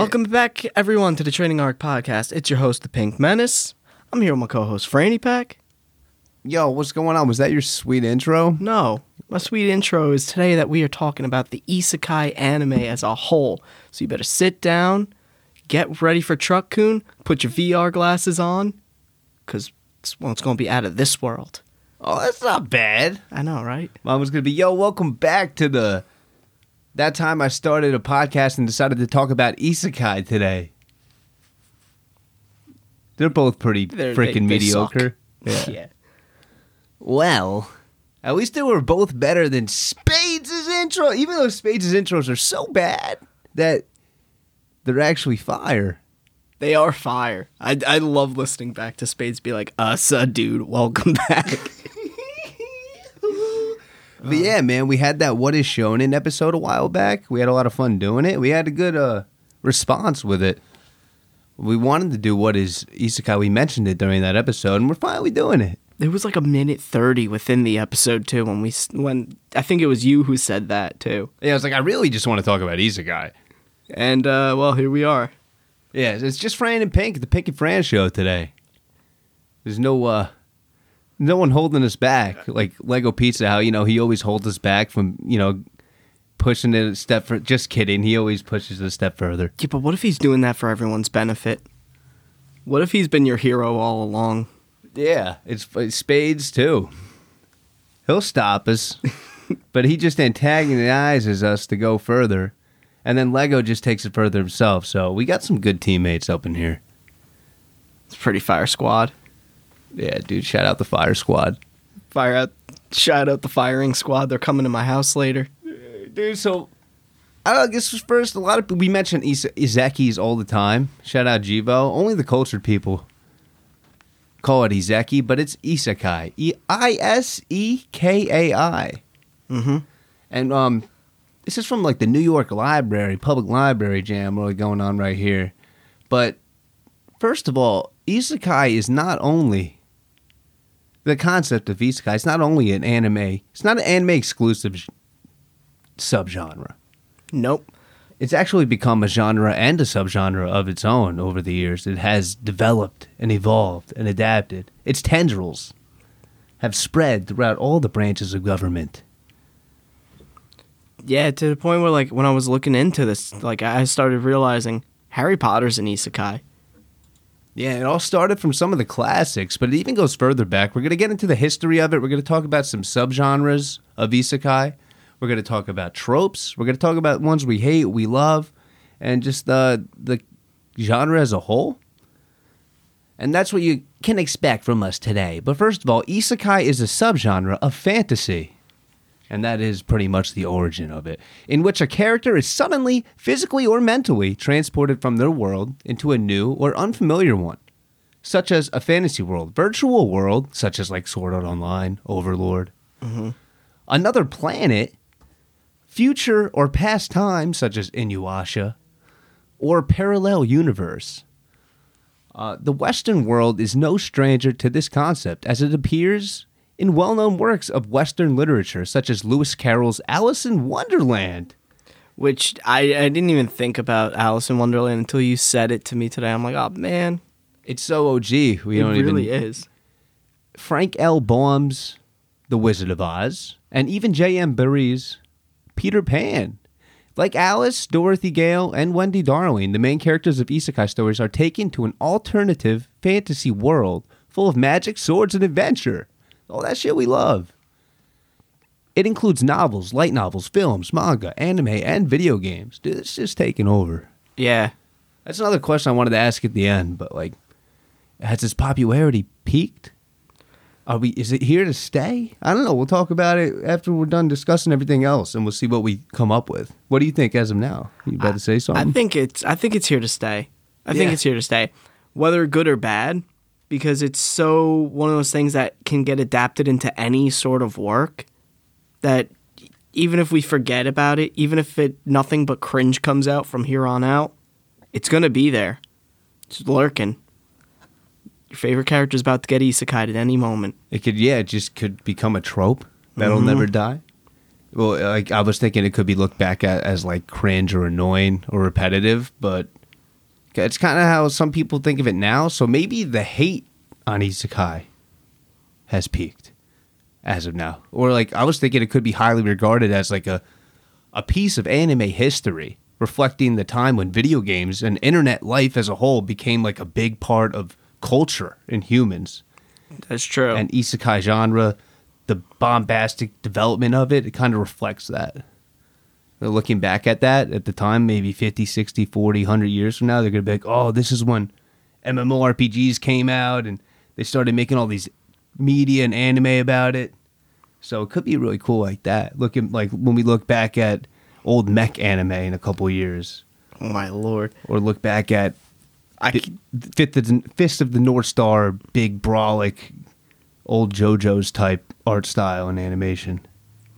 Welcome back, everyone, to the Training Arc Podcast. It's your host, the Pink Menace. I'm here with my co-host, Franny Pack. Yo, what's going on? Was that your sweet intro? No, my sweet intro is today that we are talking about the isekai anime as a whole. So you better sit down, get ready for Truck-kun, put your VR glasses on, because it's, well, it's going to be out of this world. Oh, that's not bad. I know, right? Mine was gonna be, yo, welcome back to the. That time I started a podcast and decided to talk about isekai today. They're both pretty They're- they- freaking they suck. mediocre. Yeah. Well, at least they were both better than Spades' intro. Even though Spades' intros are so bad that they're actually fire. They are fire. I, I love listening back to Spades be like, us, uh, dude, welcome back. But yeah, man, we had that What Is Shonen episode a while back. We had a lot of fun doing it. We had a good uh, response with it. We wanted to do What Is Isekai. We mentioned it during that episode, and we're finally doing it. It was like a minute 30 within the episode, too, when we, when I think it was you who said that, too. Yeah, I was like, I really just want to talk about Isekai. And, uh, well, here we are. Yeah, it's just Fran and Pink, the Pink and Fran show today. There's no uh no one holding us back. Like Lego Pizza, how you know he always holds us back from, you know, pushing it a step for just kidding. He always pushes it a step further. Yeah, but what if he's doing that for everyone's benefit? What if he's been your hero all along? Yeah, it's, it's Spades too. He'll stop us, but he just antagonizes us to go further, and then Lego just takes it further himself. So we got some good teammates up in here. It's pretty fire squad. Yeah, dude, shout out the Fire Squad. Fire out, shout out the firing squad. They're coming to my house later. dude. So I guess first, a lot of we mention Is- Izekis all the time. Shout out Jivo. Only the cultured people call it Izeki, but it's Isekai. E I S E K A I. Mm-hmm. And um, this is from like the New York Library, Public Library Jam, really going on right here. But first of all, Isekai is not only the concept of Isekai. is not only an anime. It's not an anime exclusive subgenre. Nope. It's actually become a genre and a subgenre of its own over the years. It has developed and evolved and adapted. Its tendrils have spread throughout all the branches of government. Yeah, to the point where like when I was looking into this, like I started realizing Harry Potter's an isekai. Yeah, it all started from some of the classics, but it even goes further back. We're going to get into the history of it. We're going to talk about some subgenres of isekai. We're going to talk about tropes. We're going to talk about ones we hate, we love, and just the the genre as a whole. And that's what you can expect from us today. But first of all, isekai is a subgenre of fantasy. And that is pretty much the origin of it, in which a character is suddenly, physically or mentally, transported from their world into a new or unfamiliar one, such as a fantasy world, virtual world, such as like Sword Art Online, Overlord, another planet, future or past time, such as Inuyasha, or parallel universe. Uh, the Western world is no stranger to this concept, as it appears in well known works of Western literature, such as Lewis Carroll's Alice in Wonderland. Which I, I didn't even think about Alice in Wonderland until you said it to me today. I'm like, oh man, It's so OG. We it don't really even. is. Frank L. Baum's The Wizard of Oz, and even J.M. Barrie's Peter Pan. Like Alice, Dorothy Gale, and Wendy Darling, the main characters of isekai stories are taken to an alternative fantasy world full of magic, swords, and adventure. All that shit we love. It includes novels, light novels, films, manga, anime, and video games. Dude, it's just taking over. Yeah. That's another question I wanted to ask at the end, but like, has its popularity peaked? Are we? Is it here to stay? I don't know. We'll talk about it after we're done discussing everything else, and we'll see what we come up with. What do you think as of now? You better to say something. I think it's I think it's here to stay. I think it's here to stay. Whether good or bad, because it's so one of those things that can get adapted into any sort of work that even if we forget about it, even if it nothing but cringe comes out from here on out, it's gonna be there. It's lurking. Your favorite character's about to get isekai at any moment. it could. Yeah, it just could become a trope that'll Mhm. never die. Well, like I was thinking, it could be looked back at as like cringe or annoying or repetitive, but It's kind of how some people think of it now. So maybe the hate on isekai has peaked as of now, or like I was thinking it could be highly regarded as like a a piece of anime history reflecting the time when video games and internet life as a whole became like a big part of culture in humans. That's true. And isekai genre, the bombastic development of it, it kind of reflects that. Looking back at that at the time, maybe 50, 60, 40, 100 years from now, they're going to be like, oh, this is when MMORPGs came out and they started making all these media and anime about it. So it could be really cool like that. Looking like when we look back at old mech anime in a couple years, oh my lord. or look back at I Fi- Fifth of the, Fist of the North Star, big brawlic, old JoJo's type art style and animation.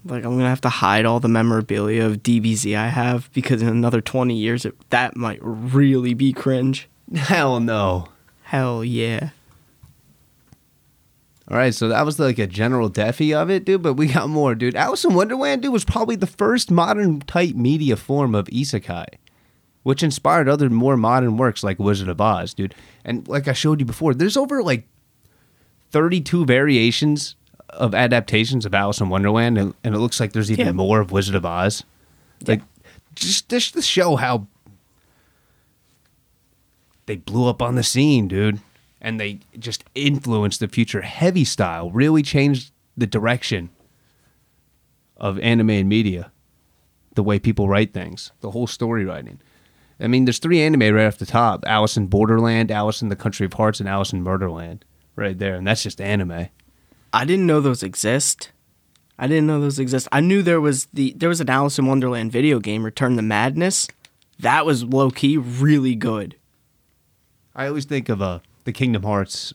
Like I'm gonna have to hide all the memorabilia of DBZ I have because in another 20 years it, that might really be cringe. Hell no. Hell yeah. All right, so that was like a general defy of it, dude. But we got more, dude. Alice in Wonderland, dude, was probably the first modern type media form of isekai, which inspired other more modern works like Wizard of Oz, dude. And like I showed you before, there's over like 32 variations of adaptations of Alice in Wonderland, and, and it looks like there's even Yeah. more of Wizard of Oz. Like, just just to show how they blew up on the scene, dude. And they just influenced the future. Heavy style really changed the direction of anime and media, the way people write things, the whole story writing. I mean, there's three anime right off the top: Alice in Borderland, Alice in the Country of Hearts, and Alice in Murderland, right there. And that's just anime. I didn't know those exist. I didn't know those exist. I knew there was the there was an Alice in Wonderland video game, Return to Madness. That was low key really good. I always think of uh, the Kingdom Hearts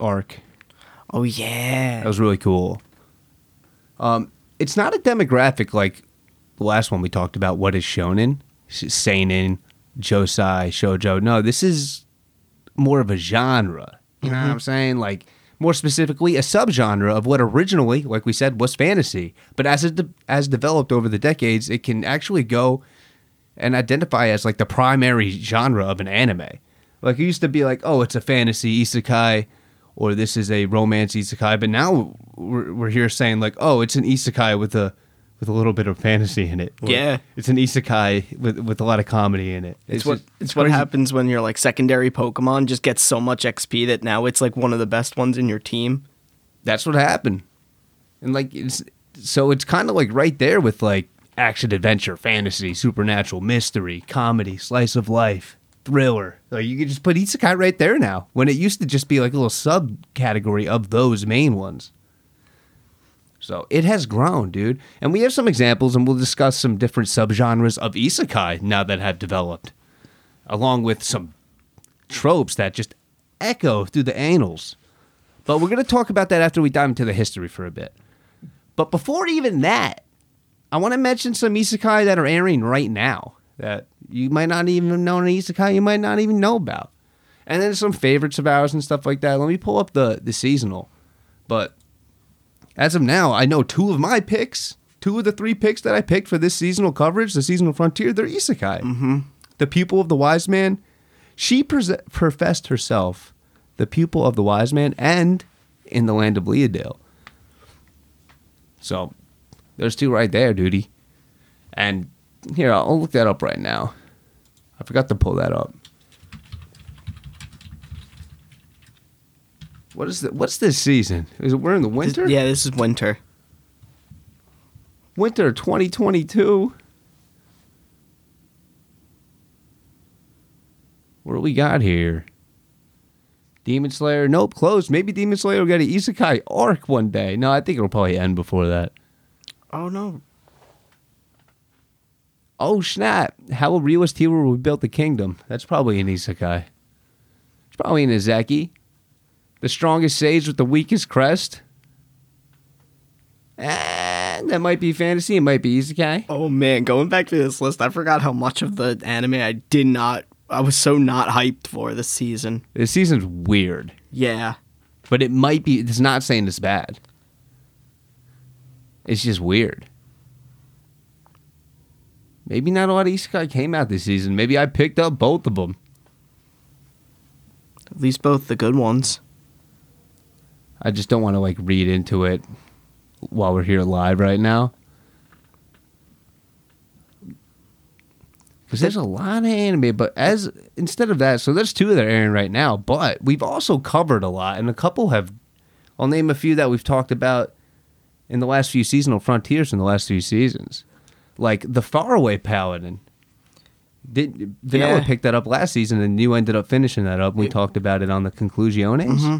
arc. Oh yeah. That was really cool. Um, it's not a demographic like the last one we talked about. What is shonen, seinen, josei, shojo? No, this is more of a genre. You know what I'm saying? Like more specifically, a subgenre of what originally, like we said, was fantasy. But as it de- as developed over the decades, it can actually go and identify as like the primary genre of an anime. Like it used to be like, oh, it's a fantasy isekai, or this is a romance isekai. But now we're, we're here saying like, oh, it's an isekai with a with a little bit of fantasy in it. Or Yeah. it's an isekai with with a lot of comedy in it. It's, what just- it's what crazy. happens when your like secondary Pokemon just gets so much XP that now it's like one of the best ones in your team. That's what happened. And like it's so it's kind of like right there with like action adventure, fantasy, supernatural, mystery, comedy, slice of life, thriller. Like you could just put isekai right there now when it used to just be like a little subcategory of those main ones. So it has grown, dude. And we have some examples and we'll discuss some different subgenres of isekai now that have developed along with some tropes that just echo through the annals. But we're going to talk about that after we dive into the history for a bit. But before even that, I want to mention some isekai that are airing right now that you might not even know an isekai you might not even know about. And then some favorites of ours and stuff like that. Let me pull up the, the seasonal. But as of now, I know two of my picks, two of the three picks that I picked for this seasonal coverage, the seasonal frontier, they're isekai. Mm-hmm. The pupil of the wise man, she pres- professed herself the pupil of the wise man and in the land of Leadale. So there's two right there, duty. And here, I'll look that up right now. I forgot to pull that up. What is the, What's this season? Is it we're in the winter? Yeah, this is winter. Winter 2022. What do we got here? Demon Slayer? Nope, closed. Maybe Demon Slayer will get an Isekai arc one day. No, I think it'll probably end before that. Oh no. Oh snap! How will realist hero rebuild the kingdom? That's probably an Isekai. It's probably an Izeki. The strongest sage with the weakest crest. Eh, that might be fantasy. It might be Isekai. Oh man, going back to this list, I forgot how much of the anime I did not I was so not hyped for this season. This season's weird, Yeah. but it might be. It's not saying it's bad. It's just weird. Maybe not a lot of Isekai came out this season. Maybe I picked up both of them. At least both the good ones. I just don't want to like read into it while we're here live right now. Because there's a lot of anime, but as instead of that, so there's two that are airing right now. But we've also covered a lot, and a couple have. I'll name a few that we've talked about in the last few seasonal frontiers in the last few seasons, like the Faraway Paladin. Did Vanilla Yeah. picked that up last season, and you ended up finishing that up. We talked about it on the Conclusiones. Mm-hmm.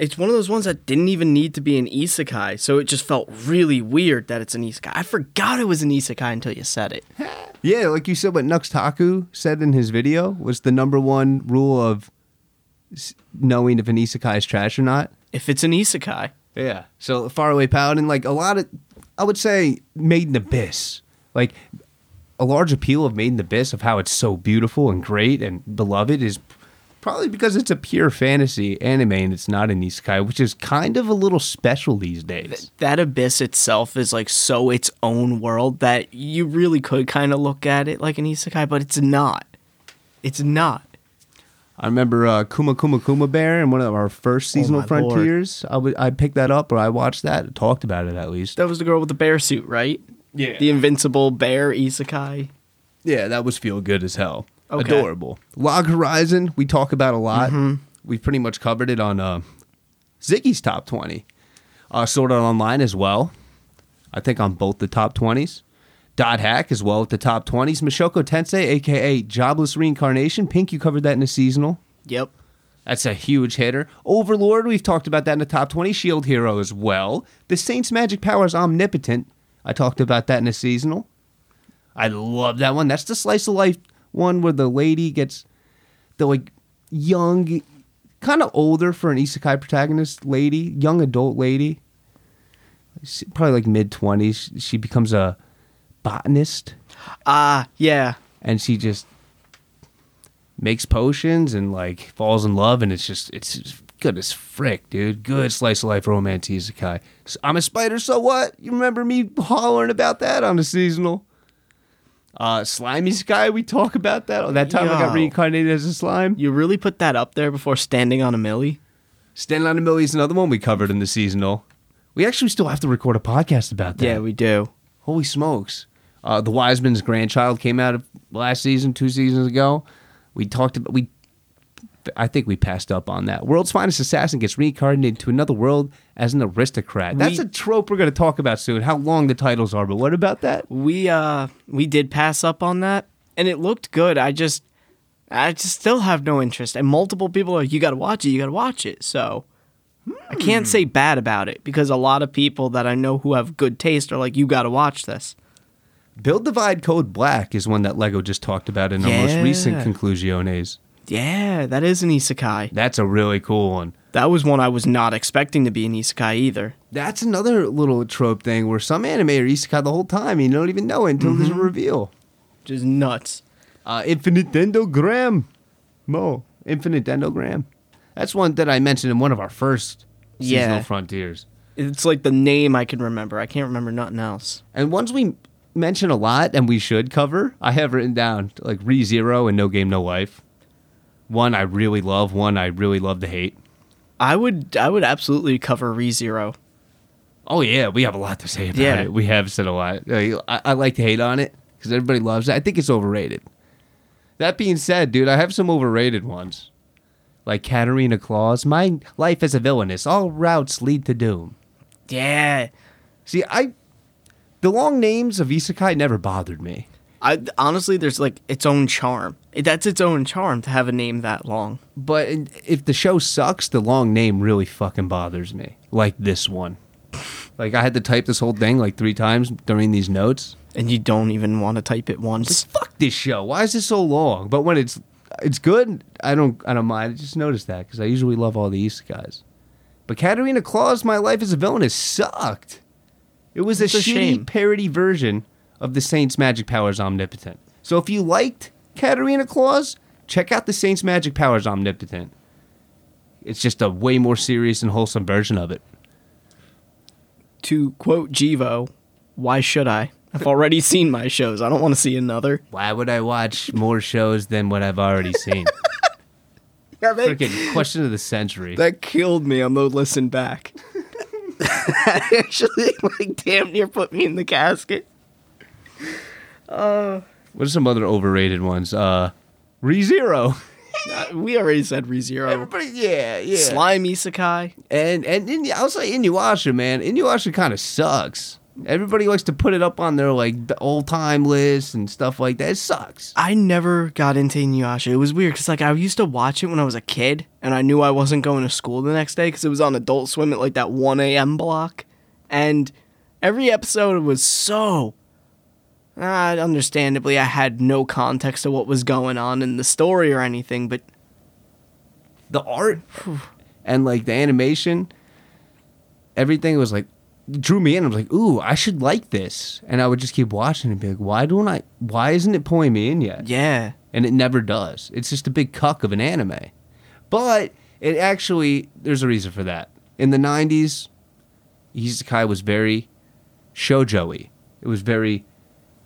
It's one of those ones that didn't even need to be an isekai, so it just felt really weird that it's an isekai. I forgot it was an isekai until you said it. Yeah, like you said, what Nux Taku said in his video was the number one rule of knowing if an isekai is trash or not. If it's an isekai, Yeah. So Faraway Paladin, like a lot of, I would say Made in Abyss, like a large appeal of Made in Abyss of how it's so beautiful and great and beloved is probably because it's a pure fantasy anime and it's not an isekai, which is kind of a little special these days. that abyss itself is like so its own world that you really could kind of look at it like an isekai, but it's not. It's not. I remember uh, Kuma Kuma Kuma Bear in one of our first seasonal Oh my Lord. frontiers. I I picked that up or I watched that, talked about it at least. That was the girl with the bear suit, right? Yeah. The invincible bear isekai. Yeah, that was feel good as hell. Okay. Adorable. Log Horizon, we talk about a lot. We've pretty much covered it on uh, Ziggy's top 20. Uh, Sword Art Online as well. I think on both the top 20s. Dot Hack as well at the top 20s. Mushoku Tensei, aka Jobless Reincarnation. Pink, you covered that in the seasonal. Yep. That's a huge hitter. Overlord, we've talked about that in the top 20. Shield Hero as well. The Saints Magic Powers Omnipotent. I talked about that in the seasonal. I love that one. That's the slice of life one where the lady gets the like young, kind of older for an isekai protagonist lady, young adult lady. She- Probably like mid 20s. She becomes a botanist Ah, yeah. and she just makes potions and like falls in love and it's just it's just good as frick dude good slice of life romance isekai I'm a spider so what you remember me hollering about that on the seasonal uh Slime Isekai we talk about that oh, that time i got reincarnated as a slime You really put that up there before standing on a millie? standing on a millie is another one we covered in the seasonal we actually still have to record a podcast about that Yeah, we do. Holy smokes. Uh, the Wiseman's grandchild came out of last season, two seasons ago. We talked about, we, I think we passed up on that. World's finest assassin gets reincarnated to another world as an aristocrat. That's We- a trope we're going to talk about soon, how long the titles are, but what about that? We uh we did pass up on that and it looked good. I just I just still have no interest. And multiple people are you got to watch it, you got to watch it. So I can't say bad about it because a lot of people that I know who have good taste are like you got to watch this. Build Divide Code Black is one that Lego just talked about in our most recent Conclusiones. Yeah, that is an isekai. That's a really cool one. That was one I was not expecting to be an isekai either. That's another little trope thing where some anime are isekai the whole time. And you don't even know it until there's a reveal. Just nuts. Uh, Infinite Dendrogram. Mo. Infinite Dendrogram. That's one that I mentioned in one of our first seasonal Yeah. frontiers. It's like the name I can remember. I can't remember nothing else. And ones we mention a lot and we should cover, I have written down like Re Zero and No Game No Life. One I really love, one I really love to hate. I would I would absolutely cover ReZero. Oh yeah, we have a lot to say about Yeah. it. We have said a lot. I, I like to hate on it because everybody loves it. I think it's overrated. That being said, dude, I have some overrated ones, like Katarina Claus. My life as a villainess. All routes lead to doom. Yeah. See, I the long names of isekai never bothered me. I honestly there's like its own charm. That's its own charm to have a name that long. But if the show sucks, the long name really fucking bothers me. Like this one. Like I had to type this whole thing like three times during these notes. And you don't even want to type it once. fuck this show. Why is it so long? But when it's it's good, I don't I don't mind. I just noticed that because I usually love all the isekais. But Katarina Claus, My Life as a Villainess sucked. It was a It's a shitty shame. parody version of the Saints' Magic Powers Omnipotent. So if you liked Katarina Claus, check out the Saints' Magic Powers Omnipotent. It's just a way more serious and wholesome version of it. To quote Jivo, why should I? I've already seen my shows. I don't want to see another. Why would I watch more shows than what I've already seen? Yeah, Freaking question of the century. That killed me on the listen back. that actually, like, damn near put me in the casket. What are some other overrated ones? Uh, ReZero. Uh, we already said ReZero. Everybody, yeah, yeah. Slime Isekai. And and in, I'll say Inuyasha, man. Inuyasha kind of sucks. Everybody likes to put it up on their like old time list and stuff like that. It sucks. I never got into Inuyasha. It was weird because like I used to watch it when I was a kid, and I knew I wasn't going to school the next day because it was on Adult Swim at like that one a.m. block, and every episode was so. Uh, understandably, I had no context of what was going on in the story or anything, but The art and like the animation, everything was like drew me in. I was like, ooh, I should like this, and I would just keep watching and be like, why don't I? Why isn't it pulling me in yet? yeah, and it never does. It's just a big cuck of an anime. But it actually, there's a reason for that. In the 90s, Isekai was very shoujo-y. It was very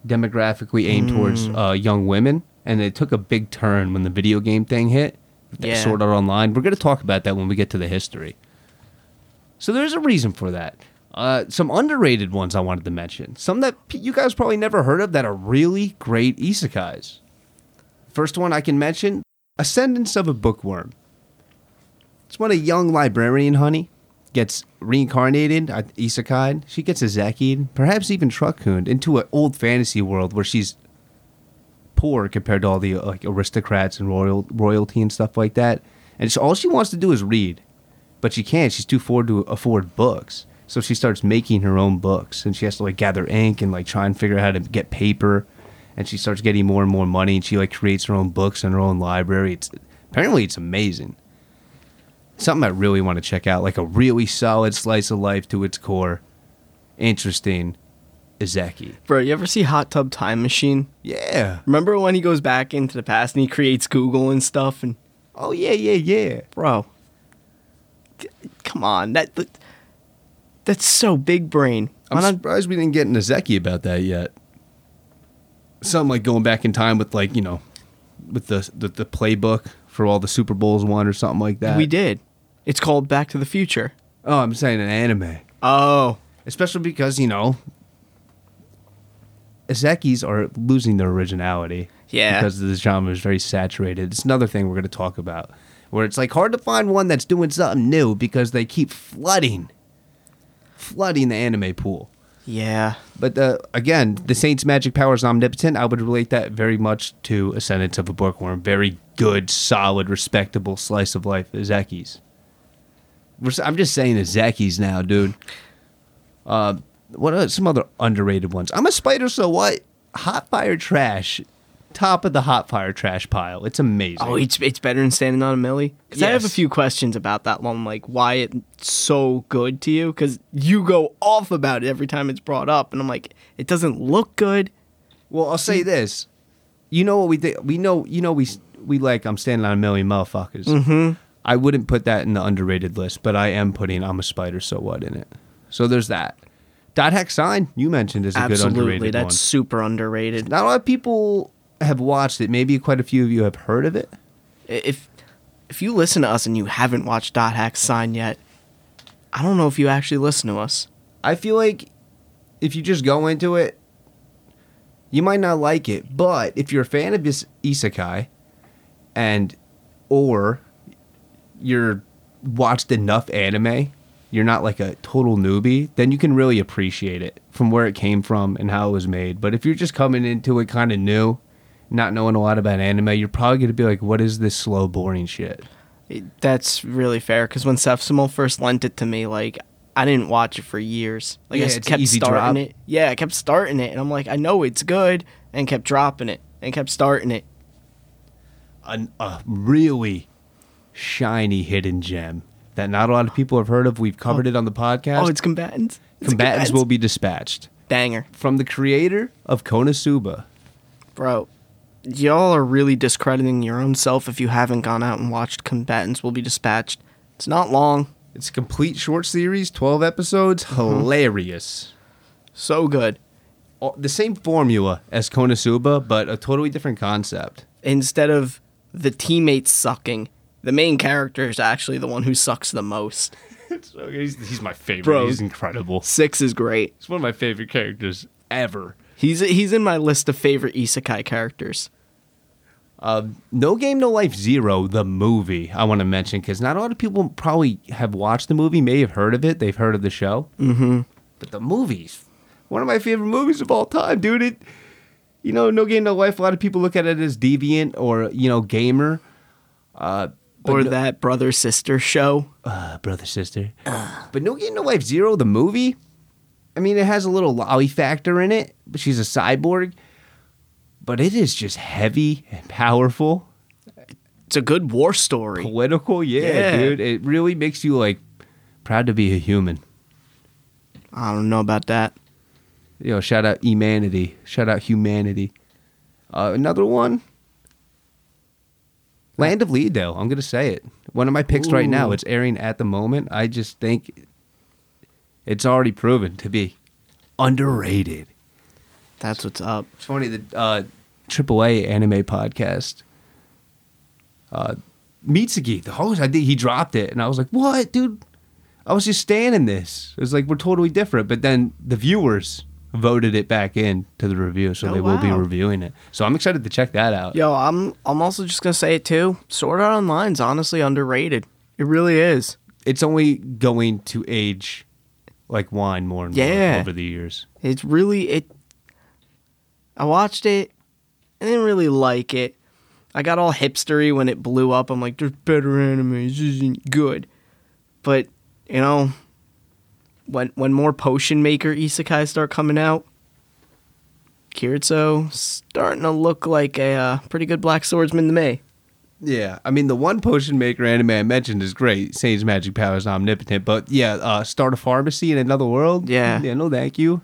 demographically aimed towards uh, young women, and it took a big turn when the video game thing hit. Yeah. Sword Art Online. We're going to talk about that when we get to the history. So there's a reason for that. Uh, some underrated ones I wanted to mention. Some that p- you guys probably never heard of that are really great isekais. First one I can mention Ascendance of a Bookworm. It's when a young librarian, honey, gets reincarnated, uh, isekai. She gets Ezekiel, perhaps even Truckhound, into an old fantasy world where she's poor compared to all the uh, like aristocrats and royal royalty and stuff like that. And so all she wants to do is read, but she can't. She's too poor to afford books. So she starts making her own books, and she has to like gather ink and like try and figure out how to get paper. And she starts getting more and more money, and she like creates her own books and her own library. It's apparently it's amazing. Something I really want to check out, like a really solid slice of life to its core. Interesting, Izeki. bro. You ever see Hot Tub Time Machine? Yeah. Remember when he goes back into the past and he creates Google and stuff? And Oh yeah, yeah, yeah. bro, c- come on, that that- that's so big brain. I'm not- surprised we didn't get an Ezeki about that yet. Something like going back in time with like you know, with the the, the playbook for all the Super Bowls won or something like that. we did. It's called Back to the Future. Oh, I'm saying an anime, Oh, especially because you know, Ezekis are losing their originality. Yeah. Because this genre is very saturated. It's another thing we're going to talk about, where it's like hard to find one that's doing something new because they keep flooding, flooding the anime pool. Yeah. But uh, again, the Saint's magic power is omnipotent. I would relate that very much to Ascendance of a Bookworm. Very good, solid, respectable slice of life Ezeki's. We're s- I'm just saying Ezeki's now, dude. Uh, what are some other underrated ones? I'm a spider, so what? Hot fire trash, top of the hot fire trash pile. It's amazing. Oh, it's it's better than standing on a millie. Because I have a few questions about that one, like why it's so good to you. Because you go off about it every time it's brought up, and I'm like, it doesn't look good. Well, I'll say this. You know what we think? We know. You know we we like. I'm standing on a million motherfuckers. Mm-hmm. I wouldn't put that in the underrated list, but I am putting I'm a spider. So what in it? So there's that. Dot hack sign you mentioned is a good Absolutely, underrated that's one. super underrated. Not a lot of people have watched it. Maybe quite a few of you have heard of it. If if you listen to us and you haven't watched Dot Hack Sign yet, I don't know if you actually listen to us. I feel like if you just go into it, you might not like it. But if you're a fan of this isekai, and or you're watched enough anime, you're not like a total newbie, then you can really appreciate it from where it came from and how it was made. But if you're just coming into it kind of new, not knowing a lot about anime, you're probably gonna be like, "What is this slow, boring shit?" That's really fair because when Sefsimo first lent it to me, like I didn't watch it for years. Like Yeah, I kept starting drop. it. Yeah, I kept starting it, and I'm like, I know it's good, and kept dropping it, and kept starting it. a, a really shiny hidden gem that not a lot of people have heard of. We've covered oh. it on the podcast. Oh, it's combatants. It's Combatants will be dispatched banger, from the creator of Konosuba. bro. Y'all are really discrediting your own self if you haven't gone out and watched Combatants Will Be Dispatched. It's not long, It's a complete short series, twelve episodes, uh-huh. hilarious. so good. The same formula as Konosuba, but a totally different concept. Instead of the teammates sucking, The main character is actually the one who sucks the most. So he's, he's my favorite. Bro. He's incredible. Six is great. He's one of my favorite characters ever. He's he's in my list of favorite isekai characters. Uh, no Game No Life Zero, the movie, I want to mention because not a lot of people probably have watched the movie, may have heard of it, they've heard of the show. Mm-hmm. But the movie's one of my favorite movies of all time, dude. It, you know, No Game No Life. A lot of people look at it as deviant or you know gamer. Uh, Or no- that brother sister show. uh, brother sister. But No Game No Life Zero, the movie. I mean, it has a little lolly factor in it, but she's a cyborg. But it is just heavy and powerful. It's a good war story. political? Yeah, Yeah. dude. It really makes you like proud to be a human. I don't know about that. you know shout out humanity. Shout out humanity. Uh, another one. Land of Leadale. i'm gonna say it. One of my picks right now. It's airing at the moment. I just think it's already proven to be underrated That's what's up. it's funny the uh, AAA anime podcast. Uh, Mitsuki, the host, I think he dropped it, and I was like, "What, dude? I was just standing this. It was like we're totally different." But then the viewers voted it back in to the review, so Oh, they will be reviewing it. So I'm excited to check that out. Yo, I'm I'm also just gonna say it too. Sword Art Online's honestly underrated. It really is. It's only going to age like wine more and more over the years. It's really it. I watched it. I didn't really like it. I got all hipstery when it blew up. I'm like, there's better anime. This isn't good. But you know, when when more potion maker isekai start coming out, Kirito's starting to look like a uh, pretty good black swordsman to me. Yeah, I mean the one potion maker anime I mentioned is great. Saint's magic powers omnipotent, but yeah, uh, start a pharmacy in another world. Yeah. yeah, no, thank you.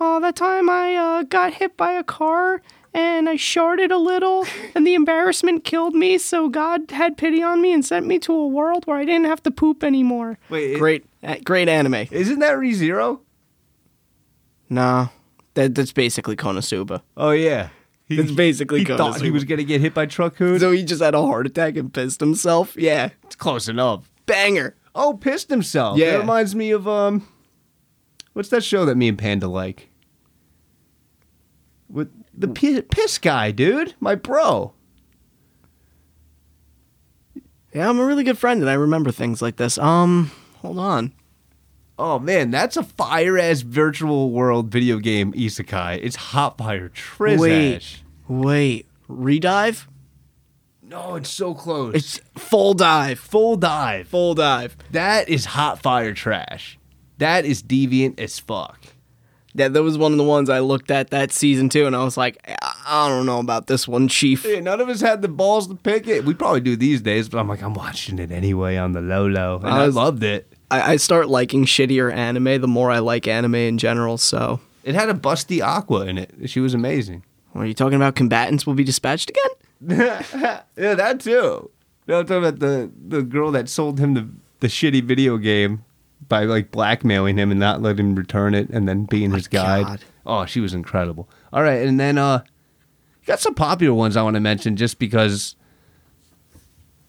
Oh, that time I uh, got hit by a car and I sharded a little, and the embarrassment killed me. So God had pity on me and sent me to a world where I didn't have to poop anymore. Wait, it- great, uh, great anime. Isn't that ReZero? Nah, that that's basically Konosuba. Oh yeah, he, It's basically he thought he was gonna get hit by truck hood. So he just had a heart attack and pissed himself. Yeah, it's close enough. banger. Oh, pissed himself. Yeah. that reminds me of um, what's that show that me and Panda like? With the piss, piss guy, dude, my bro. Yeah, I'm a really good friend, and I remember things like this. Um, hold on. Oh man, that's a fire ass virtual world video game isekai. It's hot fire triz Wait, wait, redive? No, it's so close. It's full dive. full dive. Full dive. That is hot fire trash. That is deviant as fuck. Yeah, that was one of the ones I looked at that season too, and I was like, I don't know about this one, Chief. Yeah, none of us had the balls to pick it. We probably do these days, but I'm like, I'm watching it anyway on the low low, and I, I loved it. I, I start liking shittier anime the more I like anime in general. So, It had a busty aqua in it. She was amazing. are you talking about combatants will be dispatched again? yeah, that too. No, I'm talking about the the girl that sold him the the shitty video game by like blackmailing him and not letting him return it, and then being his guide. God. Oh, she was incredible. All right, and then uh, got some popular ones I want to mention just because.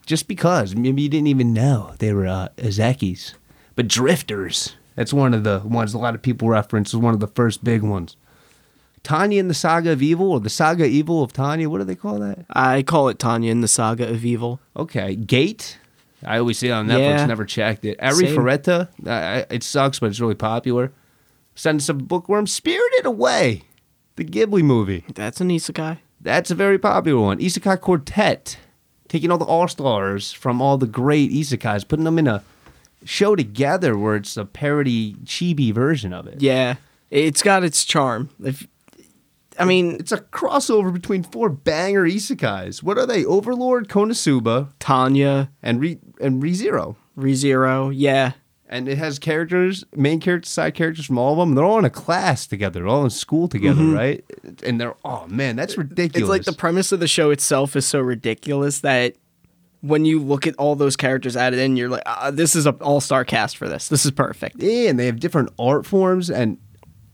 Just because maybe you didn't even know they were uh, Azekis, but Drifters. That's one of the ones a lot of people reference. Is one of the first big ones. Tanya and the Saga of Evil, or the Saga Evil of Tanya. What do they call that? I call it Tanya and the Saga of Evil. Okay, Gate. I always see it on Netflix. Yeah. Never checked it. Ari Same. Ferretta. I, I- it sucks, but it's really popular. Sends some bookworm. Spirited Away, the Ghibli movie. That's an isekai. That's a very popular one. Isekai Quartet, taking all the all stars from all the great isekais, putting them in a show together where it's a parody chibi version of it. Yeah, it's got its charm. If I mean, It's a crossover between four banger isekais. What are they? Overlord, Konosuba, Tanya, and Re and ReZero. ReZero, yeah, and it has characters, main characters, side characters from all of them. They're all in a class together, They're all in school together, right? And they're oh man, that's ridiculous. Mm-hmm. It's like the premise of the show itself is so ridiculous that when you look at all those characters added in, you're like, ah, this is an all star cast for this. This is perfect. yeah, and they have different art forms. And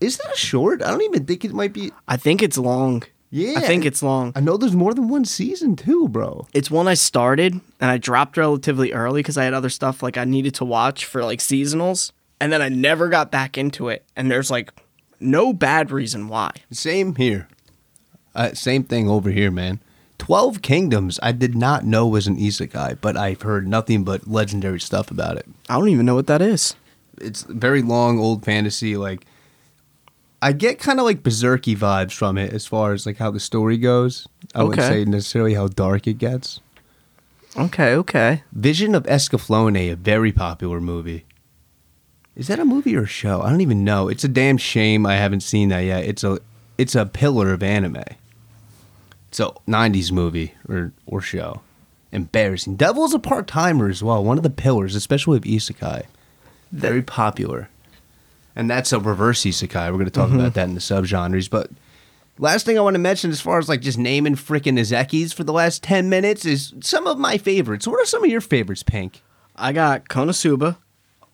is that a short? I don't even think it might be. I think it's long. Yeah, I think it's long. I know there's more than one season too, bro. It's one I started and I dropped relatively early because I had other stuff like I needed to watch for like seasonals, and then I never got back into it. And there's like no bad reason why. Same here. Uh, same thing over here, man. Twelve Kingdoms. I did not know was an isekai, but I've heard nothing but legendary stuff about it. I don't even know what that is. It's very long, old fantasy. Like, I get kind of like berserky vibes from it as far as like how the story goes. I wouldn't say necessarily how dark it gets. Okay, okay. Vision of Escaflowne, a very popular movie. Is that a movie or a show? I don't even know. It's a damn shame I haven't seen that yet. It's a it's a pillar of anime. It's a '90s movie or or show. Embarrassing. Devil's a part timer as well. One of the pillars, especially of isekai. Very popular. And that's a reverse isekai. We're going to talk about that in the subgenres. But last thing I want to mention, as far as like just naming freaking Izekis for the last 10 minutes, is some of my favorites. What are some of your favorites, Pink? I got Konosuba.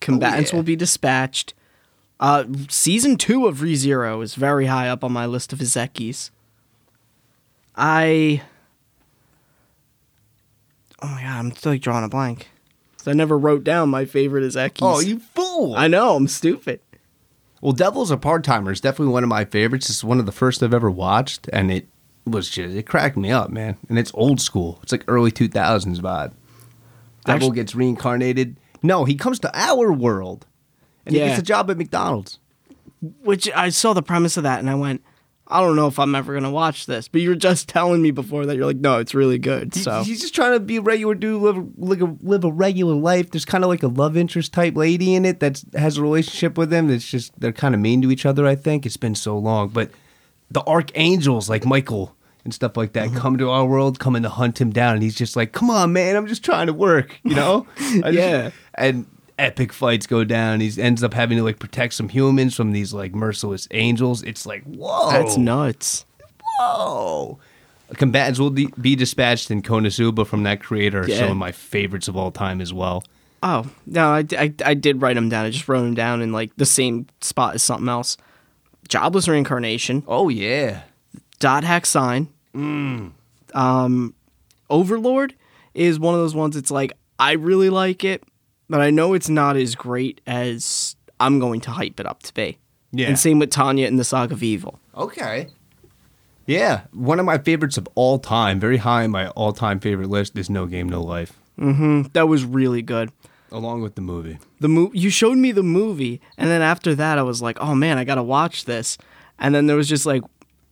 Combatants yeah. will be dispatched. Uh, season two of ReZero is very high up on my list of Izekis. I. Oh my god, I'm still like drawing a blank. I never wrote down my favorite Izekis. Oh, you fool! I know, I'm stupid. Well, Devil's a part timer is definitely one of my favorites. It's one of the first I've ever watched, and it was just it cracked me up, man. And it's old school. It's like early two thousands vibe. Devil Actu- gets reincarnated. No, he comes to our world, and he gets a job at McDonald's. Which I saw the premise of that and I went, I don't know if I'm ever gonna watch this. But you were just telling me before that you're like, no, it's really good. So he's just trying to be a regular dude, live, live, a, live a regular life. There's kind of like a love interest type lady in it that has a relationship with him. That's just they're kind of mean to each other. I think it's been so long, but the archangels like Michael and stuff like that mm-hmm. come to our world, coming to hunt him down, and he's just like, "Come on, man, I'm just trying to work," you know? I just- Yeah. and epic fights go down. He ends up having to like protect some humans from these like merciless angels. It's like, whoa, that's nuts. Whoa. Combatants will de- be dispatched in Konosuba from that creator. Yeah. Some of my favorites of all time as well. Oh no, I, I, I did write them down. I just wrote them down in like the same spot as something else. Jobless reincarnation, Oh yeah. dot hack sign, um, Overlord is one of those ones. It's like I really like it, but I know it's not as great as I'm going to hype it up to be. Yeah. And same with Tanya in the Saga of Evil. Okay. Yeah, one of my favorites of all time, very high on my all-time favorite list, is No Game No Life, Mm-hmm. That was really good. along with the movie. the mo- you showed me the movie and then after that i was like oh man i gotta watch this and then there was just like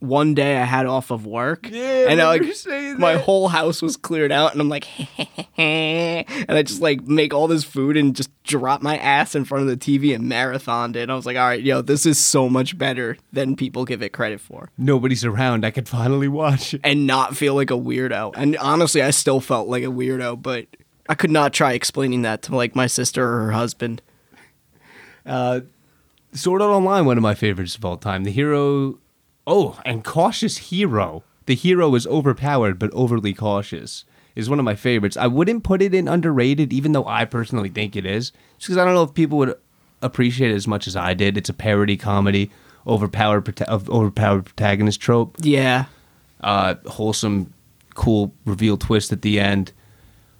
one day i had off of work Yeah, and I, like saying my whole house was cleared out and i'm like and i just like make all this food and just drop my ass in front of the tv and marathoned it and i was like all right yo this is so much better than people give it credit for Nobody's around. I could finally watch it. and not feel like a weirdo and honestly i still felt like a weirdo but i could not try explaining that to like my sister or her husband uh, Sword Art Online, one of my favorites of all time. The hero, oh, and cautious hero. The hero is overpowered but overly cautious. Is one of my favorites. I wouldn't put it in underrated, even though I personally think it is, just because I don't know if people would appreciate it as much as I did. It's a parody comedy, overpowered of overpowered protagonist trope. yeah Uh, wholesome, cool reveal twist at the end.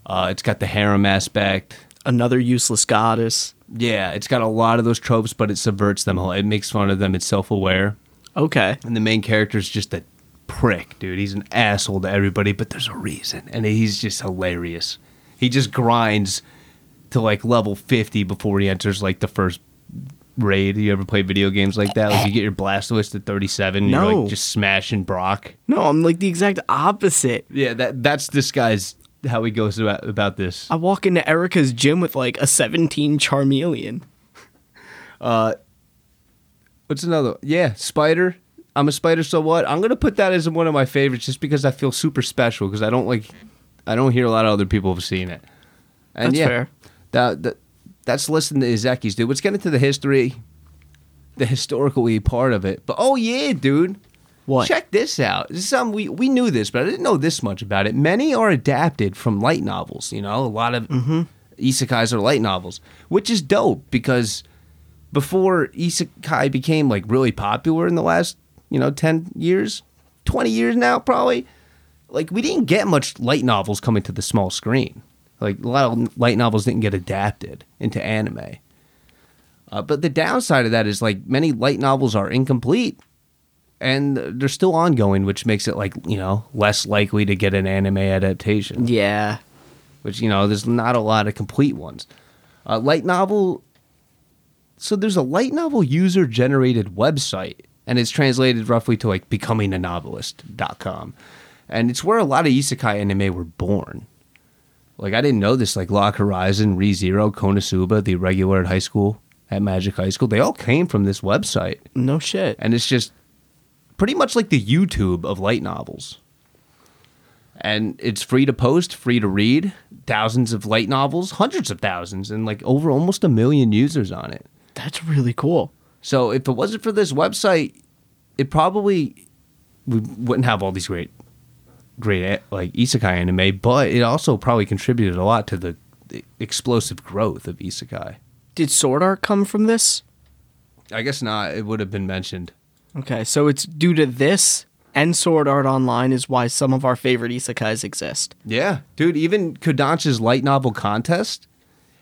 Uh, it's got the harem aspect. another useless goddess. Yeah, it's got a lot of those tropes, but it subverts them. It makes fun of them. It's self-aware. Okay. And the main character is just a prick, dude. He's an asshole to everybody, but there's a reason. And he's just hilarious. He just grinds to like level 50 before he enters like the first raid. You ever play video games like that? Like you get your Blastoise at 37, and you're No. like just smashing Brock. No, I'm like the exact opposite. Yeah, that that's this guy's how he goes about about this. I walk into Erika's gym with like a 17 Charmeleon. Uh, What's another? Yeah, Spider. I'm a spider, so what? I'm gonna put that as one of my favorites, just because I feel super special. Because I don't like, I don't hear a lot of other people have seen it. And That's yeah, fair. That, that that's listening to Izeki's, dude. Let's get into the history, the historical part of it. But oh yeah, dude. What? Check this out. This is something we we knew this, but I didn't know this much about it. Many are adapted from light novels. You know, a lot of mm-hmm. isekais are light novels, which is dope because before isekai became like really popular in the last you know 10 years 20 years now, probably. Like, we didn't get much light novels coming to the small screen. Like, a lot of light novels didn't get adapted into anime. Uh, but the downside of that is, like, many light novels are incomplete and they're still ongoing, which makes it, like, you know, less likely to get an anime adaptation Yeah. which you know there's not a lot of complete ones. Uh, light novel. So there's a light novel user generated website, and it's translated roughly to like becoming a novelist.com. and it's where a lot of isekai anime were born. Like I didn't know this. Like Log Horizon, ReZero, Konosuba, the regular at high school at Magic High School, they all came from this website, No shit. and it's just pretty much like the YouTube of light novels. And it's free to post, free to read, thousands of light novels, hundreds of thousands, and like over almost a million users on it. That's really cool. So if it wasn't for this website, it probably we wouldn't have all these great, great eh, like isekai anime. But it also probably contributed a lot to the, the explosive growth of isekai. Did Sword Art come from this? I guess not. It would have been mentioned. Okay, so it's due to this and Sword Art Online is why some of our favorite isekais exist. Yeah, dude. Even Kodansha's light novel contest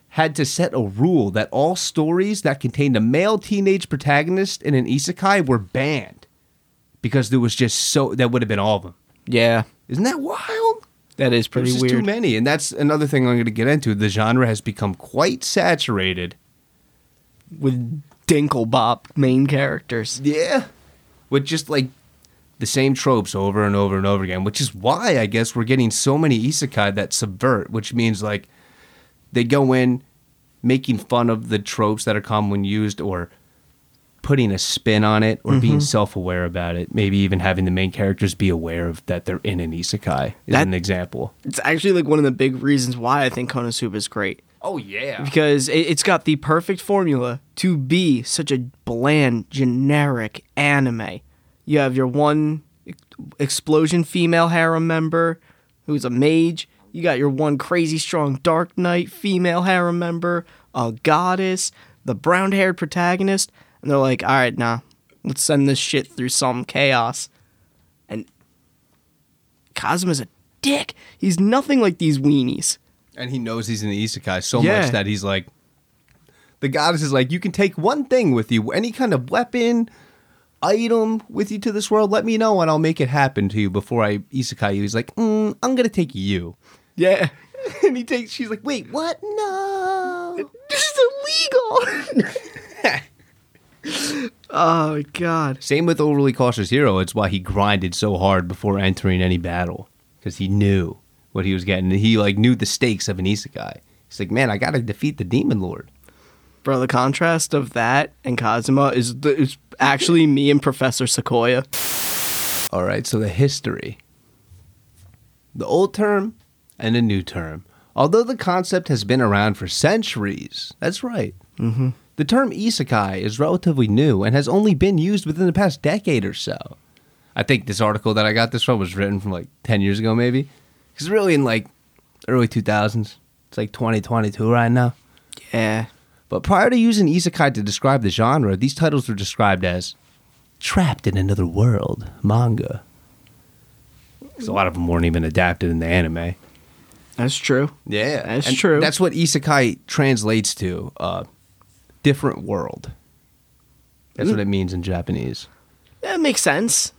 had to set a rule that all stories that contained a male teenage protagonist in an isekai were banned because there was just so that would have been all of them. Yeah, Isn't that wild? that is pretty weird. There's too many, and that's another thing I'm going to get into. The genre has become quite saturated. With Dinklebop main characters. Yeah, with just like the same tropes over and over and over again, which is why I guess we're getting so many isekai that subvert, which means like they go in making fun of the tropes that are commonly used or putting a spin on it or being mm-hmm. self-aware about it maybe even having the main characters be aware of that they're in an isekai is That- an example It's actually like one of the big reasons why I think Konosuba is great. oh yeah because it, it's got the perfect formula to be such a bland, generic anime. You have your one explosion female harem member who's a mage. You got your one crazy strong Dark Knight female harem member, a goddess, the brown haired protagonist. And they're like, all right, nah, let's send this shit through some chaos. And Kazuma's a dick. He's nothing like these weenies. and he knows he's in the isekai so Yeah. much that he's like the goddess is like you can take one thing with you any kind of weapon item with you to this world let me know and i'll make it happen to you before i isekai you he's like mm, i'm gonna take you Yeah. and he takes she's like wait what no This is illegal. oh my god. same with overly cautious hero it's why he grinded so hard before entering any battle because he knew what he was getting he like knew the stakes of an isekai he's like man i gotta defeat the demon lord Bro, the contrast of that and Kazuma is, the, is actually me and Professor Sequoia. All right, so the history. The old term and a new term. Although the concept has been around for centuries, that's right. Mm-hmm. The term isekai is relatively new and has only been used within the past decade or so. I think this article that I got this from was written from like 10 years ago, maybe. Because really in like early 2000s. It's like 2022 right now. Yeah. But prior to using isekai to describe the genre, these titles were described as trapped in another world manga. Because a lot of them weren't even adapted in the anime. That's true. Yeah, That's And true. That's what isekai translates to: uh, different world. That's what it means in Japanese. That makes sense.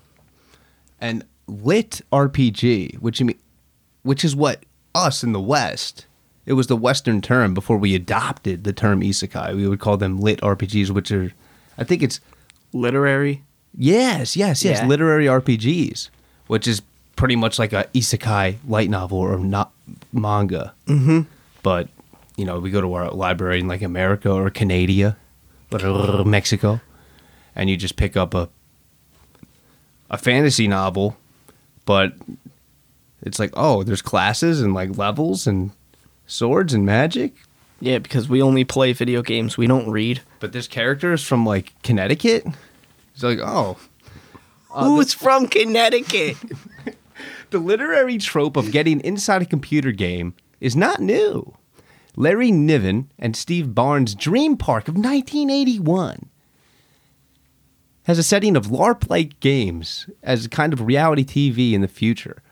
And lit RPG, which you mean, which is what us in the West. It was the Western term before we adopted the term isekai. We would call them lit RPGs, which are, I think it's Literary. Yes, yes, yes. Yeah. Literary RPGs, which is pretty much like a isekai light novel or not manga. Mm-hmm. But you know, we go to our library in like America or Canada or Mexico, and you just pick up a a fantasy novel, but it's like, oh, there's classes and like levels and swords and magic, Yeah, because we only play video games. We don't read. but there's characters from like Connecticut. It's like, oh, Who's from Connecticut? The literary trope of getting inside a computer game is not new. Larry Niven and Steve Barnes' Dream Park of 1981 has a setting of LARP-like games as a kind of reality TV in the future.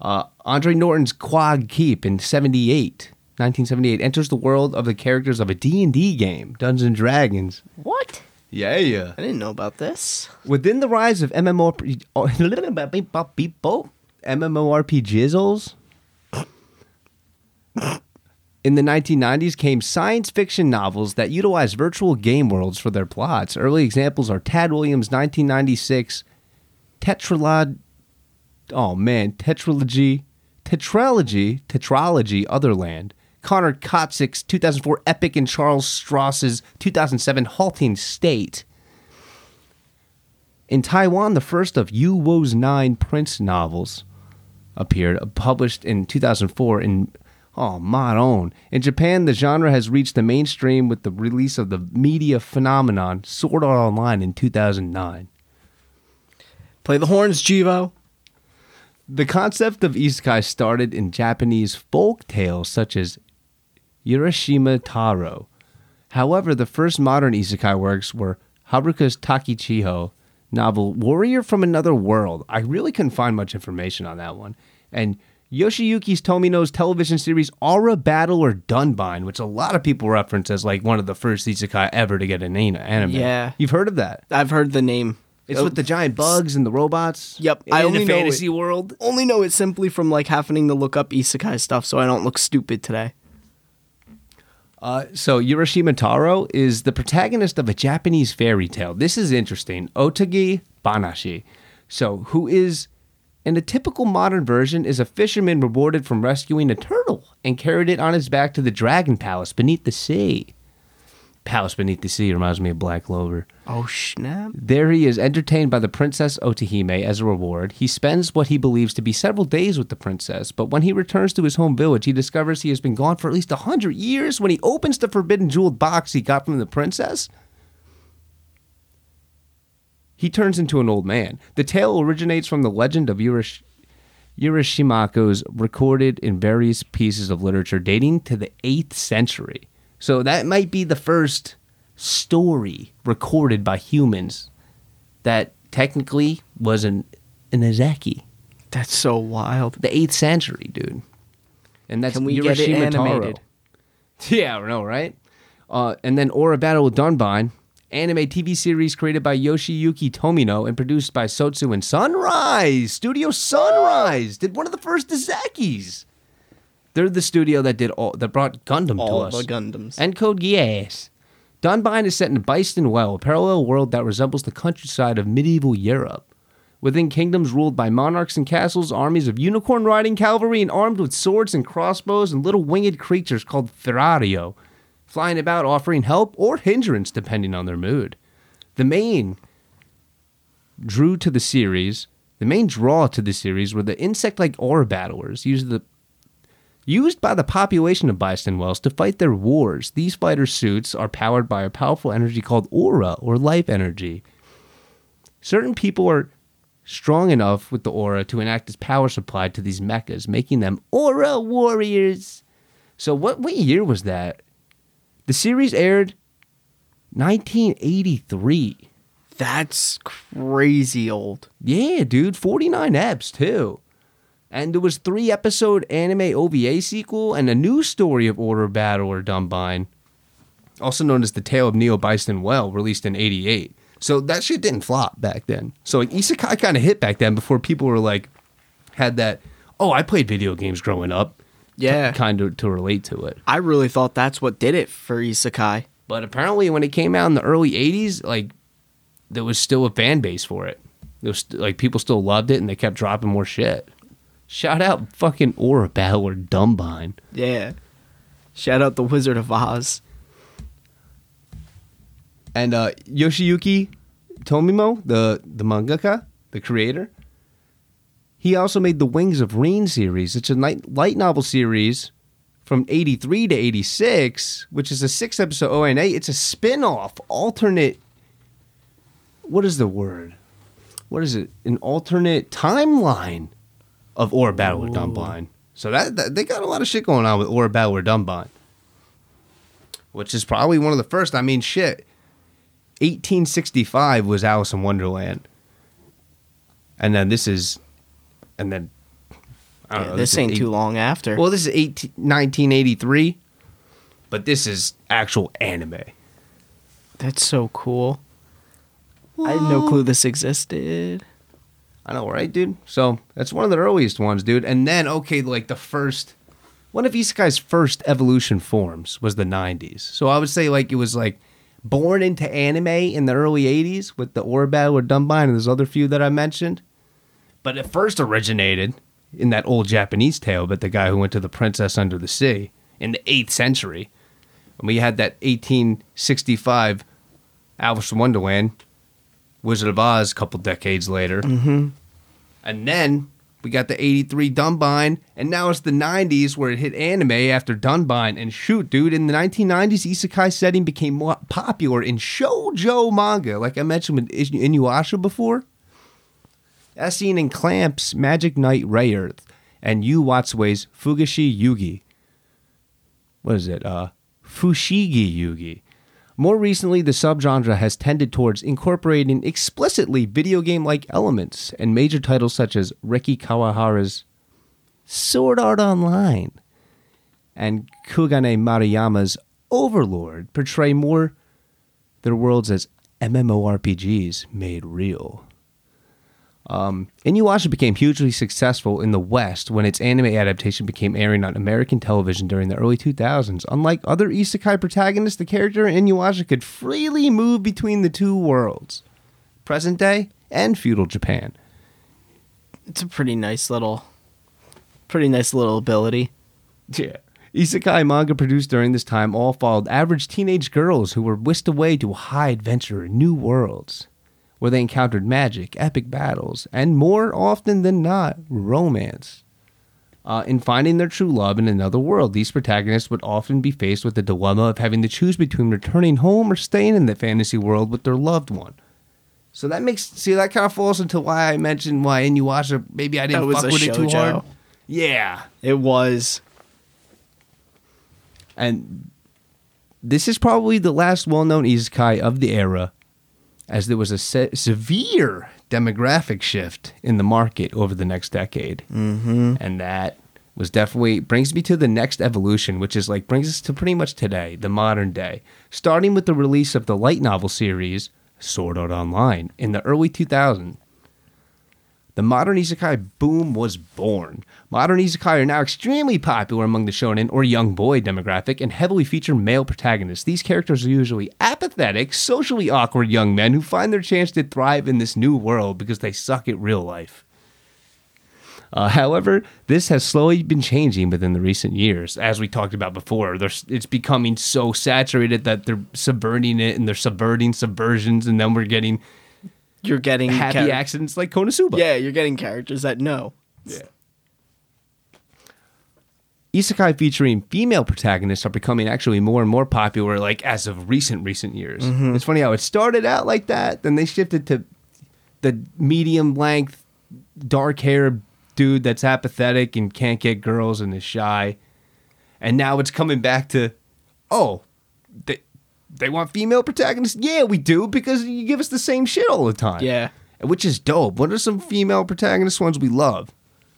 Uh, Andre Norton's Quag Keep in 78, 1978 enters the world of the characters of a D&D game, Dungeons and Dragons. What? Yeah, yeah. I didn't know about this. Within the rise of MMO MMORPGizzles, in the 1990s came science fiction novels that utilized virtual game worlds for their plots. Early examples are Tad Williams' 1996 Tetralog Oh man, Tetralogy, Tetralogy, Tetralogy Otherland. Conor Kostick's 2004 epic and Charles Stross's 2007 Halting State. In Taiwan, the first of Yu Wo's nine Prince novels appeared, uh, published in 2004 in oh my own. In Japan, the genre has reached the mainstream with the release of the media phenomenon Sword Art Online in 2009. Play the horns, Jivo. The concept of isekai started in Japanese folk tales such as Urashima Taro. However, the first modern isekai works were Haruka's Takachiho novel Warrior from Another World. I really couldn't find much information on that one. And Yoshiyuki's Tomino's television series Aura Battle or Dunbine, which a lot of people reference as like one of the first isekai ever to get an anime. Yeah. You've heard of that? I've heard the name. It's Oh, with the giant bugs and the robots. Yep, In I only know fantasy it. world. Only know it simply from like having to look up isekai stuff so I don't look stupid today. Uh, so Urashima Taro is the protagonist of a Japanese fairy tale. This is interesting. Otogi Banashi. So who is in a typical modern version is a fisherman rewarded from rescuing a turtle and carried it on his back to the dragon palace beneath the sea. Palace beneath the sea reminds me of Black Clover. Oh snap! There he is entertained by the princess Otohime as a reward. He spends what he believes to be several days with the princess, but when he returns to his home village, he discovers he has been gone for at least a hundred years. When he opens the forbidden jeweled box he got from the princess, he turns into an old man. The tale originates from the legend of Urash- Urashimako's recorded in various pieces of literature dating to the 8th century. So that might be the first story recorded by humans that technically was an, an Izaki. That's so wild. The 8th century, dude. And that's Can we get it animated? Yeah, I know, right? Uh, and then Aura Battle with Dunbine, anime TV series created by Yoshiyuki Tomino and produced by Sotsu and Sunrise. Studio Sunrise did one of the first Izakis. They're the studio that did all that brought Gundam All to us. the Gundams. And Code Geass. Dunbine is set in Byston Well, a parallel world that resembles the countryside of medieval Europe. Within kingdoms ruled by monarchs and castles, armies of unicorn riding cavalry and armed with swords and crossbows and little winged creatures called Ferario, flying about offering help or hindrance depending on their mood. The main drew to the series, the main draw to the series were the insect-like aura battlers used the Used by the population of Byston Wells to fight their wars, these fighter suits are powered by a powerful energy called aura or life energy. Certain people are strong enough with the aura to enact as power supply to these mechas, making them aura warriors. So what what year was that? The series aired 1983. That's crazy old. Yeah, dude, 49 eps too. And there was three episode anime OVA sequel and a new story of Order Battle or Dunbine, also known as The Tale of Neo Byston Well, released in 88. So that shit didn't flop back then. So like Isekai kind of hit back then before people were like had that, oh, I played video games growing up. Yeah. Kind of to relate to it. I really thought that's what did it for isekai. But apparently, when it came out in the early '80s, like there was still a fan base for it. There was like people still loved it, and they kept dropping more shit. Shout out fucking Aura Battle or Dunbine. Yeah. Shout out the Wizard of Oz. And uh, Yoshiyuki Tomino, the the mangaka, the creator, he also made the Wings of Rean series. It's a night, light novel series from 83 to 86, which is a six episode ONA. It's a spin off, alternate. What is the word? What is it? An alternate timeline of Or Battle with Dunbine. So that, that they got a lot of shit going on with Or Battle with Dunbine, which is probably one of the first. I mean, shit 1865 was Alice in Wonderland. And then this is, and then, I don't Yeah, know. this is ain't eight- too long after. Well, this is 18, 1983, but this is actual anime. That's so cool. I had no clue this existed. I know, right, dude? So that's one of the earliest ones, dude. And then, okay, like the first, one of Isekai's first evolution forms was the 90s. So I would say, like, it was like born into anime in the early 80s with the Orabel or Dunbine and those other few that I mentioned. But it first originated in that old Japanese tale about the guy who went to the princess under the sea in the 8th century. And we had that 1865 Alice in Wonderland, Wizard of Oz a couple decades later. Mm-hmm. And then we got the 83 Dunbine, and now it's the 90s where it hit anime after Dunbine. And shoot, dude, in the 1990s, isekai setting became more popular in shoujo manga, like I mentioned with In- Inuyasha before. As seen in Clamp's Magic Knight Rayearth and Yuu Watase's Fugashi Yugi. What is it? Uh, Fushigi Yugi. More recently, the subgenre has tended towards incorporating explicitly video game like elements, and major titles such as Reki Kawahara's Sword Art Online and Kugane Maruyama's Overlord portray more their worlds as MMORPGs made real. Um, Inuyasha became hugely successful in the West when its anime adaptation became airing on American television during the early 2000s. Unlike other isekai protagonists, the character in Inuyasha could freely move between the two worlds, present day and feudal Japan. It's a pretty nice little, pretty nice little ability. Yeah. Isekai manga produced during this time all followed average teenage girls who were whisked away to a high adventure in new worlds, where they encountered magic, epic battles, and more often than not, romance. Uh, in finding their true love in another world, these protagonists would often be faced with the dilemma of having to choose between returning home or staying in the fantasy world with their loved one. So that makes see that kind of falls into why I mentioned why Inuyasha maybe I didn't fuck with it too hard. Yeah, It was. And this is probably the last well known isekai of the era, as there was a se- severe demographic shift in the market over the next decade. Mm-hmm. And that was definitely brings me to the next evolution, which is like brings us to pretty much today, the modern day, starting with the release of the light novel series Sword Art Online in the early 2000s. The modern isekai boom was born. Modern isekai are now extremely popular among the shonen or young boy demographic and heavily feature male protagonists. These characters are usually apathetic, socially awkward young men who find their chance to thrive in this new world because they suck at real life. Uh, however, this has slowly been changing within the recent years. As we talked about before, it's becoming so saturated that they're subverting it and they're subverting subversions, and then we're getting You're getting happy char- accidents like Konosuba. Yeah, you're getting characters that know. Yeah. Isekai featuring female protagonists are becoming actually more and more popular, like as of recent recent years. Mm-hmm. It's funny how it started out like that, then they shifted to the medium length, dark haired dude that's apathetic and can't get girls and is shy, and now it's coming back to, oh, they they want female protagonists. Yeah, we do because you give us the same shit all the time. Yeah. which is dope. What are some female protagonist ones we love?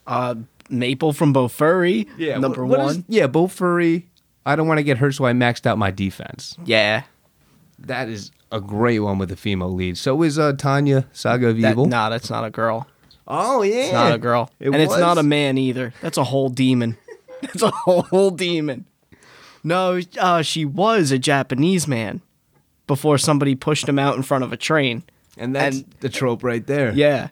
Uh, Maple from Bofuri. number what- what one. is- yeah, Bofuri. I don't want to get hurt, so I maxed out my defense. yeah. That is a great one with a female lead. So is uh, Tanya Saga of That, Evil. nah, that's not a girl. oh yeah, It's not a girl. It and it's not a man either. That's a whole demon. That's a whole demon. No, uh, she was a Japanese man before somebody pushed him out in front of a train. and that's and- the trope right there. Yeah.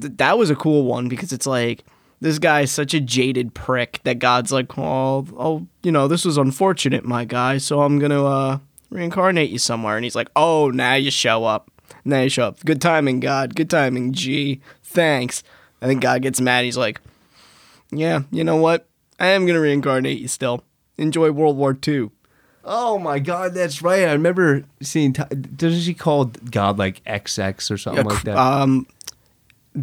Th- that was a cool one because it's like this guy's such a jaded prick that God's like, "Oh, oh, you know, this was unfortunate, my guy, so I'm going to uh reincarnate you somewhere." And he's like, "Oh, now you show up. Now you show up. Good timing, God. Good timing, G. Thanks." And then God gets mad. He's like, "Yeah, you know what? I am going to reincarnate you still. Enjoy World War II." Oh my God, that's right. I remember seeing. Doesn't she call God like XX or something like that? Um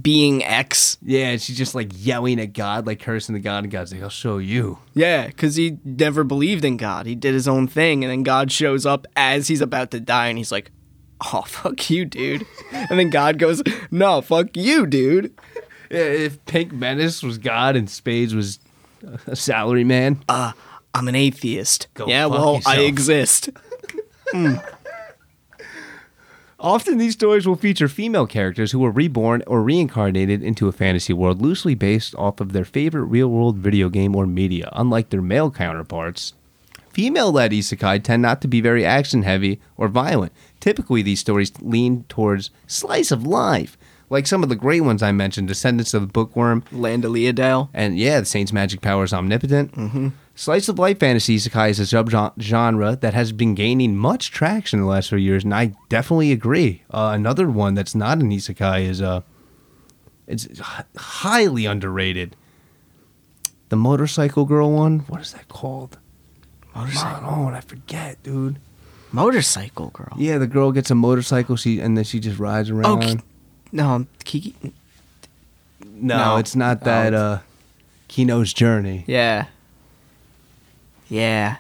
being X yeah, and she's just like yelling at God, like cursing the God, and God's like, "I'll show you." Yeah, because he never believed in God. He did his own thing, and then God shows up as he's about to die, and he's like, oh fuck you, dude. And then God goes, no, fuck you, dude. If Pink Menace was God and Spades was a salary man. Uh, I'm an atheist. Go yeah, fuck well, I yourself. exist. Often these stories will feature female characters who were reborn or reincarnated into a fantasy world loosely based off of their favorite real world video game or media. Unlike their male counterparts, female led isekai tend not to be very action heavy or violent. Typically, these stories lean towards slice of life, like some of the great ones I mentioned Descendants of the Bookworm, Land of Leadale. and yeah, the Saint's magic power is omnipotent. Mm-hmm. Slice of life fantasy isekai is a subgenre that has been gaining much traction in the last few years, and I definitely agree. Uh, another one that's not an isekai is uh, it's h- highly underrated. The motorcycle girl one. What is that called? Motorcycle, Oh, I forget, dude. motorcycle girl. Yeah, the girl gets a motorcycle, she and then she just rides around. Oh, Ki- no, Kiki. no, no. it's not that. Oh. uh, Kino's Journey. Yeah. Yeah.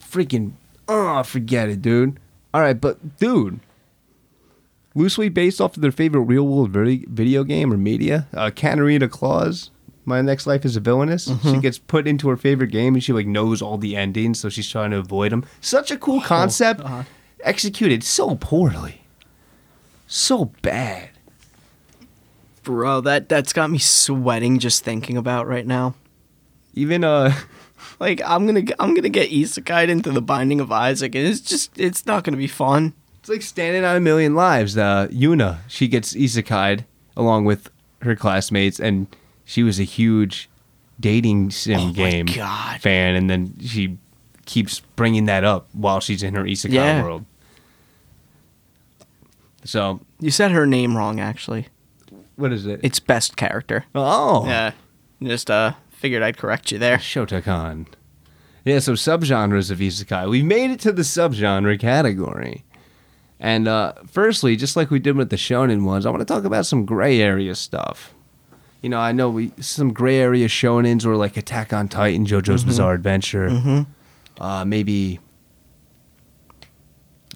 freaking oh forget it dude. All right but dude loosely based off of their favorite real world video game or media uh Katarina Claes my next life is a villainess. She gets put into her favorite game and she like knows all the endings so she's trying to avoid them such a cool concept. uh-huh. executed so poorly. So bad. Bro, that that's got me sweating just thinking about right now. even uh Like I'm gonna I'm gonna get isekai into the Binding of Isaac, and it's just it's not gonna be fun. It's like standing on a million lives. Uh, Yuna, she gets isekai'd along with her classmates, and she was a huge dating sim Oh game fan, and then she keeps bringing that up while she's in her isekai Yeah. world. So, You said her name wrong, actually. what is it? It's best character. oh, Yeah, just uh figured I'd correct you there. Shotokan. Yeah, so subgenres of isekai. We made it to the subgenre category. And uh, firstly, just like we did with the shonen ones, I want to talk about some gray area stuff. You know, I know we some gray area shonens or like Attack on Titan, JoJo's Bizarre Adventure. Mm-hmm. Uh, maybe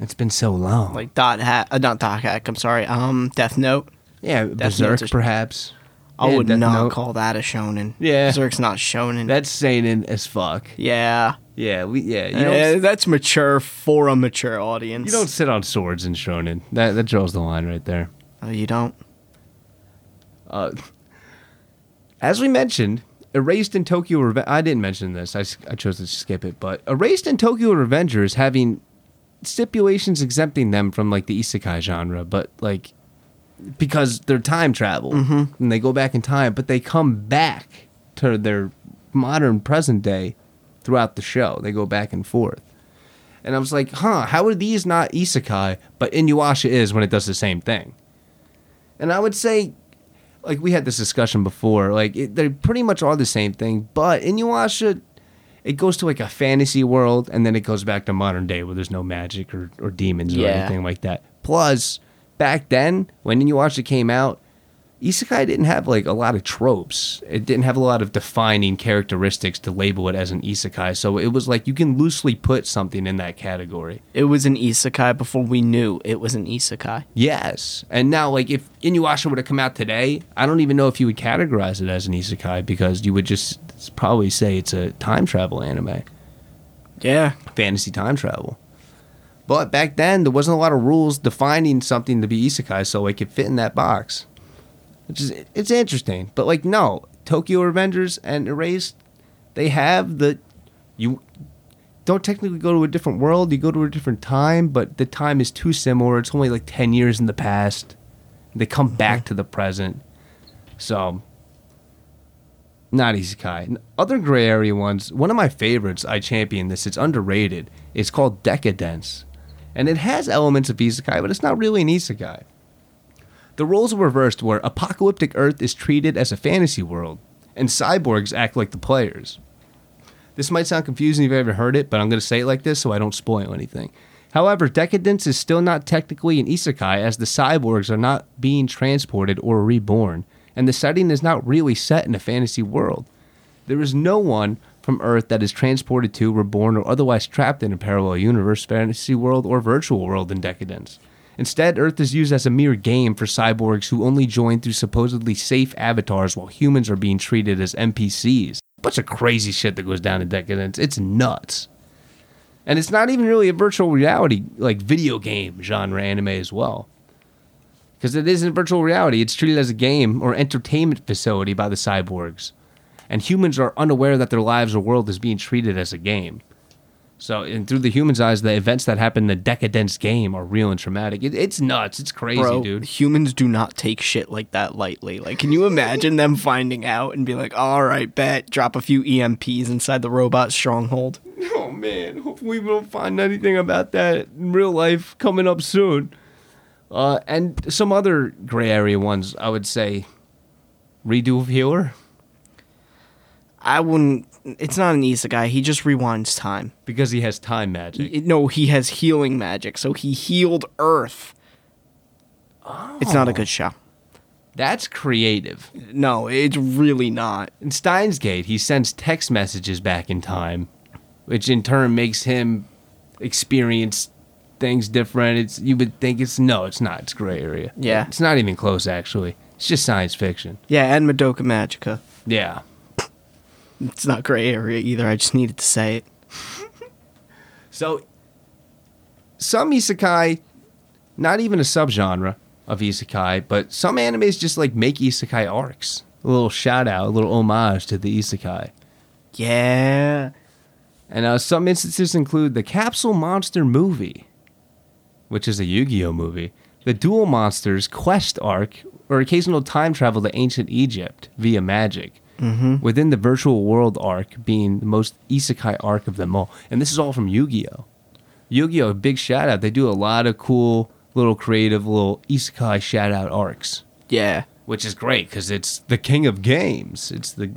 it's been so long. Like dot hack, uh, not dot hack. I'm sorry. Um, Death Note. yeah, Note's Berserk a- perhaps. I Yeah, would not Note. call that a shonen. Yeah. Berserk's not shonen. That's seinen as fuck. yeah, Yeah, we yeah. Don't, that's mature for a mature audience. you don't sit on swords in shonen. That that draws the line right there. Oh, you don't. Uh, as we mentioned, Erased in Tokyo I didn't mention this. I, I chose to skip it, but Erased in Tokyo Revengers having stipulations exempting them from like the isekai genre, but like because they're time travel mm-hmm. and they go back in time, but they come back to their modern present day throughout the show. They go back and forth. And I was like, huh, how are these not isekai, but Inuyasha is when it does the same thing? And I would say, like we had this discussion before, like it, they pretty much are the same thing, but Inuyasha, it goes to like a fantasy world, and then it goes back to modern day where there's no magic or, or demons or anything like that. Plus, back then when Inuyasha came out, Isekai didn't have like a lot of tropes. It didn't have a lot of defining characteristics to label it as an isekai. So it was like you can loosely put something in that category. It was an isekai before we knew it was an isekai. Yes. And now, like, if Inuyasha were to come out today, I don't even know if you would categorize it as an isekai because you would just probably say it's a time travel anime, Yeah. fantasy time travel. But back then, there wasn't a lot of rules defining something to be isekai, so it could fit in that box. Which is, it's interesting. But, like, no, Tokyo Revengers and Erased, they have the. You don't technically go to a different world, you go to a different time, but the time is too similar. It's only like 10 years in the past. They come mm-hmm. back to the present. So, not isekai. And Other gray area ones, one of my favorites, I champion this, it's underrated. It's called Decadence. And it has elements of isekai, but it's not really an isekai. The roles are reversed where apocalyptic Earth is treated as a fantasy world, and cyborgs act like the players. This might sound confusing if you've ever heard it, but I'm going to say it like this so I don't spoil anything. However, Decadence is still not technically an isekai as the cyborgs are not being transported or reborn, and the setting is not really set in a fantasy world. There is no one from Earth that is transported to, reborn, or otherwise trapped in a parallel universe, fantasy world, or virtual world in Decadence. Instead, Earth is used as a mere game for cyborgs who only join through supposedly safe avatars while humans are being treated as NPCs. Bunch of crazy shit that goes down in Decadence. It's nuts. And it's not even really a virtual reality, like video game genre anime as well. Because it isn't virtual reality, it's treated as a game or entertainment facility by the cyborgs. And humans are unaware that their lives or world is being treated as a game. So, and through the human's eyes, the events that happen in the Decadence game are real and traumatic. It, it's nuts. It's crazy, Bro, dude. humans do not take shit like that lightly. Like, can you imagine them finding out and be like, all right, bet, drop a few EMPs inside the robot stronghold? Oh man, hopefully we don't find anything about that in real life coming up soon. Uh, and some other gray area ones, I would say, redo of healer I wouldn't. It's not an isekai. He just rewinds time. because he has time magic. He- no, he has healing magic, so he healed Earth. Oh. It's not a oh. good show. That's creative. No, it's really not. In Steins Gate, he sends text messages back in time, which in turn makes him experience things different. It's you would think it's no, it's not. It's gray area. Yeah. it's not even close actually. It's just science fiction. Yeah, and Madoka Magica. Yeah, It's not gray area either. I just needed to say it. So, some isekai, not even a subgenre of isekai, but some animes just like make isekai arcs. A little shout out, a little homage to the isekai. Yeah. And uh, some instances include the Capsule Monster movie, which is a Yu Gi Oh movie, the Duel Monsters quest arc, or occasional time travel to ancient Egypt via magic. Mm-hmm. Within the virtual world arc being the most isekai arc of them all. And this is all from Yu Gi Oh! Yu Gi Oh! big shout out. They do a lot of cool, little creative, little isekai shout out arcs Yeah. which is great because it's the king of games. It's the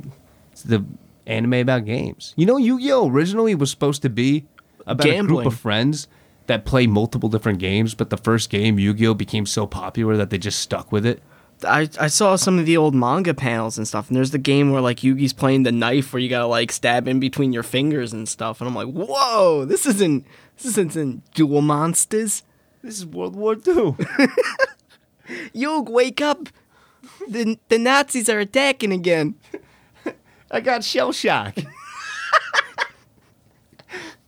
it's the anime about games. You know, Yu-Gi-Oh originally was supposed to be about a group of friends that play multiple different games, but the first game Yu-Gi-Oh became so popular that they just stuck with it. I, I saw some of the old manga panels and stuff, and there's the game where like Yugi's playing the knife where you gotta like stab in between your fingers and stuff, and I'm like, whoa, this isn't this isn't in Duel Monsters. This is World War II. Yug, wake up! The the Nazis are attacking again. I got shell shock.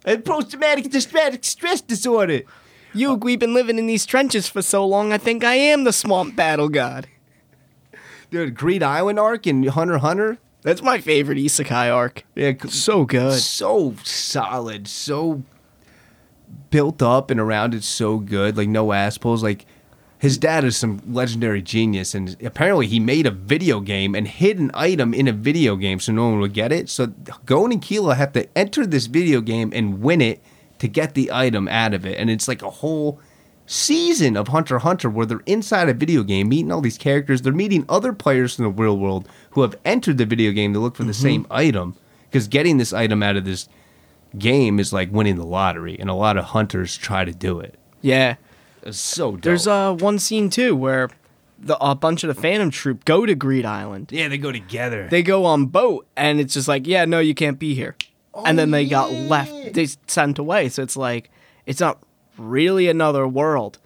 and post-traumatic traumatic stress disorder. Yug, we've been living in these trenches for so long. I think I am the swamp battle god. Dude, Greed Island arc in Hunter Hunter. That's my favorite isekai arc. Yeah, So good. so solid, so built up and around it so good, like no ass pulls. Like his dad is some legendary genius, and apparently he made a video game and hid an item in a video game so no one would get it. So Gon and Killua have to enter this video game and win it to get the item out of it, and it's like a whole season of Hunter Hunter where they're inside a video game meeting all these characters. They're meeting other players from the real world who have entered the video game to look for the same item because getting this item out of this game is like winning the lottery, and a lot of hunters try to do it. Yeah. It's so dope. There's uh one scene too where the a bunch of the Phantom Troop go to Greed Island. yeah, they go together. They go on boat, and it's just like, yeah, no, you can't be here. and then they got yeah. left, they sent away. So it's like, it's not really another world,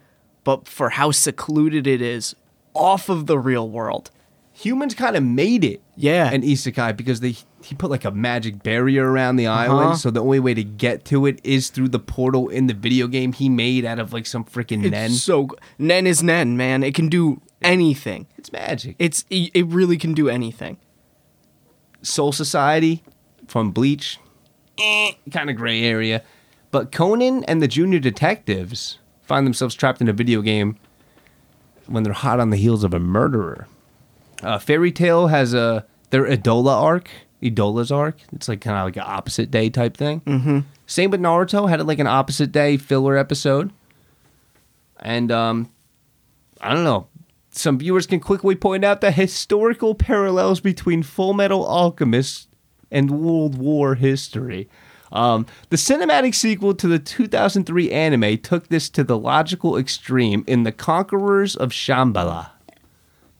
but for how secluded it is off of the real world. Humans kind of made it. Yeah. an isekai because they he put like a magic barrier around the Uh-huh. island, so the only way to get to it is through the portal in the video game he made out of like some freaking nen. so Nen is Nen, man. It can do anything. It's magic. It's it it really can do anything. Soul Society from Bleach, eh, kind of gray area. But Conan and the Junior Detectives find themselves trapped in a video game when they're hot on the heels of a murderer. Uh, Fairy Tail has a their Idola arc, Idola's arc. It's like kind of like an opposite day type thing. Mm-hmm. Same with Naruto had like an opposite day filler episode. And um, I don't know. Some viewers can quickly point out the historical parallels between Full Metal Alchemist and World War history. Um, the cinematic sequel to the 2003 anime took this to the logical extreme in The Conquerors of Shambhala.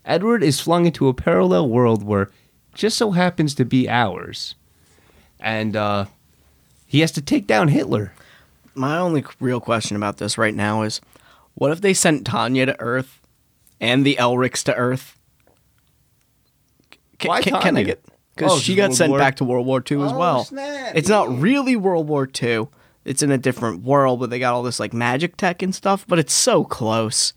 Edward is flung into a parallel world where just so happens to be ours. And uh, he has to take down Hitler. My only real question about this right now is What if they sent Tanya to Earth and the Elrics to Earth? C- Why can, can I get? Because Oh, she got World sent War- back to World War II as Oh, well. snap, It's not really World War II. It's in a different world, but they got all this like magic tech and stuff. But it's so close.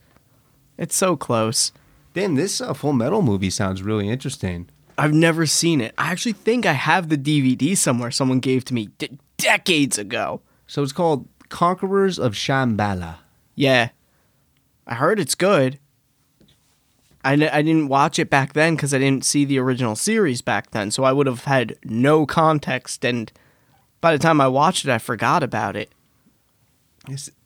It's so close. Damn, this uh, Full Metal movie sounds really interesting. I've never seen it. I actually think I have the DVD somewhere. Someone gave to me d- decades ago. So it's called Conquerors of Shambhala. Yeah. I heard it's good. I, n- I didn't watch it back then because I didn't see the original series back then. So I would have had no context. And by the time I watched it, I forgot about it.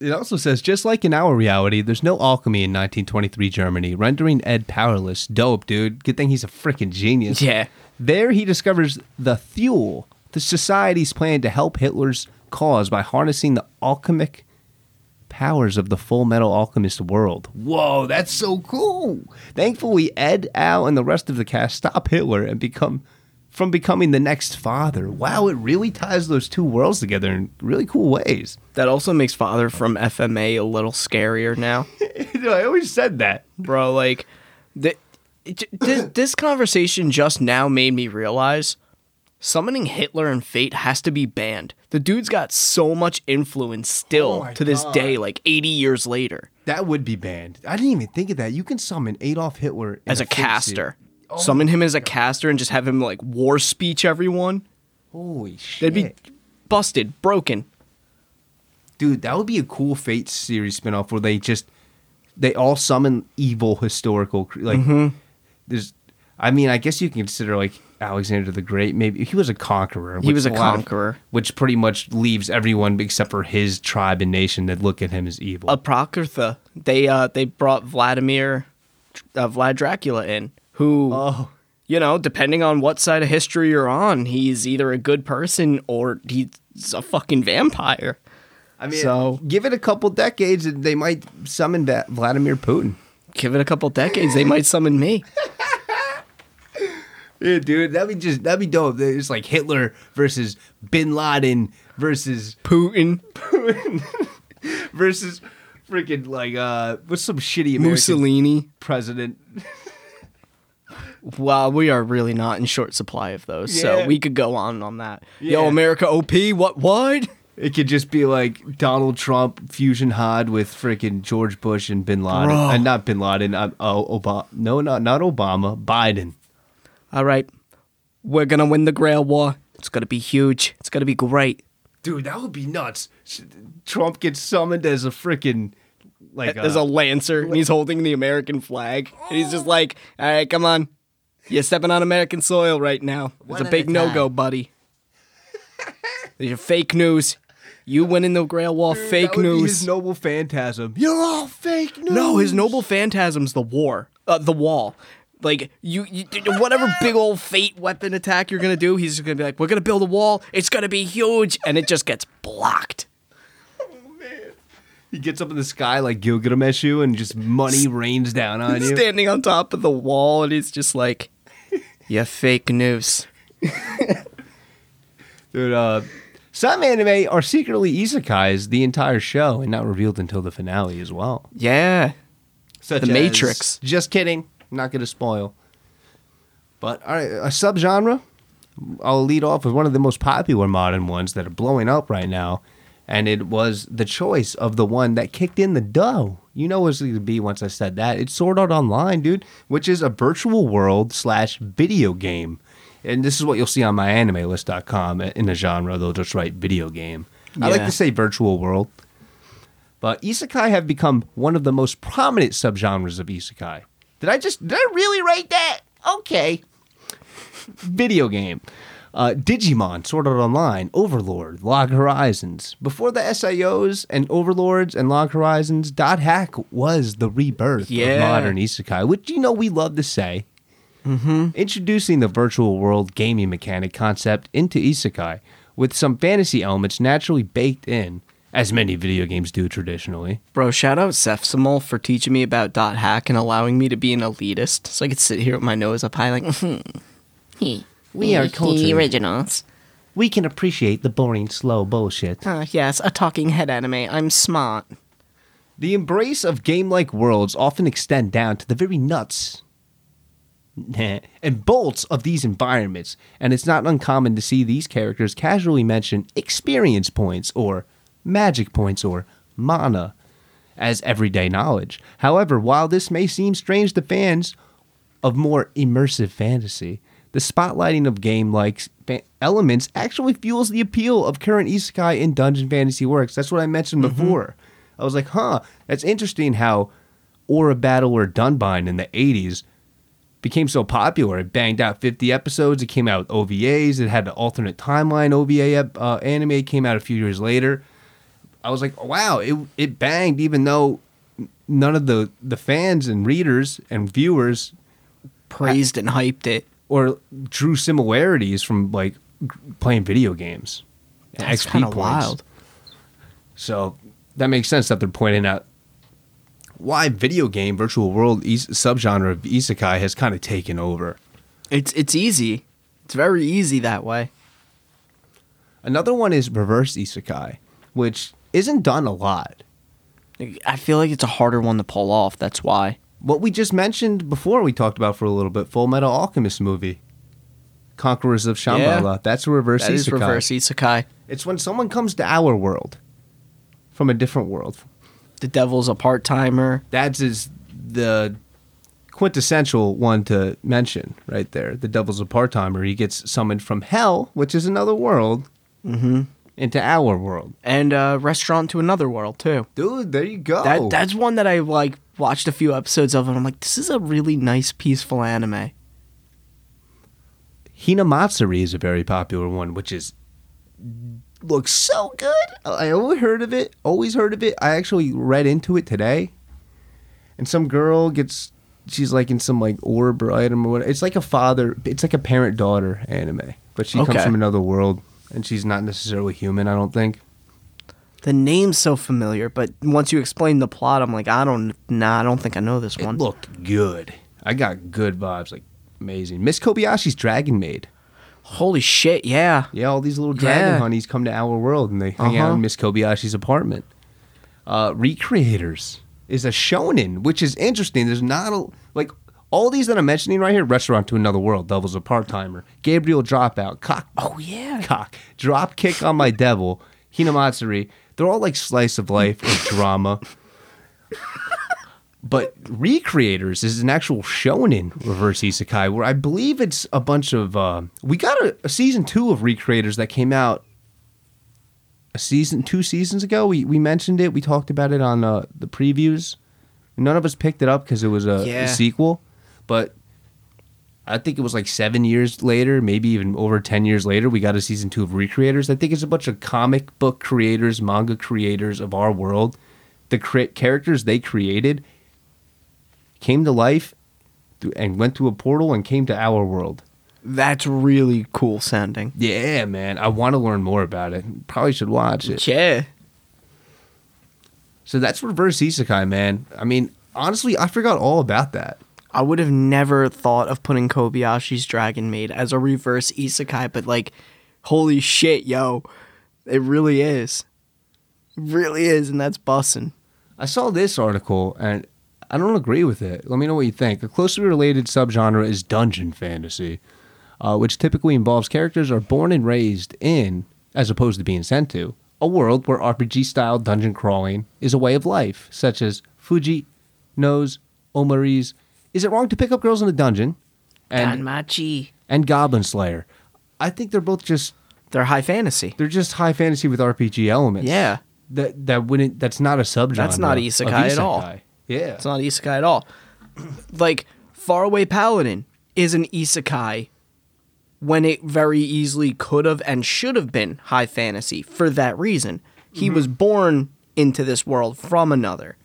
It also says, just like in our reality, there's no alchemy in 1923 Germany, rendering Ed powerless. Dope, dude. Good thing he's a freaking genius. Yeah. There he discovers the Thule, the society's plan to help Hitler's cause by harnessing the alchemic powers of the full metal alchemist world. Whoa, that's so cool. Thankfully, Ed, Al, and the rest of the cast stop Hitler and become from becoming the next father. Wow, it really ties those two worlds together in really cool ways. That also makes Father from FMA a little scarier now. I always said that. Bro, like, th- it- this, this conversation just now made me realize summoning Hitler and Fate has to be banned. The dude's got so much influence still Oh to this God. day, like 80 years later, That would be banned. I didn't even think of that. You can summon Adolf Hitler as a suit. caster. Summon him as a caster and just have him like war speech everyone. Holy shit. They'd be busted, broken. Dude, that would be a cool Fate series spinoff where they just they all summon evil historical like Mm-hmm. there's I mean, I guess you can consider like Alexander the Great. Maybe he was a conqueror. He was a lot of- conqueror. which pretty much leaves everyone except for his tribe and nation that look at him as evil. Apocrypha. They uh they brought Vladimir uh, Vlad Dracula in, who oh, you know, depending on what side of history you're on, he's either a good person or he's a fucking vampire. I mean, So- give it a couple decades, and they might summon that Vladimir Putin. Give it a couple decades, they might summon me. Yeah, dude, that'd be just that'd be dope. It's like Hitler versus Bin Laden versus Putin, Putin versus freaking like uh what's some shitty American Mussolini. president? Well, we are really not in short supply of those, Yeah. so we could go on on that. Yo, Yeah. America OP, what what? It could just be like Donald Trump fusion hod with freaking George Bush and Bin Laden, Bro. uh, not Bin Laden. Uh, oh, Obama. No, not not Obama. Biden. All right, we're gonna win the Grail War. It's gonna be huge. It's gonna be great. Dude, that would be nuts. Trump gets summoned as a freaking like There's a lancer, and he's holding the American flag, and he's just like, "All right, come on, you're stepping on American soil right now. It's One a big no go, time." buddy. There's fake news. You winning the Grail War, fake that would be news. His noble phantasm. You're all fake news. No, his noble phantasm's the war, uh, the wall. Like you, you, whatever big old fate weapon attack you're gonna do, he's gonna be like, "We're gonna build a wall. It's gonna be huge," and it just gets blocked. He gets up in the sky like Gilgamesh and just money rains down on you. Standing on top of the wall, and he's just like, "You fake news." Dude, uh, some anime are secretly isekais the entire show and not revealed until the finale as well. Yeah, Such The as- Matrix. Just kidding. Not going to spoil. But all right, a subgenre. I'll lead off with one of the most popular modern ones that are blowing up right now, and it was the choice of the one that kicked in the dough. You know what's going to be once I said that. It's Sword Art Online, dude, which is a virtual world slash video game. And this is what you'll see on myanimelist.com in the genre. They'll just write video game. I like to say virtual world. But isekai have become one of the most prominent subgenres of isekai. Did I just did I really write that? Okay. Video game. Uh, Digimon, Sword Art Online, Overlord, Log Horizons. Before the SIOs and Overlords and Log Horizons, Dot Hack was the rebirth Yeah. of modern isekai, which you know we love to say. Mm-hmm. Introducing the virtual world gaming mechanic concept into isekai, with some fantasy elements naturally baked in, as many video games do traditionally. bro. Shout out Sefsimol for teaching me about dot hack and allowing me to be an elitist, so I could sit here with my nose up high, like, hmm. We are the cultured. originals. We can appreciate the boring, slow bullshit. uh, yes, a talking head anime. I'm smart. The embrace of game like worlds often extend down to the very nuts and bolts of these environments, and it's not uncommon to see these characters casually mention experience points or magic points or mana as everyday knowledge. However, while this may seem strange to fans of more immersive fantasy, the spotlighting of game like elements actually fuels the appeal of current isekai and dungeon fantasy works. That's what I mentioned Mm-hmm. before. I was like, huh, that's interesting how Aura Battler Dunbine in the 80s became so popular. It banged out 50 episodes. It came out with OVAs. It had an alternate timeline OVA uh, anime. It came out a few years later. I was like, wow, it, it banged even though none of the, the fans and readers and viewers Praised and hyped it. or drew similarities from like playing video games. That's XP kind of wild. So that makes sense that they're pointing out why video game virtual world is- subgenre of isekai has kind of taken over. It's it's easy. It's very easy that way. Another one is reverse isekai, which isn't done a lot. I feel like it's a harder one to pull off. That's why. What we just mentioned before, we talked about for a little bit, Full Metal Alchemist movie, Conquerors of Shambhala. Yeah. That's a reverse That isekai. is reverse isekai. It's when someone comes to our world from a different world. The devil's a part timer. That's is the quintessential one to mention right there. The devil's a part timer. He gets summoned from hell, which is another world, Mm-hmm. Into our world. And uh, restaurant to another world too. Dude, there you go. That that's one that I like watched a few episodes of, and I'm like, this is a really nice, peaceful anime. Hinamatsuri is a very popular one, which is looks so good. I always heard of it. Always heard of it. I actually read into it today, and some girl gets. She's like in some like orb or item or whatever. It's like a father. It's like a parent daughter anime, but she comes from another world, and she's not necessarily human. I don't think. The name's so familiar, but once you explain the plot, I'm like, I don't, nah, I don't think I know this It one. looked good. I got good vibes. Like amazing. Miss Kobayashi's Dragon Maid. Holy shit, yeah. Yeah, all these little dragon Yeah. honeys come to our world and they hang out Uh-huh. in Miss Kobayashi's apartment. Uh, Recreators is a shonen, which is interesting. There's not a like all these that I'm mentioning right here. Restaurant to Another World, Devil's a part timer, Gabriel Dropout, Cock, Oh yeah. Cock, Drop Kick on My Devil, Hinamatsuri. They're all like slice of life or drama. But Recreators is an actual shonen reverse isekai where I believe it's a bunch of. Uh, we got a, a season two of Recreators that came out a season, two seasons ago. We we mentioned it. We talked about it on uh, the previews. None of us picked it up because it was a, a sequel, but I think it was like seven years later, maybe even over 10 years later, we got a season two of Recreators. I think it's a bunch of comic book creators, manga creators of our world. The cre- characters they created came to life through- and went through a portal and came to our world. That's really cool sounding. Yeah, man. I want to learn more about it. Probably should watch it. Yeah. So that's reverse isekai, man. I mean, honestly, I forgot all about that. I would have never thought of putting Kobayashi's Dragon Maid as a reverse isekai, but like, holy shit, yo. It really is. It really is, and that's bussin'. I saw this article and I don't agree with it. Let me know what you think. A closely related subgenre is dungeon fantasy, uh, which typically involves characters are born and raised in, as opposed to being sent to, a world where RPG style dungeon crawling is a way of life, such as Fuji, Nose, Omari's. Is it wrong to pick up girls in a dungeon? And, Danmachi. and Goblin Slayer. I think they're both just They're high fantasy. they're just high fantasy with RPG elements. Yeah. That that wouldn't that's not a subgenre. That's not of isekai at all. isekai. Yeah. It's not isekai at all. like, Faraway Paladin is an isekai when it very easily could have and should have been high fantasy for that reason. He mm-hmm. was born into this world from another.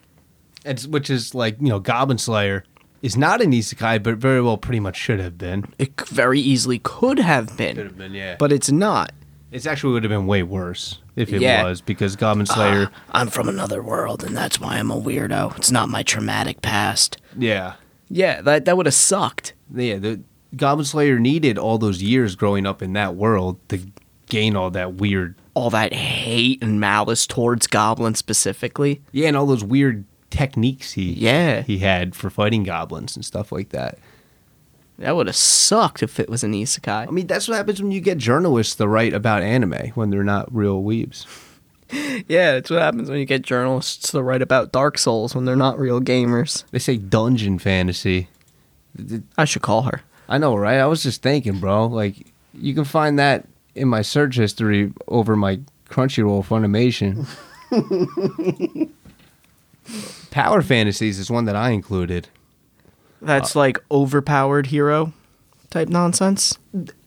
It's, which is like you know Goblin Slayer is not an isekai, but very well pretty much should have been. It very easily could have been, Should have been, yeah. But it's not. it's actually would have been way worse if it Yeah. was because Goblin ah, Slayer. I'm from another world, and that's why I'm a weirdo. It's not my traumatic past. yeah, Yeah, that that would have sucked. yeah. The Goblin Slayer needed all those years growing up in that world to gain all that weird All that hate and malice towards goblins specifically. yeah, and all those weird techniques he Yeah. he had for fighting goblins and stuff like that. That would have sucked if it was an isekai. I mean, that's what happens when you get journalists to write about anime when they're not real weebs. Yeah, that's what happens when you get journalists to write about Dark Souls when they're not real gamers. They say dungeon fantasy. I should call her. I know, right? I was just thinking, bro. Like, you can find that in my search history over my Crunchyroll Funimation. Power Fantasies is one that I included. That's like overpowered hero type nonsense.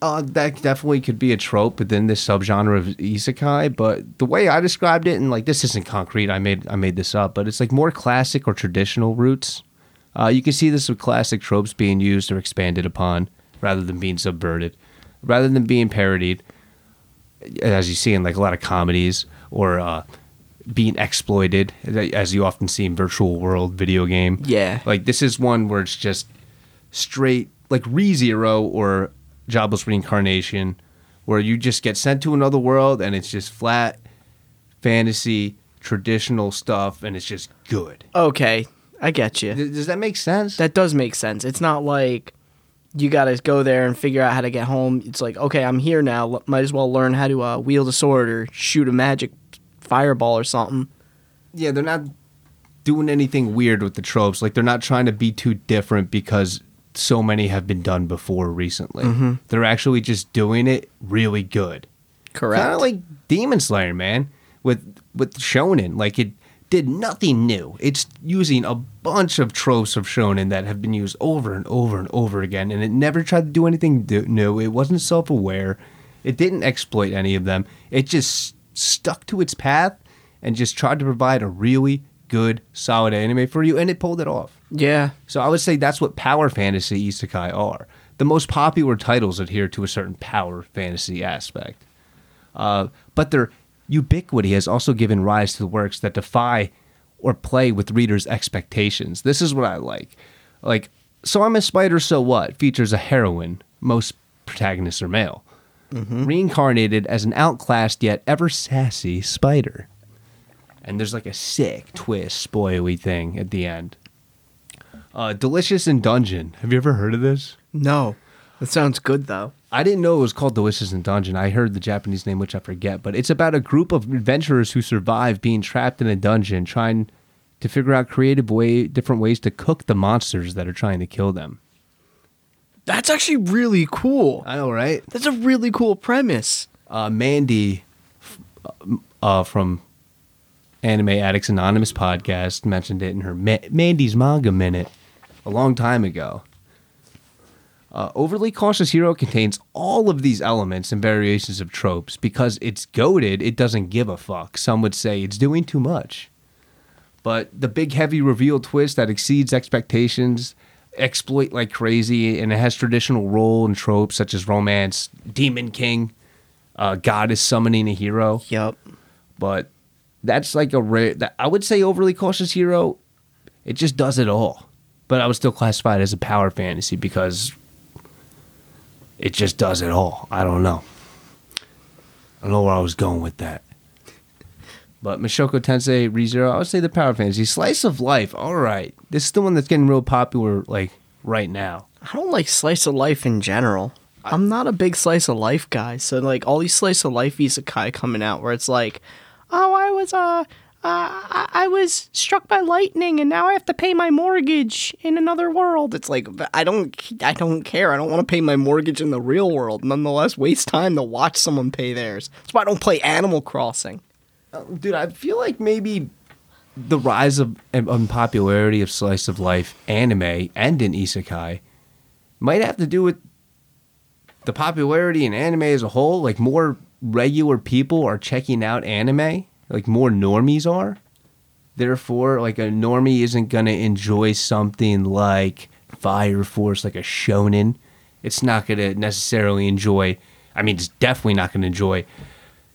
Uh, that definitely could be a trope within this subgenre of isekai, but the way I described it, and like this isn't concrete, I made I made this up, but it's like more classic or traditional roots. Uh, you can see this with classic tropes being used or expanded upon, rather than being subverted, rather than being parodied, as you see in like a lot of comedies or uh, being exploited, as you often see in virtual world video game. Yeah. Like this is one where it's just straight like ReZero or Jobless Reincarnation, where you just get sent to another world and it's just flat fantasy traditional stuff and it's just good. Okay, I get you. Does that make sense? That does make sense. It's not like you got to go there and figure out how to get home. It's like, okay, I'm here now. L- Might as well learn how to uh, wield a sword or shoot a magic fireball or something. yeah, they're not doing anything weird with the tropes. Like they're not trying to be too different because so many have been done before recently. Mm-hmm. They're actually just doing it really good. Correct. Kind of like Demon Slayer, man, with with Shonen. Like it did nothing new. It's using a bunch of tropes of Shonen that have been used over and over and over again, and it never tried to do anything new. It wasn't self aware. It didn't exploit any of them. It just stuck to its path and just tried to provide a really good, solid anime for you, and it pulled it off. yeah. So I would say that's what power fantasy isekai are. The most popular titles adhere to a certain power fantasy aspect. Uh, but their ubiquity has also given rise to works that defy or play with readers' expectations. This is what I like. Like, So I'm a Spider, So What features a heroine. Most protagonists are male. Reincarnated as an outclassed yet ever sassy spider. And there's like a sick twist, spoily thing at the end. Uh, Delicious in Dungeon. Have you ever heard of this? No. That sounds good though. I didn't know it was called Delicious in Dungeon. I heard the Japanese name, which I forget, but it's about a group of adventurers who survive being trapped in a dungeon, trying to figure out creative way, different ways to cook the monsters that are trying to kill them. That's actually really cool. I know, right? That's a really cool premise. Uh, Mandy, uh, from Anime Addicts Anonymous podcast, mentioned it in her Ma- Mandy's Manga Minute a long time ago. Uh, Overly Cautious Hero contains all of these elements and variations of tropes because it's goaded, it doesn't give a fuck. Some would say it's doing too much. But the big heavy reveal twist that exceeds expectations, exploit like crazy, and it has traditional role and tropes such as romance, Demon King, uh, goddess summoning a hero. Yep. But that's like a rare. That, I would say overly cautious hero. It just does it all. But I would still classify it as a power fantasy because it just does it all. I don't know. I don't know where I was going with that. But Mushoku Tensei ReZero, I would say the power fantasy slice of life. All right, this is the one that's getting real popular like right now. I don't like slice of life in general. I'm not a big slice of life guy. So like all these slice of life isekai coming out where it's like, oh, I was uh, uh I I was struck by lightning and now I have to pay my mortgage in another world. It's like I don't I don't care. I don't want to pay my mortgage in the real world. Nonetheless, waste time to watch someone pay theirs. That's why I don't play Animal Crossing. Dude, I feel like maybe the rise of unpopularity of slice of life anime and in isekai might have to do with the popularity in anime as a whole. Like more regular people are checking out anime, like more normies are. Therefore, like a normie isn't gonna enjoy something like Fire Force, like a shonen. It's not gonna necessarily enjoy. I mean, it's definitely not gonna enjoy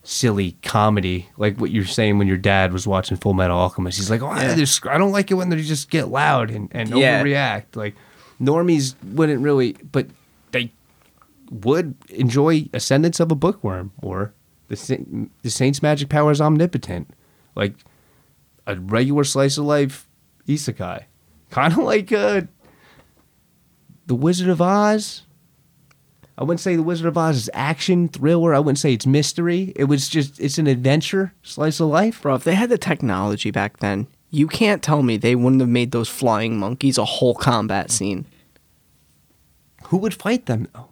silly comedy, like what you're saying when your dad was watching Full Metal Alchemist. He's like, "Oh, I, Yeah. just- I don't like it when they just get loud and, and Yeah. overreact." Like normies wouldn't really, but they would enjoy Ascendance of a Bookworm or the, the Saint's Magic Power is Omnipotent. Like a regular slice of life isekai. Kind of like uh, The Wizard of Oz. I wouldn't say The Wizard of Oz is action, thriller. I wouldn't say it's mystery. It was just, it's an adventure, slice of life. Bro, if they had the technology back then, you can't tell me they wouldn't have made those flying monkeys a whole combat scene. Who would fight them, though?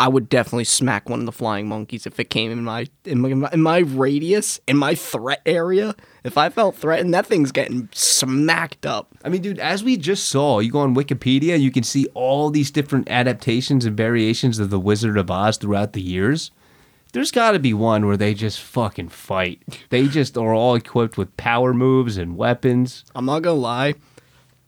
I would definitely smack one of the flying monkeys if it came in my in my, in my radius, in my threat area. If I felt threatened, that thing's getting smacked up. I mean, dude, as we just saw, you go on Wikipedia, you can see all these different adaptations and variations of The Wizard of Oz throughout the years. There's got to be one where they just fucking fight. They just are all equipped with power moves and weapons. I'm not gonna lie.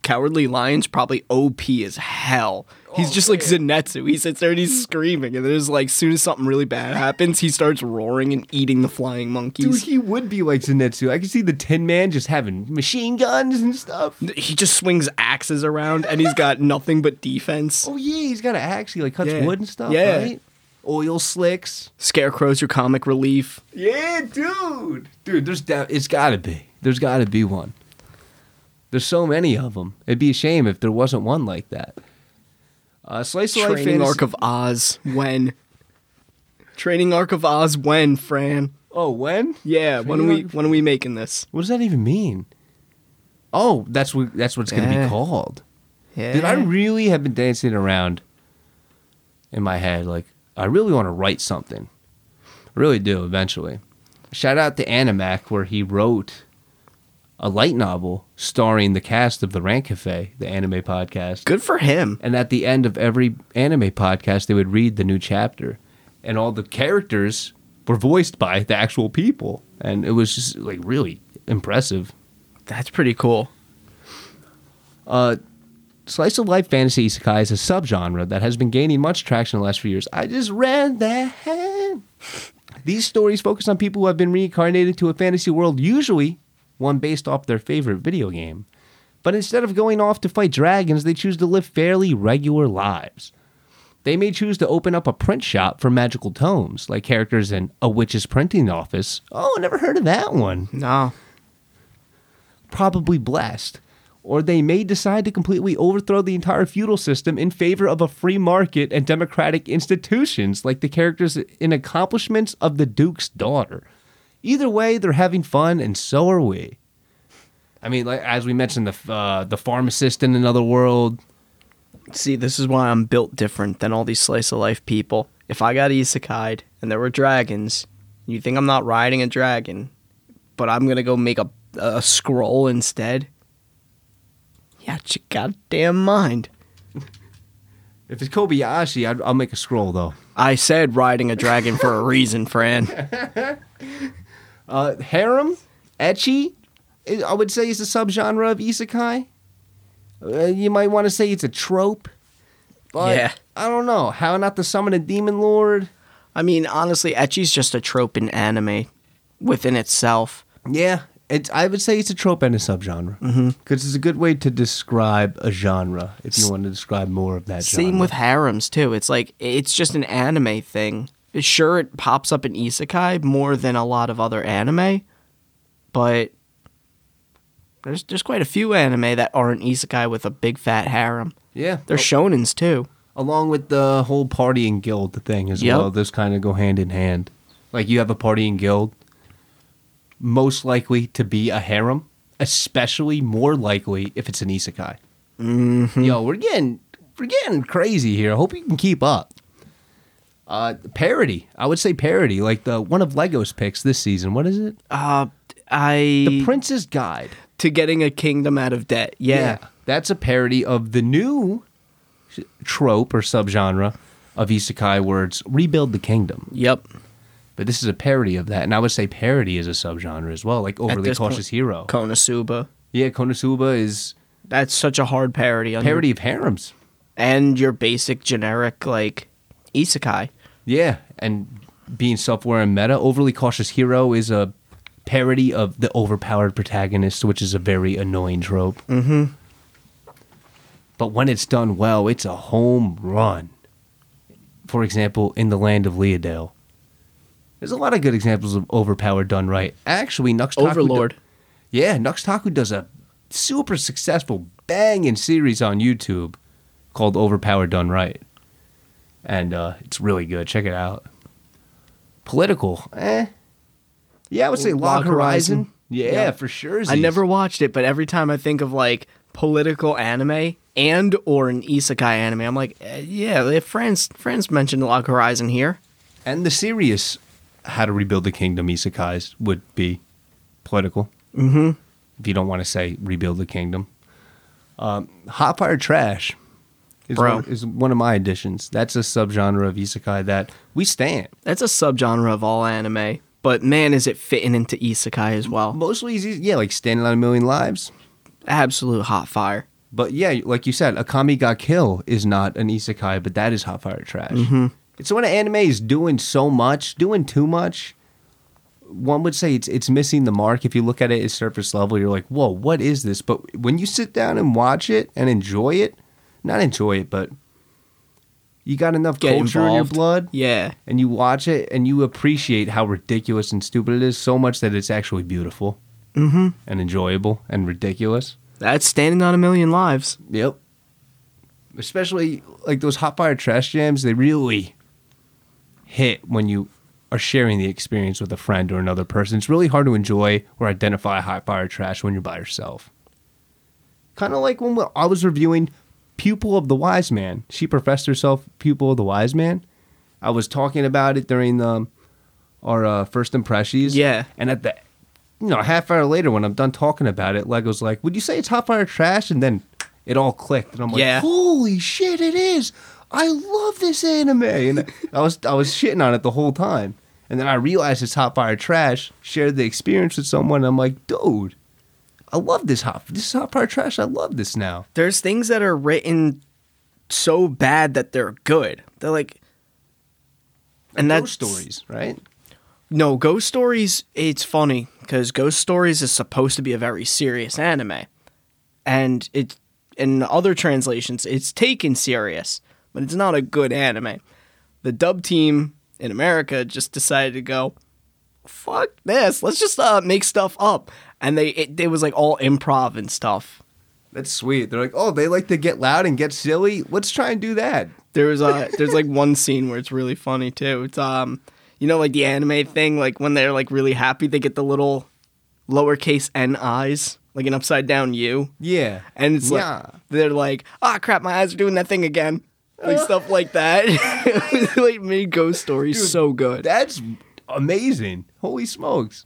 Cowardly Lion's probably OP as hell. He's oh, just like Zenitsu. He sits there and he's hmm. screaming, and there's like, soon as something really bad happens, he starts roaring and eating the flying monkeys. Dude, he would be like Zenitsu. I can see the Tin Man just having machine guns and stuff. He just swings axes around, and he's got nothing but defense. Oh yeah, he's got an axe. He like cuts Yeah. wood and stuff. Yeah. right? Oil slicks. Scarecrow's your comic relief. Yeah, dude. Dude, there's da- it's got to be. There's got to be one. There's so many of them. It'd be a shame if there wasn't one like that. Uh, Slice of Life Training fantasy- arc of Oz. When? Training arc of Oz. When, Fran? Oh, when? Yeah. When are Training we? arc- When are we making this? What does that even mean? Oh, that's what that's what it's gonna Yeah. be called. Yeah. Dude, I really have been dancing around in my head. Like, I really want to write something. I really do eventually. Shout out to Animac, where he wrote a light novel starring the cast of the Rant Cafe, the anime podcast. Good for him. And at the end of every anime podcast, they would read the new chapter. And all the characters were voiced by the actual people. And it was just like really impressive. That's pretty cool. Uh, slice of life fantasy isekai is a subgenre that has been gaining much traction in the last few years. I just read that. These stories focus on people who have been reincarnated to a fantasy world, usually one based off their favorite video game. But instead of going off to fight dragons, they choose to live fairly regular lives. They may choose to open up a print shop for magical tomes, like characters in A Witch's Printing Office. Oh, never heard of that one No. probably blessed. Or they may decide to completely overthrow the entire feudal system in favor of a free market and democratic institutions, like the characters in Accomplishments of the Duke's Daughter. Either way, they're having fun, and so are we. I mean, like as we mentioned, the uh, the pharmacist in another world. See, this is why I'm built different than all these slice of life people. If I got isekai'd and there were dragons, you think I'm not riding a dragon, but I'm gonna go make a a scroll instead? Yeah, you goddamn mind. If it's Kobayashi, I'd, I'll make a scroll though. I said riding a dragon for a reason, Fran. Uh, harem, ecchi, I would say is a subgenre of isekai. Uh, you might want to say it's a trope, but Yeah. I don't know how not to summon a demon lord. I mean, honestly, ecchi's just a trope in anime within itself. Yeah, it's. I would say it's a trope and a subgenre because it's a good way to describe a genre. If you want to describe more of that, genre. Same genre. with harems too. It's like it's just an anime thing. Sure, it pops up in isekai more than a lot of other anime, but there's there's quite a few anime that aren't isekai with a big fat harem. yeah. They're shonens too. along with the whole partying guild thing as Yep. well. Those kind of go hand in hand. Like you have a partying guild, most likely to be a harem, especially more likely if it's an isekai. Mm-hmm. Yo, we're getting we're getting crazy here. I hope you can keep up. Uh, parody. I would say parody, like the one of Lego's picks this season. What is it? Uh, I The Prince's Guide. to getting a kingdom out of debt. Yeah. That's a parody of the new trope or subgenre of isekai words rebuild the kingdom. Yep. But this is a parody of that. And I would say parody is a subgenre as well, like overly this cautious point- hero. Konosuba. yeah, Konosuba is That's such a hard parody. On your- parody of harems. and your basic generic like isekai. Yeah, and being self-aware and meta, overly cautious hero is a parody of the overpowered protagonist, which is a very annoying trope. Mm-hmm. But when it's done well, it's a home run. for example, in the land of Leadale. There's a lot of good examples of overpowered done right. Actually, Nux Taku Overlord. yeah, Nux Taku does a super successful banging series on YouTube called Overpowered Done Right. And uh, it's really good. Check it out. Political, eh. Yeah, I would say Log, Log Horizon. Horizon. Yeah, Yeah. for sure. I never watched it, but every time I think of like political anime and or an isekai anime, I'm like, eh, yeah, if friends friends mentioned Log Horizon here. And the serious How to Rebuild the Kingdom isekais would be political. Mm-hmm. If you don't want to say Rebuild the Kingdom. Um, Hot Fire Trash is Bro. one, is one of my additions. That's a subgenre of isekai that we stand. That's a subgenre of all anime, but man, is it fitting into isekai as well. Mostly, yeah, like Standing on a Million Lives. Absolute hot fire. But yeah, like you said, Akame ga Kill is not an isekai, but that is Hot Fire Trash. Mm-hmm. It's when an anime is doing so much, doing too much. One would say it's it's missing the mark. If you look at it at surface level, you're like, "Whoa, what is this?" But when you sit down and watch it and enjoy it, not enjoy it, but you got enough Get culture in your blood, Yeah. and you watch it and you appreciate how ridiculous and stupid it is so much that it's actually beautiful Mm-hmm. and enjoyable and ridiculous. That's standing on a million lives. Yep. Especially like those hot fire trash jams, they really hit when you are sharing the experience with a friend or another person. It's really hard to enjoy or identify hot fire trash when you're by yourself. Kind of like when I was reviewing Pupil of the Wise Man. She professed herself Pupil of the Wise Man. I was talking about it during um, our uh, first impressions. Yeah. And at the, you know, a half hour later when I'm done talking about it, Lego's like, "Would you say it's hot fire trash?" And then it all clicked, and I'm like, Yeah. "Holy shit, it is! I love this anime." And I was I was shitting on it the whole time, and then I realized it's hot fire trash. Shared the experience with someone. And I'm like, "Dude, I love this hot. This is hot fire trash. I love this now." There's things that are written so bad that they're good. They're like, and Ghost that's stories, right? No, Ghost Stories, it's funny because Ghost Stories is supposed to be a very serious anime. And it in other translations, it's taken serious, but it's not a good anime. The dub team in America just decided to go, fuck this, let's just uh, make stuff up. And they it, it was like all improv and stuff. That's sweet. They're like, "Oh, they like to get loud and get silly. Let's try and do that." There was a there's like one scene where it's really funny too. It's um you know like the anime thing like when they're like really happy they get the little lowercase n eyes like an upside down U Yeah, and it's yeah. like they're like ah crap my eyes are doing that thing again like stuff like that. it like made ghost stories Dude, so good. That's amazing. Holy smokes.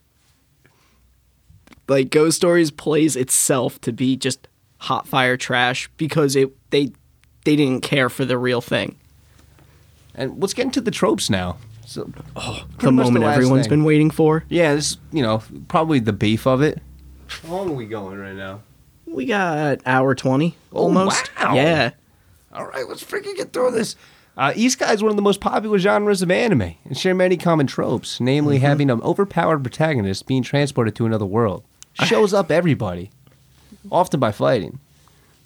Like ghost stories plays itself to be just hot fire trash because it they they didn't care for the real thing. And let's get into the tropes now. So, The moment last everyone's thing. been waiting for. Yeah, this you know probably the beef of it. How long are we going right now? We got hour 20 Oh, almost. wow. Yeah. All right, let's freaking get through this. Uh, Isekai is one of the most popular genres of anime and share many common tropes, namely having an overpowered protagonist being transported to another world. Shows up everybody, often by fighting.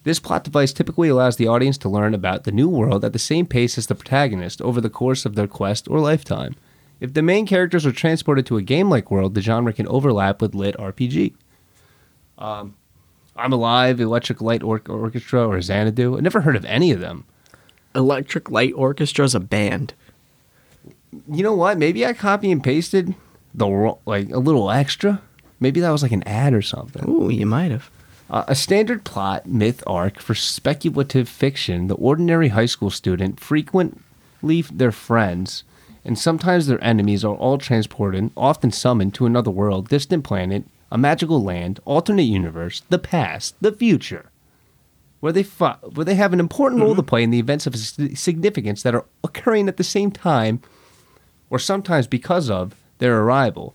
This plot device typically allows the audience to learn about the new world at the same pace as the protagonist over the course of their quest or lifetime. If the main characters are transported to a game like world, the genre can overlap with lit RPG. Um, I'm Alive, Electric Light Or- Orchestra, or Xanadu. I never heard of any of them. Electric Light Orchestra is a band. You know what? Maybe I copy and pasted the like a little extra. Maybe that was like an ad or something. Ooh, you might have. Uh, a standard plot myth arc for speculative fiction. The ordinary high school student, frequently their friends, and sometimes their enemies, are all transported, often summoned to another world, distant planet, a magical land, alternate universe, the past, the future, where they fi- where they have an important role to play in the events of significance that are occurring at the same time, or sometimes because of their arrival.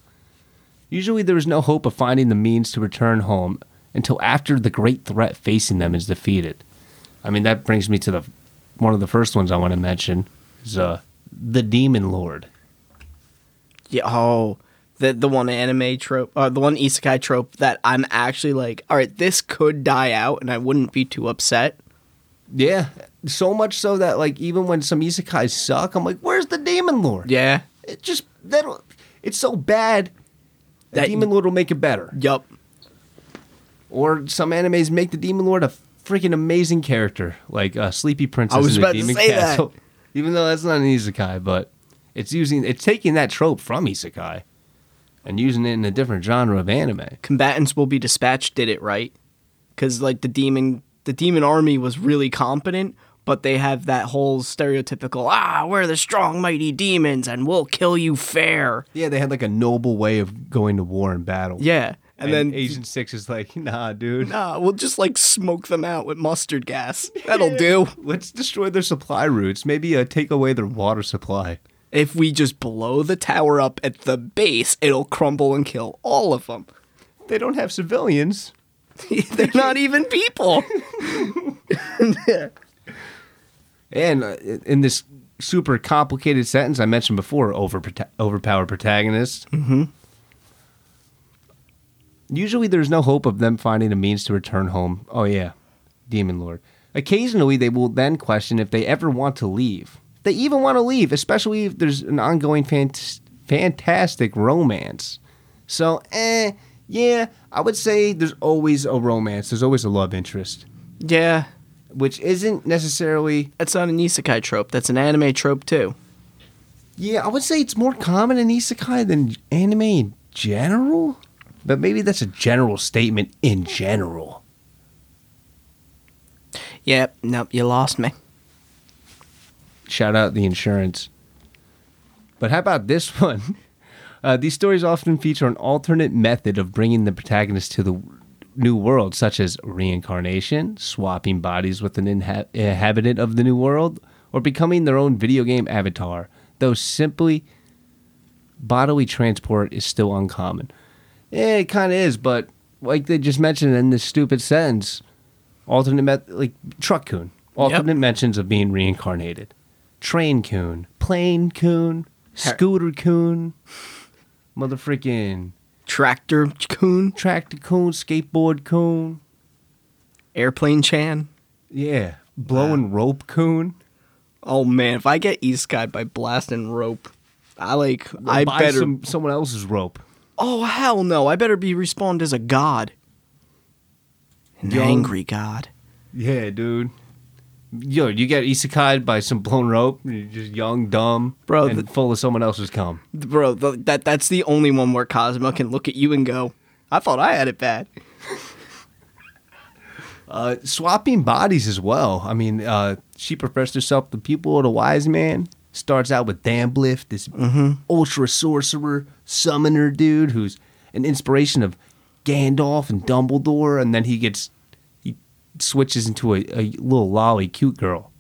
Usually, there is no hope of finding the means to return home until after the great threat facing them is defeated. I mean, that brings me to the one of the first ones I want to mention is uh, the Demon Lord. Yeah. Oh, the the one anime trope, uh, the one isekai trope that I'm actually like, all right, this could die out, and I wouldn't be too upset. Yeah, so much so that like even when some isekais suck, I'm like, where's the demon lord? Yeah. It just that it's so bad that demon lord will make it better. Yup. Or some animes make the demon lord a freaking amazing character, like uh, Sleepy Princess. I was in the about to Demon say that. Castle. Even though that's not an isekai, but it's using it's taking that trope from isekai and using it in a different genre of anime. Combatants will be dispatched did it right. Cause like the demon the demon army was really competent, but they have that whole stereotypical, ah, we're the strong mighty demons and we'll kill you fair. Yeah, they had like a noble way of going to war and battle. Yeah. and, And, then Agent Six is like, nah, dude. Nah, we'll just like smoke them out with mustard gas. That'll do. Let's destroy their supply routes. Maybe uh, take away their water supply. If we just blow the tower up at the base, it'll crumble and kill all of them. They don't have civilians. They're not even people. And uh, in this super complicated sentence I mentioned before, over overpowered protagonists. Mm-hmm. Usually, there's no hope of them finding a means to return home. Oh yeah, Demon Lord. Occasionally, they will then question if they ever want to leave. They even want to leave, especially if there's an ongoing fant- fantastic romance. So, eh, yeah, I would say there's always a romance. There's always a love interest, yeah, which isn't necessarily that's not an isekai trope. That's an anime trope too. Yeah, I would say it's more common in isekai than anime in general. But maybe that's a general statement in general. Yep, nope, you lost me. Shout out the insurance. But how about this one? Uh, these stories often feature an alternate method of bringing the protagonist to the new world, such as reincarnation, swapping bodies with an inha- inhabitant of the new world, or becoming their own video game avatar, though simply bodily transport is still uncommon. Yeah, it kind of is, but like they just mentioned in this stupid sentence, alternate met- like truck-kun, alternate mentions of being reincarnated, train-kun, plane coon, scooter-kun, motherfucking Tractor coon, tractor-kun, skateboard coon, airplane chan. yeah, blowing rope coon. Oh man, if I get isekai by blasting rope, I like I Buy better. some, someone else's rope. Oh hell no! I better be respawned as a god, an Young- angry god. Yeah, dude. Yo, you get isekai by some blown rope. You're just young, dumb, Bro, and the- full of someone else's cum. Bro, th- that that's the only one where Cosmo can look at you and go, "I thought I had it bad." Uh, swapping bodies as well. I mean, uh, she professed herself the pupil of the wise man. Starts out with Dambliff, this ultra sorcerer summoner dude who's an inspiration of Gandalf and Dumbledore, and then he gets switches into a, a little lolly cute girl.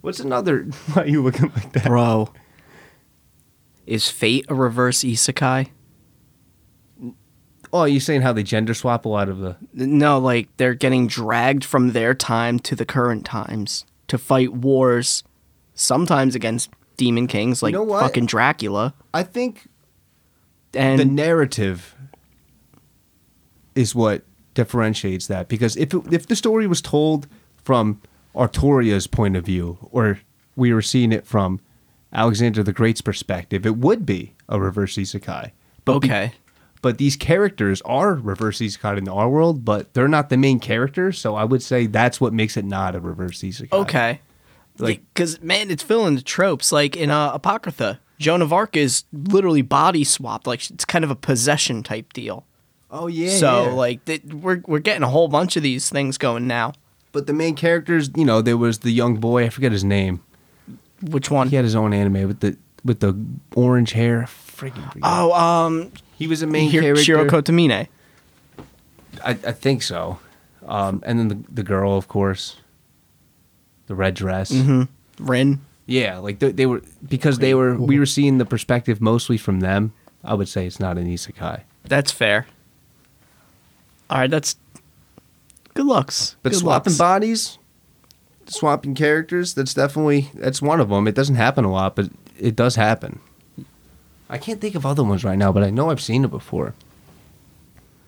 What's another? Why are you looking like that? Bro, is Fate a reverse isekai? Oh, you're saying how they gender swap a lot of the No, like they're getting dragged from their time to the current times to fight wars, sometimes against demon kings like know fucking Dracula. I think And the narrative is what differentiates that because if it, if the story was told from Artoria's point of view or we were seeing it from Alexander the Great's perspective, it would be a reverse isekai. But be- okay, but these characters are reverse isekai in our world, but they're not the main characters, so I would say that's what makes it not a reverse isekai. okay, Like- because man, it's filling the tropes. Like in uh, Apocrypha, Joan of Arc is literally body swapped. Like it's kind of a possession type deal. Oh yeah. so yeah. like th- we're we're getting a whole bunch of these things going now. but the main characters, you know, there was the young boy, I forget his name. Which one? He had his own anime with the with the orange hair. Freaking. Oh, um, he was a main Hir- character. Shiro Kotomine. I, I think so. Um, and then the the girl, of course, the red dress. Mm-hmm. Rin. Yeah, like they, they were because they were we were seeing the perspective mostly from them. I would say it's not an isekai, That's fair. All right, that's good looks. but good swapping bodies, swapping characters. That's definitely that's one of them. It doesn't happen a lot, but it does happen. I can't think of other ones right now, but I know I've seen it before.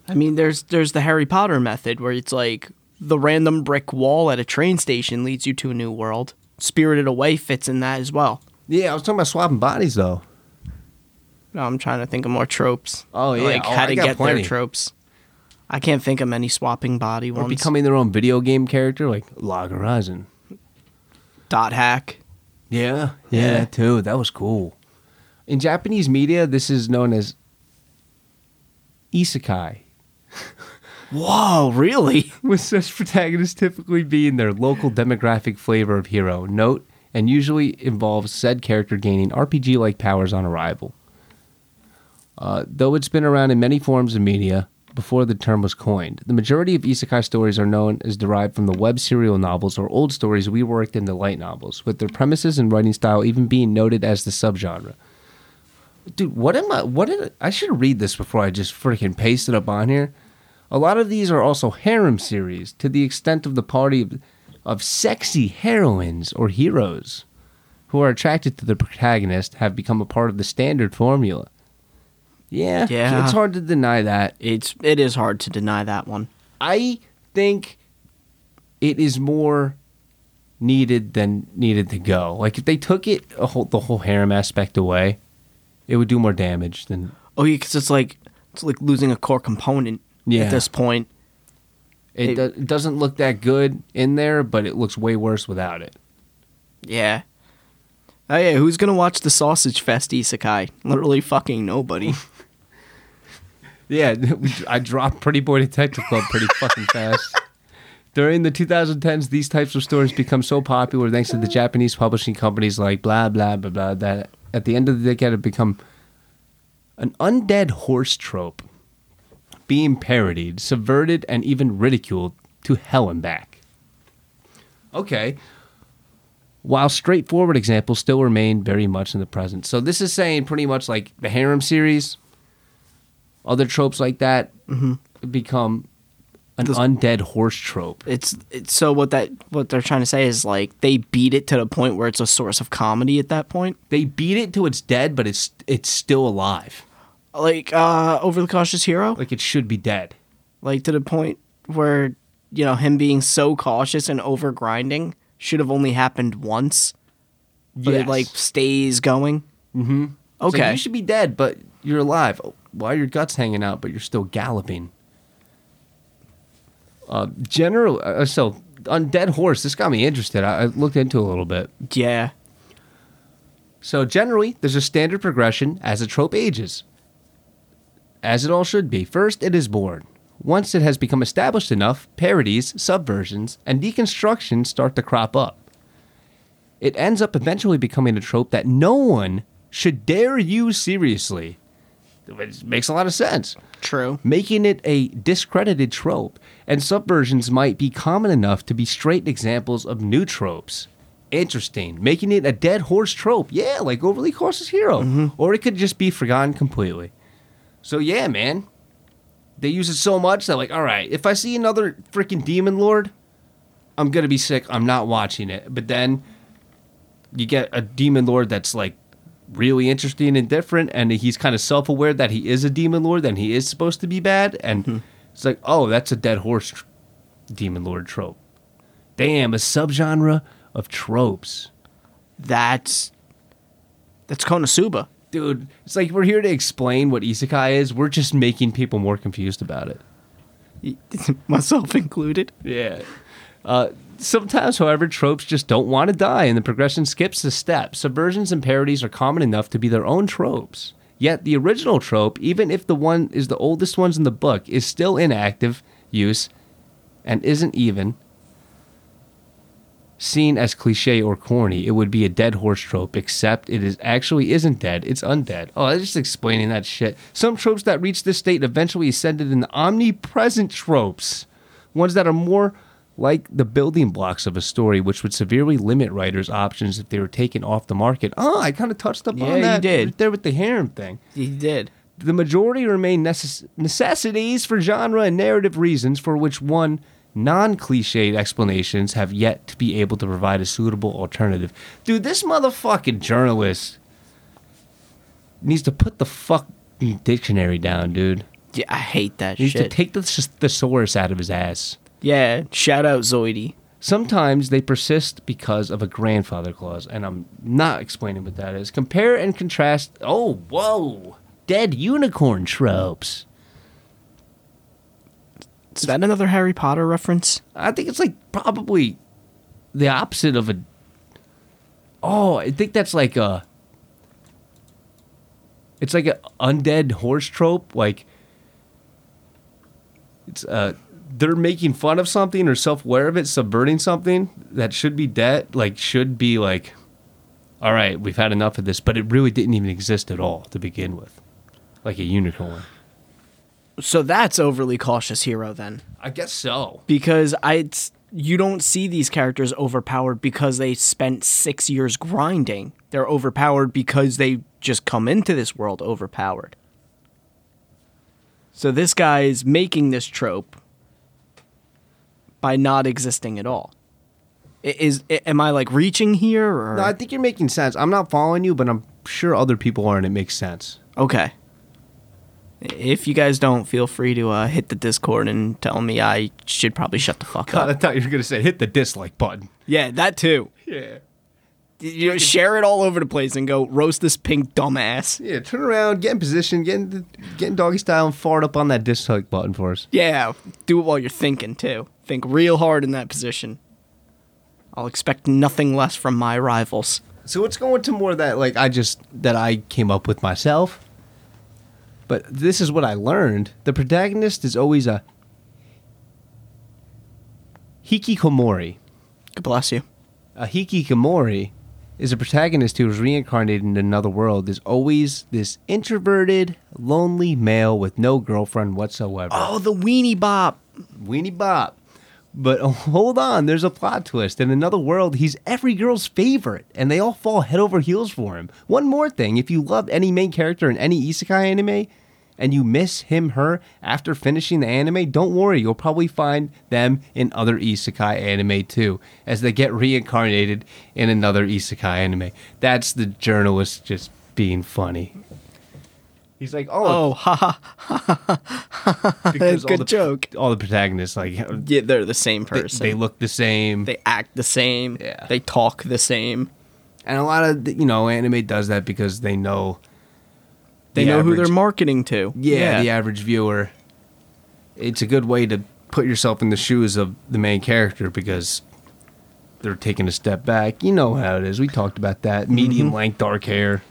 I mean, there's there's the Harry Potter method where it's like the random brick wall at a train station leads you to a new world. Spirited Away fits in that as well. Yeah, I was talking about swapping bodies though. No, I'm trying to think of more tropes. Oh, yeah. like Oh, how I to get plenty. their tropes. I can't think of many swapping body Or ones. becoming their own video game character, like Log Horizon. dot hack. Yeah, Yeah. yeah, too. That was cool. In Japanese media, this is known as isekai, Whoa, really? with such protagonists typically being their local demographic flavor of hero. Note, and usually involves said character gaining RPG like powers on arrival. Uh, though it's been around in many forms of media before the term was coined, the majority of isekai stories are known as derived from the web serial novels or old stories we reworked into light novels, with their premises and writing style even being noted as the subgenre. Dude, what am I? What did I should read this before I just freaking paste it up on here? A lot of these are also harem series to the extent of the party of, of sexy heroines or heroes who are attracted to the protagonist have become a part of the standard formula. Yeah, Yeah. it's hard to deny that. It's it is hard to deny that one. I think it is more needed than needed to go. Like if they took it a whole, the whole harem aspect away, it would do more damage than Oh yeah, because it's like it's like losing a core component Yeah. at this point. it, It- do, it doesn't look that good in there, but it looks way worse without it. Yeah. Oh yeah, who's gonna watch the Sausage Fest Isekai? Literally fucking nobody. Yeah, I dropped Pretty Boy Detective Club pretty fucking fast. During the 2010s, these types of stories become so popular thanks to the Japanese publishing companies like blah blah blah blah that at the end of the decade have become an undead horse trope being parodied, subverted, and even ridiculed to hell and back. Okay. While straightforward examples still remain very much in the present. So this is saying pretty much like the harem series, other tropes like that become an This- undead horse trope. it's it's so what that what they're trying to say is like they beat it to the point where it's a source of comedy at that point. They beat it till it's dead, but it's it's still alive. Like uh over the cautious hero, Like it should be dead. like to the point where you know him being so cautious and over grinding should have only happened once, but it like stays going. Mm-hmm. Okay. you should be dead, but you're alive. Why are your guts hanging out, but you're still galloping? Uh, general. Uh, so undead horse. This got me interested. I, I looked into a little bit. Yeah. So generally, there's a standard progression as a trope ages. As it all should be. First, it is born. Once it has become established enough, parodies, subversions, and deconstructions start to crop up. It ends up eventually becoming a trope that no one should dare use seriously. Which makes a lot of sense True. making it a discredited trope, and subversions might be common enough to be straight examples of new tropes. Interesting. Making it a dead horse trope. Yeah, like overly cautious hero. Mm-hmm. Or it could just be forgotten completely. So yeah, man. They use it so much that like, all right, if I see another freaking demon lord, I'm gonna be sick. I'm not watching it. But then you get a demon lord that's like really interesting and different, and he's kind of self aware that he is a demon lord and he is supposed to be bad, and it's like, oh, that's a dead horse tr- demon lord trope. Damn, a subgenre of tropes. That's that's Konosuba. Dude, it's like we're here to explain what isekai is. We're just making people more confused about it. Myself included. Yeah. Uh, sometimes, however, tropes just don't want to die, and the progression skips a step. Subversions and parodies are common enough to be their own tropes. Yet the original trope, even if the one is the oldest ones in the book, is still in active use and isn't even seen as cliche or corny. It would be a dead horse trope, except it is actually isn't dead, it's undead. Oh, I was just explaining that shit. Some tropes that reach this state eventually ascended in omnipresent tropes. Ones that are more like the building blocks of a story, which would severely limit writers' options if they were taken off the market. Oh, I kind of touched up Yeah, on you that did. right there with the harem thing. He did. The majority remain necess- necessities for genre and narrative reasons for which one non cliched explanations have yet to be able to provide a suitable alternative. Dude, this motherfucking journalist needs to put the fucking dictionary down, dude. Yeah, I hate that shit. He needs to take the thesaurus out of his ass. Yeah, shout out Zoidy. Sometimes they persist because of a grandfather clause, and I'm not explaining what that is. Compare and contrast. Oh, whoa. Dead unicorn tropes. Is that another Harry Potter reference? I think it's like probably the opposite of a. Oh, I think that's like a. It's like an undead horse trope. Like, it's uh, they're making fun of something or self-aware of it, subverting something that should be dead. Like, should be like, all right, we've had enough of this, but it really didn't even exist at all to begin with, like a unicorn. So that's overly cautious hero then. I guess so. because I you don't see these characters overpowered because they spent 6 years grinding. They're overpowered because they just come into this world overpowered. So this guy is making this trope by not existing at all. Is, am I like reaching here or No, I think you're making sense. I'm not following you, but I'm sure other people are, and it makes sense. Okay. If you guys don't, feel free to uh, hit the Discord and tell me I should probably shut the fuck God, I thought you were gonna say hit the dislike button. Yeah, that too. Yeah. You know, share it all over the place and go roast this pink dumbass. Yeah, turn around, get in position, get in, get in doggy style, and fart up on that dislike button for us. Yeah, do it while you're thinking too. Think real hard in that position. I'll expect nothing less from my rivals. So let's go into more that, like I just that I came up with myself. But this is what I learned: the protagonist is always a hikikomori. God bless you. A hikikomori is a protagonist who is reincarnated in another world. Is always this introverted, lonely male with no girlfriend whatsoever. Oh, the weenie bop. Weenie Bop. But oh, hold on, there's a plot twist. In another world, he's every girl's favorite, and they all fall head over heels for him. One more thing if you love any main character in any isekai anime, and you miss him, her, after finishing the anime, don't worry, you'll probably find them in other isekai anime too, as they get reincarnated in another isekai anime. That's the journalist just being funny. He's like, oh, Oh, haha. because all good the, joke. All the protagonists, like, Yeah, they're the same person. they look the same. They act the same. Yeah. They talk the same. And a lot of you know anime does that because they know They the know who they're marketing to. Yeah, the average viewer. It's a good way to put yourself in the shoes of the main character because they're taking a step back. You know how it is. We talked about that. Medium length dark hair.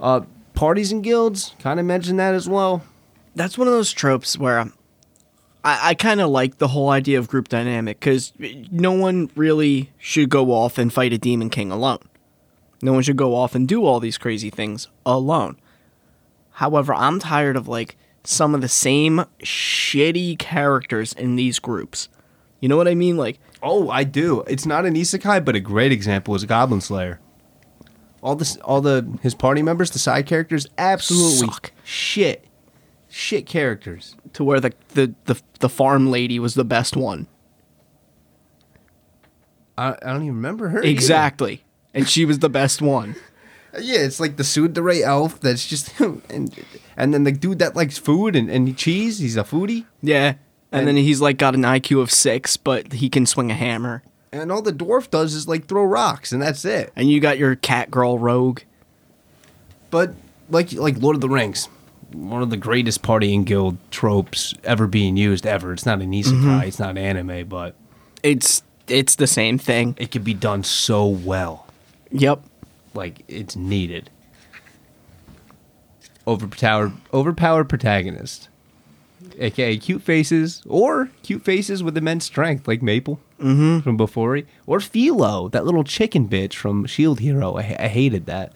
Uh, parties and guilds kind of mentioned that as well. that's one of those tropes where um, I, I kind of like the whole idea of group dynamic because no one really should go off and fight a demon king alone. No one should go off and do all these crazy things alone. However, I'm tired of like some of the same shitty characters in these groups. You know what I mean? Like, Oh, I do. It's not an isekai, but a great example is Goblin Slayer. All this, all the his party members, the side characters, absolutely Suck. shit, shit characters. to where the, the, the, the farm lady was the best one. I, I don't even remember her. either. Exactly. And she was the best one. Yeah, it's like the tsundere elf that's just and and then the dude that likes food and, and cheese. He's a foodie. Yeah. And, And- then he's like got an IQ of six, but he can swing a hammer. And all the dwarf does is like throw rocks, and that's it. And you got your cat girl rogue. But like like Lord of the Rings, one of the greatest party partying guild tropes ever being used ever. It's not an isekai, mm-hmm. it's not anime, but It's it's the same thing. it could be done so well. Yep. Like it's needed. Overpowered overpowered protagonist. aka cute faces, or cute faces with immense strength, like Maple mm-hmm. from Bofuri, or Filo, that little chicken bitch from Shield Hero. I, I hated that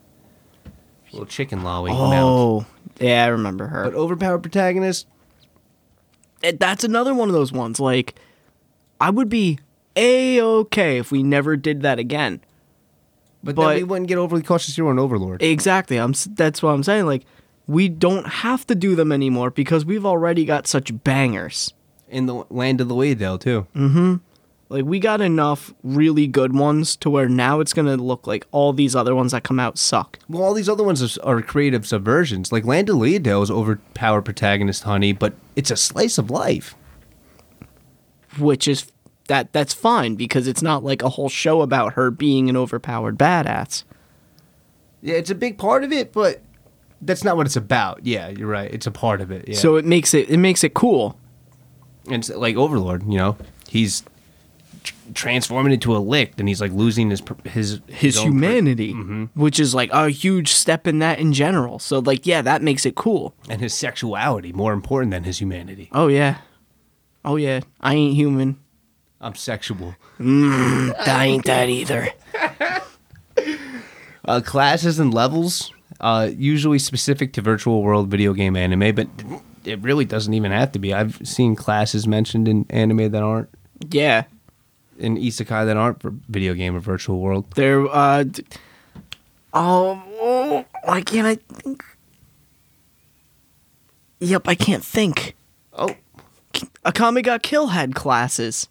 little chicken lolly. mount. Oh, yeah, I remember her. but overpowered protagonist. it- that's another one of those ones. Like, I would be a okay if we never did that again. But, But- then we wouldn't get overly cautious here on Overlord. Exactly. I'm. That's what I'm saying. Like, we don't have to do them anymore because we've already got such bangers. in the land of the Leadale too. Mm-hmm. Like, we got enough really good ones to where now it's gonna look like all these other ones that come out suck. Well, all these other ones are, are creative subversions. Like Land of the Leadale is overpowered protagonist, honey, but it's a slice of life. which is that that's fine because it's not like a whole show about her being an overpowered badass. Yeah, it's a big part of it, but that's not what it's about. Yeah, you're right. It's a part of it. Yeah. So it makes it it makes it cool. and it's like Overlord, you know, he's tr- transforming into a licked, and he's like losing his per- his His own per- humanity, mm-hmm. which is like a huge step in that in general. So like yeah, that makes it cool. and his sexuality more important than his humanity. Oh yeah. Oh yeah. I ain't human. I'm sexual. I ain't that either. Uh, classes and levels, uh, usually specific to virtual world video game anime, but it really doesn't even have to be. I've seen classes mentioned in anime that aren't Yeah. in isekai that aren't for video game or virtual world. There uh d- Oh, oh, why can't I think? Yep, I can't think. Oh, Akame ga Kill had classes.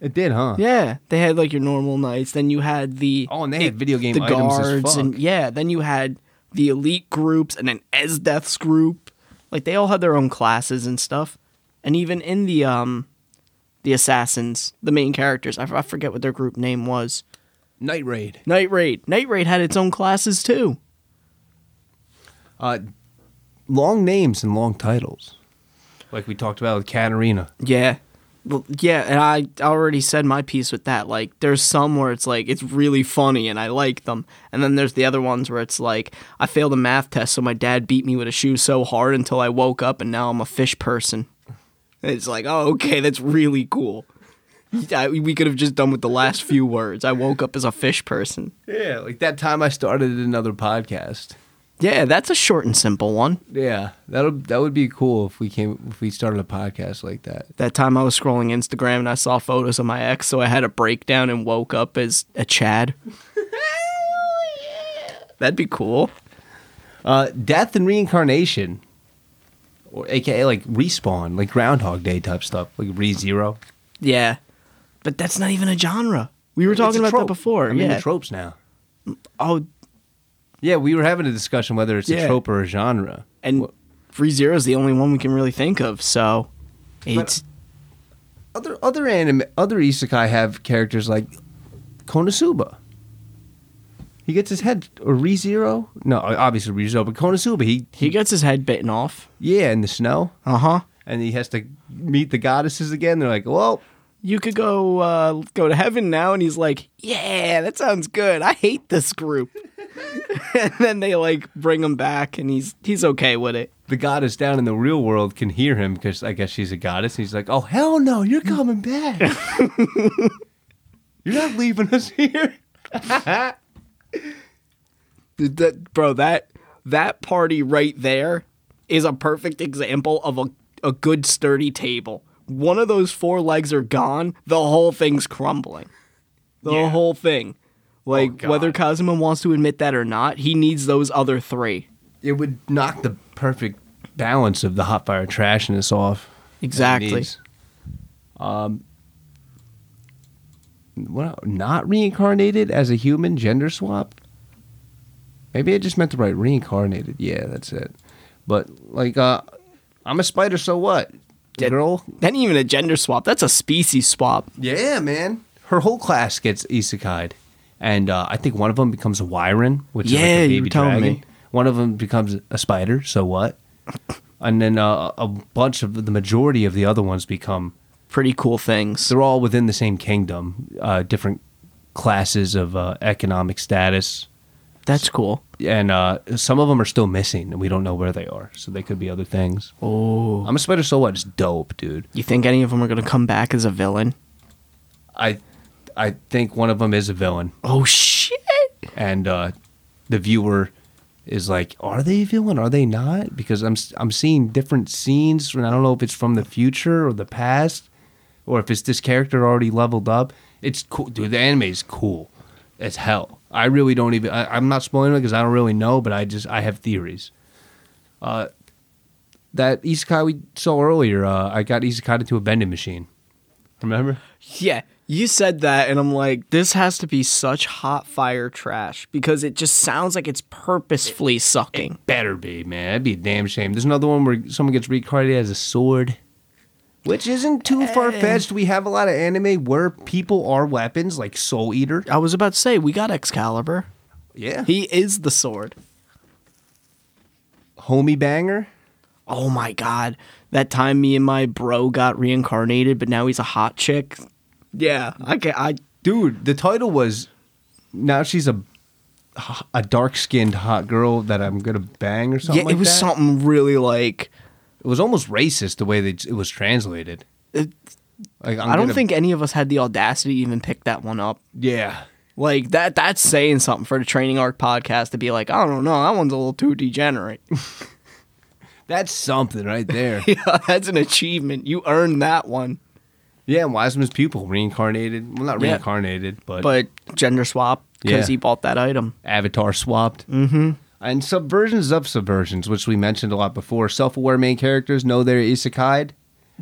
It did, huh? Yeah, they had like your normal knights. Then you had the Oh, and they had video game the items as guards, and yeah, then you had the elite groups and an Esdeath's group. Like they all had their own classes and stuff. And even in the um, the assassins, the main characters, I, f- I forget what their group name was. Night Raid. Night Raid. Night Raid had its own classes too. Uh, long names and long titles, like we talked about with Katarina. Yeah. Well, yeah, and I already said my piece with that. Like, there's some where it's like it's really funny and I like them, and then there's the other ones where it's like I failed a math test, so my dad beat me with a shoe so hard until I woke up, and now I'm a fish person. It's like, oh, okay, that's really cool. We could have just done with the last few words. I woke up as a fish person. Yeah, like that time I started another podcast. Yeah, that's a short and simple one. Yeah, that'll that would be cool if we came if we started a podcast like that. That time I was scrolling Instagram and I saw photos of my ex, so I had a breakdown and woke up as a Chad. That'd be cool. Uh, death and reincarnation, or AKA like respawn, like Groundhog Day type stuff, like Re Zero. Yeah, but that's not even a genre. We were talking about that before. I'm yeah. into tropes now. oh, Yeah, we were having a discussion whether it's Yeah. a trope or a genre. and Re Zero is the only one we can really think of. So it's Other other anime, other isekai have characters like Konosuba. He gets his head or Re Zero. No, obviously Re Zero, but Konosuba. He he gets his head bitten off. yeah in the snow, Uh huh. and he has to meet the goddesses again. They're like, well, You could go uh, go to heaven now, and he's like, "Yeah, that sounds good. I hate this group." and then they like bring him back, and he's he's okay with it. the goddess down in the real world can hear him because I guess she's a goddess. And he's like, oh hell no, you're coming back. you're not leaving us here. Th- that bro that that party right there is a perfect example of a, a good sturdy table one of those four legs are gone the whole thing's crumbling the Yeah. whole thing like Oh, whether kazuma wants to admit that or not he needs those other three It would knock the perfect balance of the hot fire trashness off. Exactly. Um, what, not reincarnated as a human gender swap? Maybe I just meant to write reincarnated. Yeah, that's it. But like, uh, I'm a spider, so what? Yeah. Girl, that ain't even a gender swap that's a species swap Yeah, man. Her whole class gets isekai'd. And uh, I think one of them becomes a Wyron, which is like Yeah, a you baby dragon. me. One of them becomes a spider, so what? And then uh, a bunch of the majority of the other ones become, pretty cool things they're all within the same kingdom, uh, different classes of uh, economic status. that's cool And uh, some of them are still missing, and we don't know where they are. So they could be other things. oh I'm a spider, so what? It's dope, dude. you think any of them are gonna come back as a villain I, I think one of them is a villain. oh shit and uh, the viewer is like, "Are they a villain? Are they not?" Because I'm I'm seeing different scenes, and I don't know if it's from the future or the past, or if it's this character already leveled up. It's cool, dude. The anime is cool as hell. I really don't even. I, I'm not spoiling it because I don't really know, but I just I have theories. Uh, that isekai we saw earlier, uh, I got isekai into a vending machine. Remember? Yeah, you said that, and I'm like, this has to be such hot fire trash because it just sounds like it's purposefully sucking. Better be, man. That'd be a damn shame. There's another one where someone gets reincarnated as a sword. Which isn't too eh. far fetched. We have a lot of anime where people are weapons, like Soul Eater. I was about to say we got Excalibur. Yeah. He is the sword. Homie Banger. Oh my god. That time me and my bro got reincarnated, but now he's a hot chick. Yeah, I can I Dude, the title was now she's a a dark skinned hot girl that I'm gonna bang or something. Yeah, like it was that. something really like It was almost racist the way that it was translated. it, Like I'm I don't gonna- think any of us had the audacity to even pick that one up. Yeah. Like that that's saying something for the Training Arc podcast to be like, I don't know, that one's a little too degenerate. That's something right there. yeah, that's an achievement. You earned that one. Yeah, Wiseman's pupil reincarnated. Well, not Yeah. reincarnated, but, But gender swap because Yeah. he bought that item. avatar swapped. Mm-hmm. And subversions of subversions, which we mentioned a lot before. Self-aware main characters know they're isekai'd,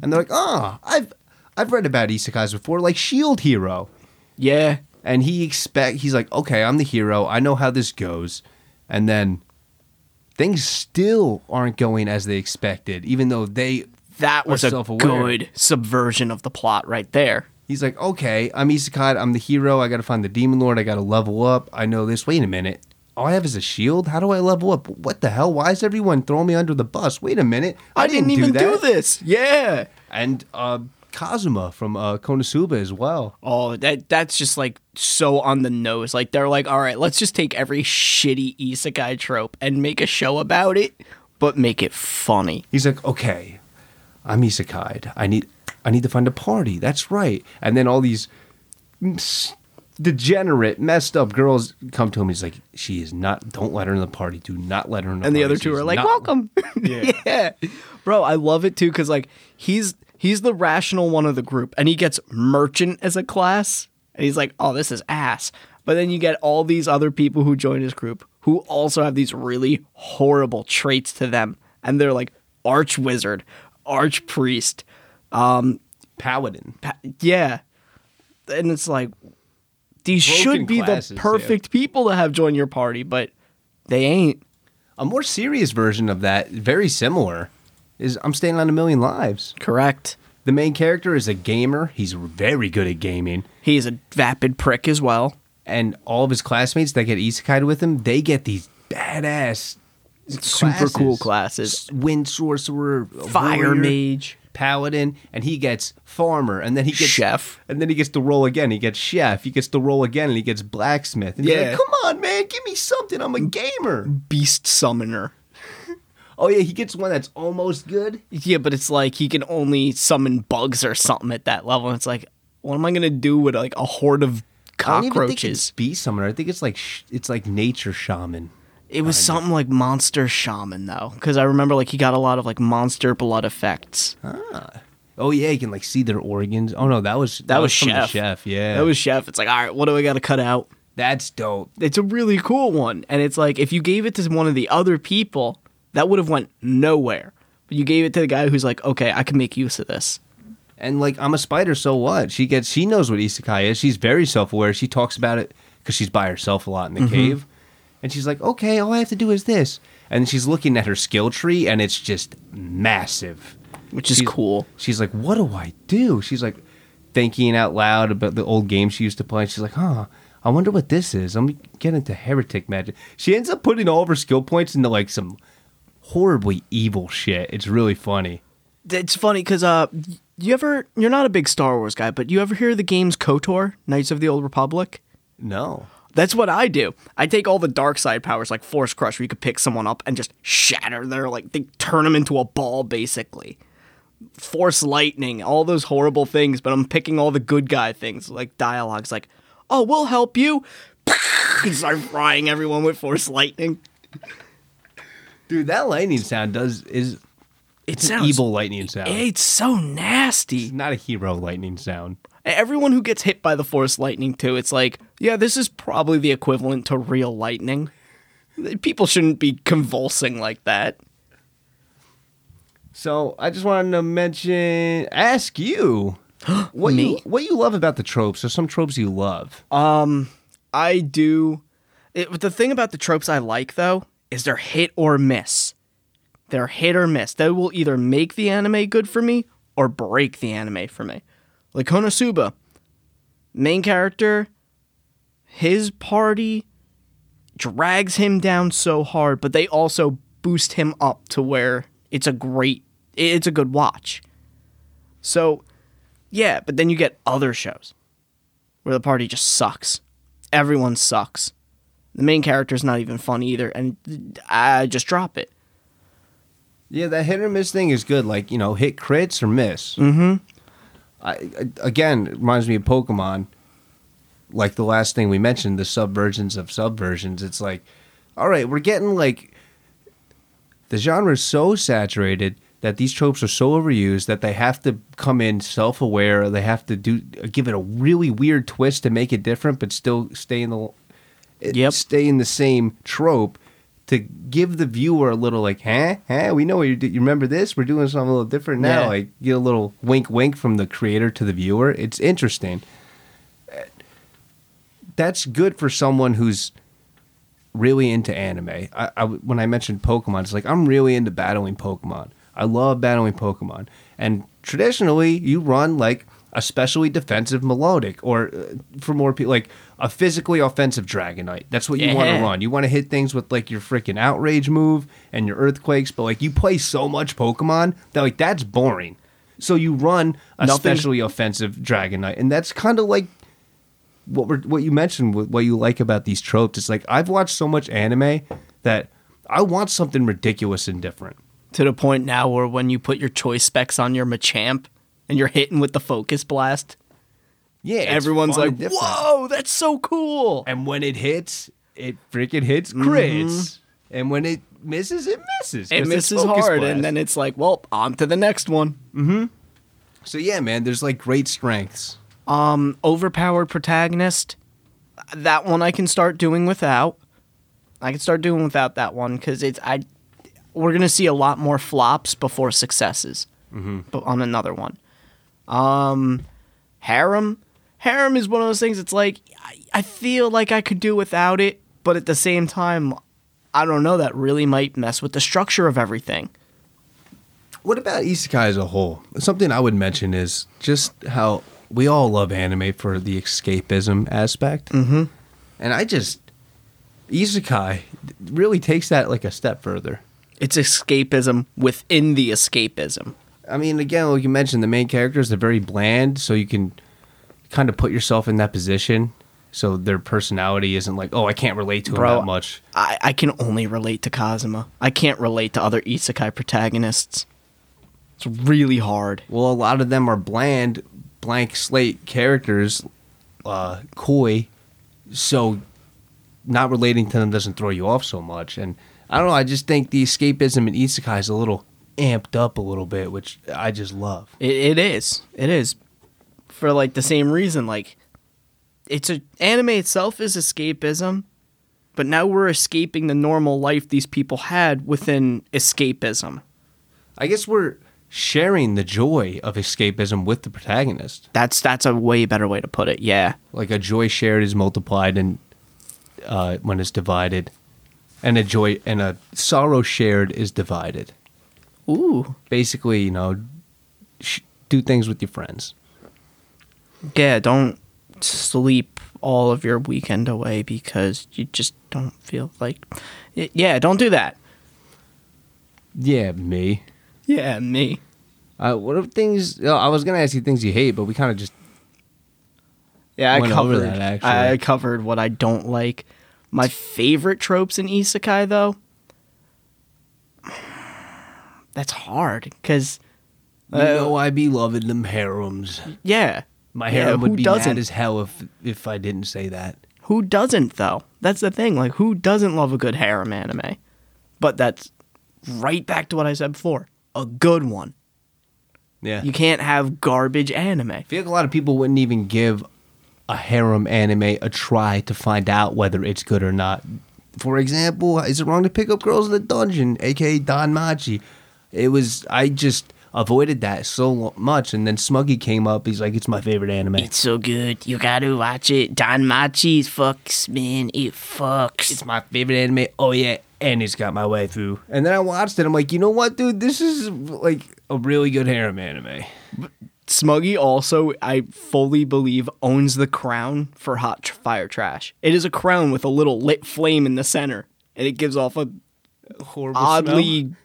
and they're like, "Oh, I've I've read about isekais before, like Shield Hero." Yeah. and he expect he's like, okay, I'm the hero. I know how this goes, and then things still aren't going as they expected, even though they. That was a good subversion of the plot right there. He's like, okay, I'm Isekai. I'm the hero. I got to find the demon lord. I got to level up. I know this. Wait a minute. All I have is a shield. How do I level up? What the hell? Why is everyone throwing me under the bus? Wait a minute. I, didn't, even that. do this. Yeah. And uh, Kazuma from uh, Konosuba as well. Oh, that that's just like so on the nose. Like they're like, all right, let's just take every shitty isekai trope and make a show about it, but make it funny. He's like, okay, I'm isekai'd. I need, I need to find a party. That's right. And then all these degenerate, messed up girls come to him. He's like, she is not. Don't let her in the party. Do not let her in the And the other two She's are like, welcome. Yeah. yeah. Bro, I love it too cuz like he's he's the rational one of the group and he gets merchant as a class and he's like, "Oh, this is ass." But then you get all these other people who join his group who also have these really horrible traits to them and they're like arch wizard, arch priest, um, Paladin. Pa- yeah. And it's like these Broken should be classes, the yeah. perfect people to have join your party, but they ain't. A more serious version of that, very similar, is I'm standing on a million lives. Correct. The main character is a gamer. He's very good at gaming. He's a vapid prick as well. And all of his classmates that get isekai'd with him, they get these badass Super cool classes. Wind sorcerer, Fire warrior, mage. paladin, and he gets farmer, and then he gets Chef. and then he gets to roll again. He gets chef. He gets to roll again, and he gets blacksmith. And Yeah. like, come on, man, give me something. I'm a mm. gamer. Beast summoner. Oh yeah, he gets one that's almost good. Yeah, but it's like he can only summon bugs or something at that level. And it's like, what am I gonna do with like a horde of I don't even think it's cockroaches? beast summoner. I think it's like sh- it's like nature shaman. It was something like monster shaman though, because I remember like he got a lot of like monster blood effects. Ah. Oh yeah, you can like see their organs. Oh no, that was that, was from the Chef. chef. Yeah, That was chef. It's like, all right, what do I got to cut out? that's dope. It's a really cool one, and it's like if you gave it to one of the other people, that would have went nowhere. But you gave it to the guy who's like, okay, I can make use of this. And like I'm a spider, so what? She gets she knows what isekai is. She's very self aware. She talks about it because she's by herself a lot in the Mm-hmm. cave, and she's like, okay, all I have to do is this. And she's looking at her skill tree, and it's just massive. Which is cool. She's like, what do I do? She's like thinking out loud about the old game she used to play. She's like, huh. I wonder what this is. Let me get into heretic magic. She ends up putting all of her skill points into like some horribly evil shit. It's really funny. It's funny because uh, you ever you're not a big Star Wars guy, but you ever hear the games KOTOR, Knights of the Old Republic? No. That's what I do. I take all the dark side powers like Force Crush, where you could pick someone up and just shatter their like they turn them into a ball basically. Force lightning, all those horrible things, but I'm picking all the good guy things like dialogues like, "Oh, we'll help you." and start frying everyone with Force lightning. Dude, that lightning sound does is It it's sounds evil lightning sound. It's so nasty. not a hero lightning sound. Everyone who gets hit by the Force lightning too, it's like, yeah, this is probably the equivalent to real lightning. People shouldn't be convulsing like that. So I just wanted to mention, ask you, what you what you love about the tropes, or some tropes you love. Um, I do. It, the thing about the tropes I like though is they're hit or miss. They're hit or miss. They will either make the anime good for me or break the anime for me. Like Konosuba, main character, his party drags him down so hard, but they also boost him up to where it's a great, it's a good watch. So, yeah, but then you get other shows where the party just sucks. Everyone sucks. The main character's not even fun either, and I just drop it. Yeah, that hit or miss thing is good. Like you know, hit crits or miss. Mm-hmm. I, again it reminds me of Pokemon. Like the last thing we mentioned, the subversions of subversions. It's like, all right, we're getting like the genre is so saturated that these tropes are so overused that they have to come in self-aware. They have to do give it a really weird twist to make it different, but still stay in the Yep. stay in the same trope to give the viewer a little like, huh, huh, we know what you do. You remember this? We're doing something a little different now. Yeah. Like get a little wink, wink from the creator to the viewer. It's interesting. That's good for someone who's really into anime. I, I when I mentioned Pokemon, it's like I'm really into battling Pokemon. I love battling Pokemon, and traditionally you run like a specially defensive Milotic, or uh, for more people like a physically offensive Dragonite. That's what you want to run. You want to hit things with like your freaking outrage move and your earthquakes, but like you play so much Pokemon that like that's boring. So you run a Nothing- specially offensive Dragonite, and that's kind of like what we're what you mentioned with what you like about these tropes. It's like I've watched so much anime that I want something ridiculous and different. To the point now where when you put your choice specs on your Machamp and you're hitting with the focus blast, Yeah, everyone's like, different. "Whoa, that's so cool!" And when it hits, it freaking hits Mm-hmm. crits. And when it misses, it misses. It misses hard, blast. and then it's like, "Well, on to the next one." so yeah, man, there's like great strengths. Um, overpowered protagonist. That one I can start doing without. I can start doing without that one because it's I. We're gonna see a lot more flops before successes, but on another one. Um, harem. Harem is one of those things. It's like I, I feel like I could do without it, but at the same time, I don't know. That really might mess with the structure of everything. What about isekai as a whole? Something I would mention is just how we all love anime for the escapism aspect. Mm-hmm. And I just isekai really takes that like a step further. It's escapism within the escapism. I mean, again, like you mentioned, the main characters are very bland, so you can kind of put yourself in that position. So their personality isn't like, oh, I can't relate to them Bro, that much. I, I can only relate to Kazuma. I can't relate to other isekai protagonists. It's really hard. Well, a lot of them are bland, blank slate characters, uh, coy. So not relating to them doesn't throw you off so much. And I don't know. I just think the escapism in isekai is a little amped up a little bit, which I just love. It, it is. It is. For like the same reason. Like, it's a anime itself is escapism, but now we're escaping the normal life these people had within escapism. I guess we're sharing the joy of escapism with the protagonist. That's that's a way better way to put it. Yeah. Like a joy shared is multiplied and uh, when it's divided, and a joy and a sorrow shared is divided. Ooh. Basically, you know, sh- do things with your friends. Yeah. Don't sleep all of your weekend away because you just don't feel like. Yeah. Don't do that. Yeah, me. Yeah. Me. Uh, what are things? oh, I was gonna ask you things you hate, but we kind of just Yeah, I covered. that, actually. I I covered what I don't like. My favorite tropes in isekai, though, that's hard because you know I be loving them harems. yeah, My Yeah, would be doesn't? mad as hell if if I didn't say that. Who doesn't though? That's the thing. Like, who doesn't love a good harem anime? But that's right back to what I said before. A good one. Yeah, You can't have garbage anime. I feel like a lot of people wouldn't even give a harem anime a try to find out whether it's good or not. For example, is it wrong to pick up girls in the dungeon, aka DanMachi? It was I just avoided that so much. And then Smuggy came up. He's like, "It's my favorite anime." It's so good. You gotta watch it. DanMachi's fucks, man. It fucks. it's my favorite anime. Oh yeah, and it's got my waifu. And then I watched it. I'm like, you know what, dude? This is like a really good harem anime. Smuggy also, I fully believe, owns the crown for hot tr- fire trash. It is a crown with a little lit flame in the center, and it gives off a Horrible oddly f-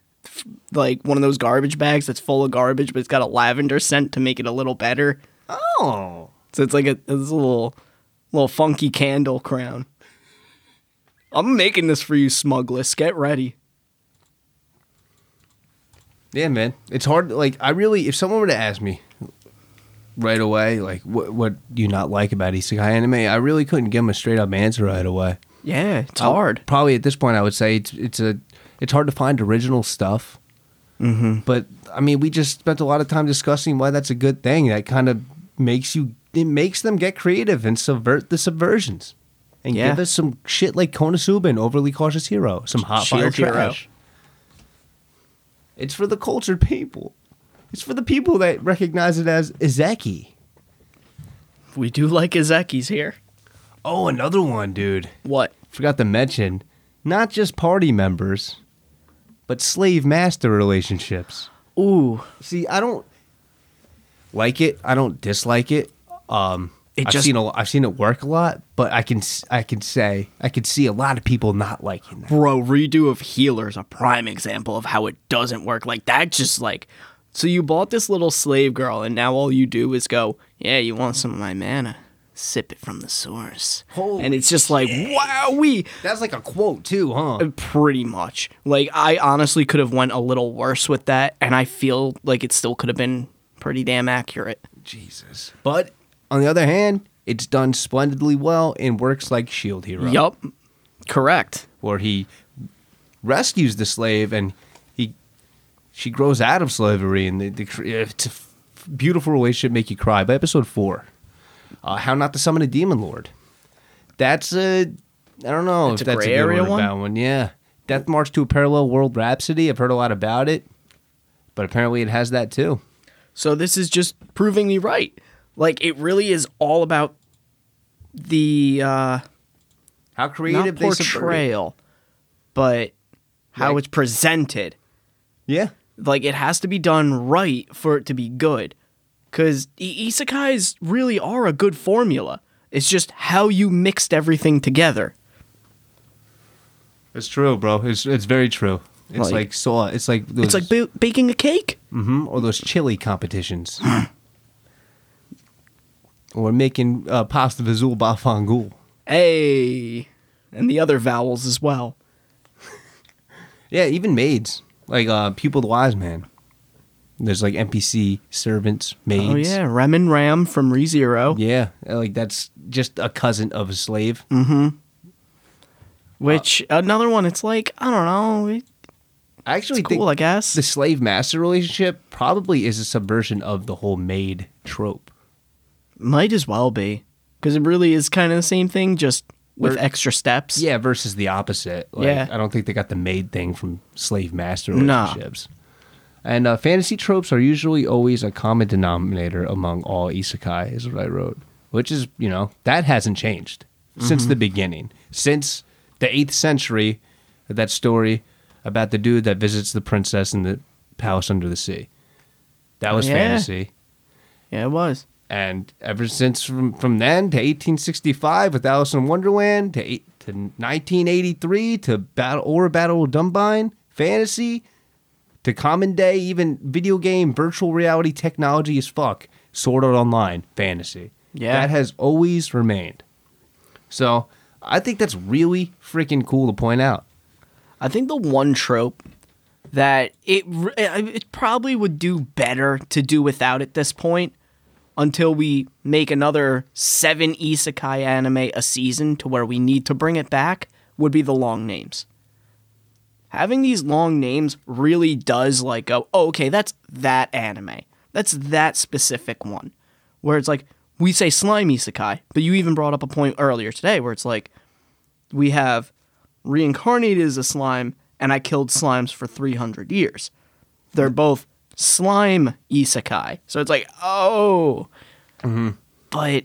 like one of those garbage bags that's full of garbage, but it's got a lavender scent to make it a little better. Oh, So it's like a, it's a little, little funky candle crown. I'm making this for you, Smugless. Get ready. yeah, man. It's hard. Like, I really, if someone were to ask me right away, like, what what do you not like about isekai anime? I really couldn't give them a straight up answer right away. Yeah, it's I- hard. Probably at this point, I would say it's it's a it's hard to find original stuff. Mm-hmm. But I mean, we just spent a lot of time discussing why that's a good thing. That kind of makes you it makes them get creative and subvert the subversions, and Yeah. give us some shit like Konosuba and Overly Cautious Hero, some hot fire Shield Hero. trash. It's for the cultured people. It's for the people that recognize it as Izeki. We do like Izeki's here. Oh, another one, dude. What? forgot to mention not just party members, but slave master relationships. Ooh, See, I don't like it. I don't dislike it. Um, It I've just- seen a, I've seen it work a lot, but I can I can say I can see a lot of people not liking that. bro, redo of Healer is a prime example of how it doesn't work. Like that, just like. So you bought this little slave girl, and now all you do is go, "Yeah, you want some of my mana? Sip it from the source." Holy and it's just like, wow, we That's like a quote too, huh? Uh, pretty much. Like I honestly could have went a little worse with that, and I feel like it still could have been pretty damn accurate. Jesus. But on the other hand, it's done splendidly well and works like Shield Hero. Yup, correct. where he rescues the slave and he she grows out of slavery and the, the, uh, it's a beautiful relationship make you cry by episode four uh, how not to summon a demon lord that's a i don't know That's if a that's a good area one, one? about one yeah death march to a parallel world rhapsody i've heard a lot about it but apparently it has that too So this is just proving me right. Like it really is all about the uh how not creative they subvert portrayal, but how Like- it's presented. yeah Like it has to be done right for it to be good. Cause i- isekais really are a good formula. It's just how you mixed everything together. it's true bro it's, it's very true it's Like- like, saw it's like those, It's like ba- baking a cake. Mm-hmm. or those chili competitions. or making uh, pasta vazul bafangul. Hey, and the other vowels as well. Yeah, even maids. Like uh, Pupil the Wise Man. There's like NPC servants, maids. Oh yeah, Rem and Ram from ReZero. Yeah, like that's just a cousin of a slave. Mm-hmm. Which another one, it's like I don't know, it- I actually cool, I guess. the slave master relationship probably is a subversion of the whole maid trope. Might as well be, because it really is kind of the same thing, just with extra steps. Yeah, versus the opposite. Like, Yeah. I don't think they got the maid thing from slave master relationships. And uh, fantasy tropes are usually always a common denominator among all isekai, is what I wrote. Which is, you know, that hasn't changed since Mm-hmm. the beginning. Since the 8th century, that story about the dude that visits the princess in the palace under the sea. That was Yeah. fantasy. yeah, it was. And ever since from, from then to 1865 with Alice in Wonderland to eight, to 1983 to Battle or Battle of Dunbine, fantasy to common day, even video game, virtual reality technology as fuck, Sword Art Online, fantasy. Yeah. That has always remained. So I think that's really freaking cool to point out. I think the one trope that it it probably would do better to do without at this point until we make another seven isekai anime a season to where we need to bring it back would be the long names. Having these long names really does like go, oh, okay, that's that anime. That's that specific one. Where it's like, we say slime isekai, but you even brought up a point earlier today where it's like, we have reincarnated as a slime and I killed slimes for 300 years. They're both slime isekai. So it's like, oh. Mm-hmm. But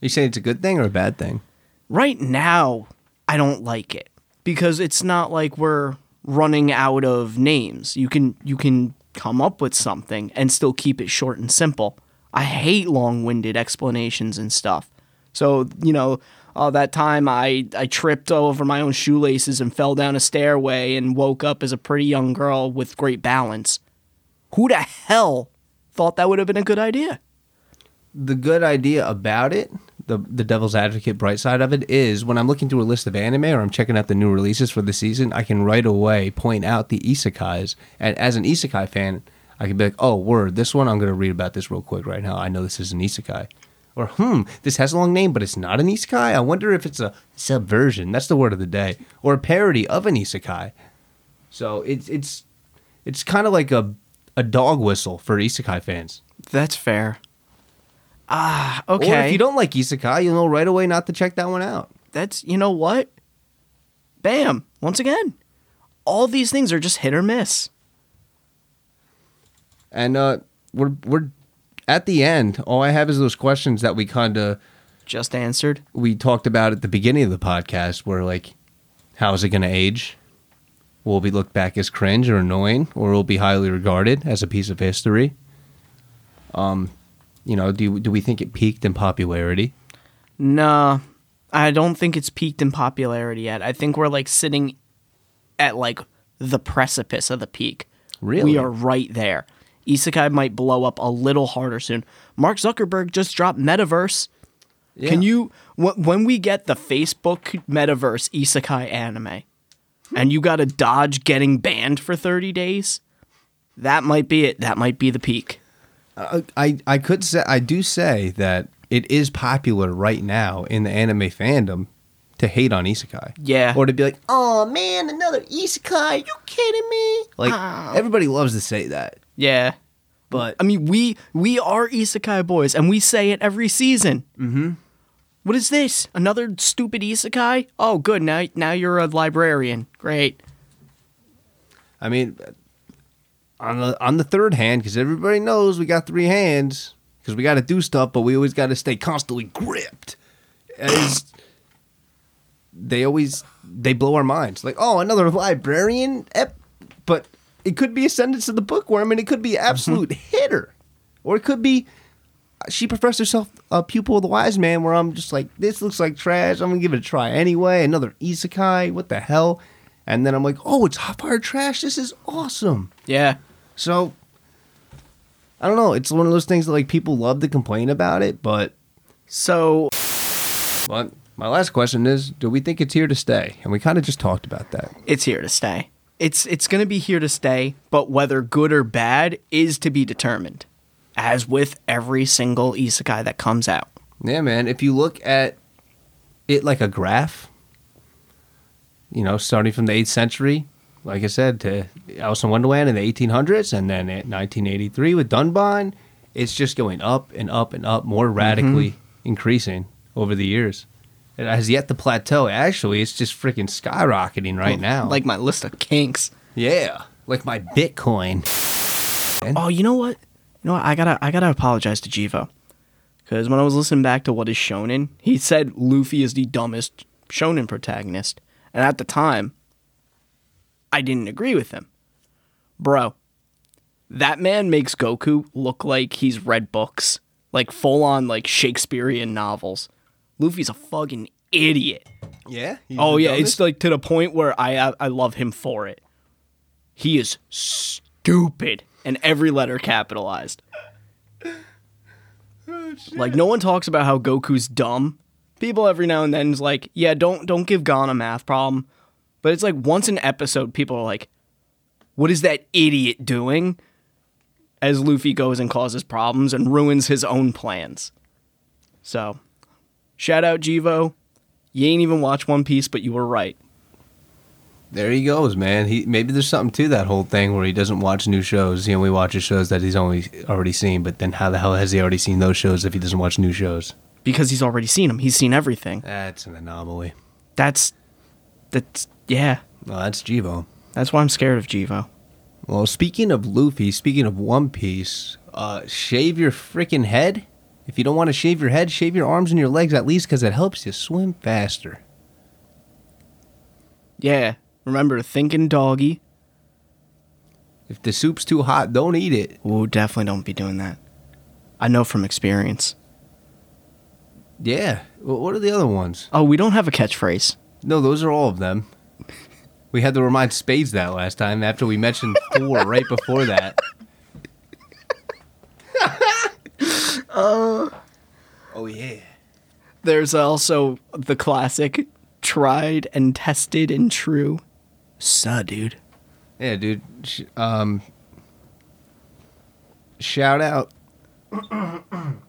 You saying it's a good thing or a bad thing? right now, I don't like it because it's not like we're running out of names. You can you can come up with something and still keep it short and simple. I hate long-winded explanations and stuff. So, you know, uh, that time I, I tripped over my own shoelaces and fell down a stairway and woke up as a pretty young girl with great balance. Who the hell thought that would have been a good idea? the good idea about it, the the devil's advocate bright side of it is when I'm looking through a list of anime or I'm checking out the new releases for the season, I can right away point out the isekais. And as an isekai fan, I can be like, "Oh, word, this one I'm going to read about this real quick right now. I know this is an isekai." Or, "Hmm, this has a long name, but it's not an isekai. I wonder if it's a subversion." That's the word of the day. Or a parody of an isekai. So, it's it's it's kind of like a a dog whistle for isekai fans. That's fair. Ah, Or okay. if you don't like isekai, you'll know right away not to check that one out. that's you know what? Bam! Once again, all these things are just hit or miss. And uh, we're we're at the end. All I have is those questions that we kind of Just answered. we talked about at the beginning of the podcast. Where like, how is it going to age? Will it be looked back as cringe or annoying, or will it be highly regarded as a piece of history? Um, you know, do do we think it peaked in popularity? Nah, I don't think it's peaked in popularity yet. I think we're like sitting at like the precipice of the peak. Really? We are right there. Isekai might blow up a little harder soon. Mark Zuckerberg just dropped Metaverse. Can you wh- when we get the Facebook Metaverse Isekai anime and you got to dodge getting banned for 30 days? That might be it. That might be the peak. Uh, I I could say I do say that it is popular right now in the anime fandom to hate on isekai. Yeah. Or to be like, "Oh man, another isekai? You kidding me?" Like everybody loves to say that. Yeah. But I mean, we we are isekai boys, and we say it every season. Mm-hmm. What is this? Another stupid isekai? Oh, good. Now now you're a librarian. Great. I mean, on the on the third hand, because everybody knows we got three hands, because we got to do stuff, but we always got to stay constantly gripped. As they always they blow our minds, like, oh, another librarian, ep-. but it could be Ascendance of a bookworm, and it could be absolute mm-hmm. hitter, or it could be she professed herself a pupil of the wise man, where I'm just like, this looks like trash. I'm gonna give it a try anyway. Another isekai, what the hell? And then I'm like, oh, it's hot fire trash. This is awesome. Yeah. So I don't know. It's one of those things that like people love to complain about it, but So but my last question is, do we think it's here to stay? And we kind of just talked about that. it's here to stay. It's it's gonna be here to stay, but whether good or bad is to be determined. As with every single isekai that comes out. Yeah, man. If you look at it like a graph, you know, starting from the 8th century, like I said, to Alice in Wonderland in the 1800s, and then at 1983 with Dunbine, it's just going up and up and up, more mm-hmm. radically increasing over the years. It has yet to plateau. Actually, it's just freaking skyrocketing right oh, now. Like my list of kinks. yeah, like my Bitcoin. Oh, you know what? You know what? I gotta I gotta apologize to Jivo. Because when I was listening back to what is shonen, he said Luffy is the dumbest shonen protagonist. And at the time, I didn't agree with him. Bro, that man makes Goku look like he's read books. Like full on like Shakespearean novels. Luffy's a fucking idiot. Yeah. Oh yeah, it's like to the point where I I, I love him for it. He is stupid, and every letter capitalized. like no one talks about how Goku's dumb. People every now and then is like, yeah, don't don't give Gon a math problem. But it's like once an episode, people are like, what is that idiot doing? As Luffy goes and causes problems and ruins his own plans. So, shout out Jivo. You ain't even watched One Piece, but you were right. There he goes, man. He maybe there's something to that whole thing where he doesn't watch new shows. He only watches shows that he's only already seen. But then how the hell has he already seen those shows if he doesn't watch new shows? Because he's already seen him. He's seen everything. That's an anomaly. That's that's yeah. Well, that's Jivo. That's why I'm scared of Jivo. Well, speaking of Luffy, speaking of One Piece, uh, shave your freaking head. If you don't want to shave your head, shave your arms and your legs at least because it helps you swim faster. Yeah. Remember, thinking doggy. If the soup's too hot, don't eat it. Ooh, definitely don't be doing that. I know from experience. Yeah. Well, what are the other ones? Oh, we don't have a catchphrase. No, those are all of them. We had to remind Spades that last time after we mentioned four right before that. oh yeah. There's also the classic tried and tested and true. Suh, dude. Yeah, dude. Sh- um, shout out.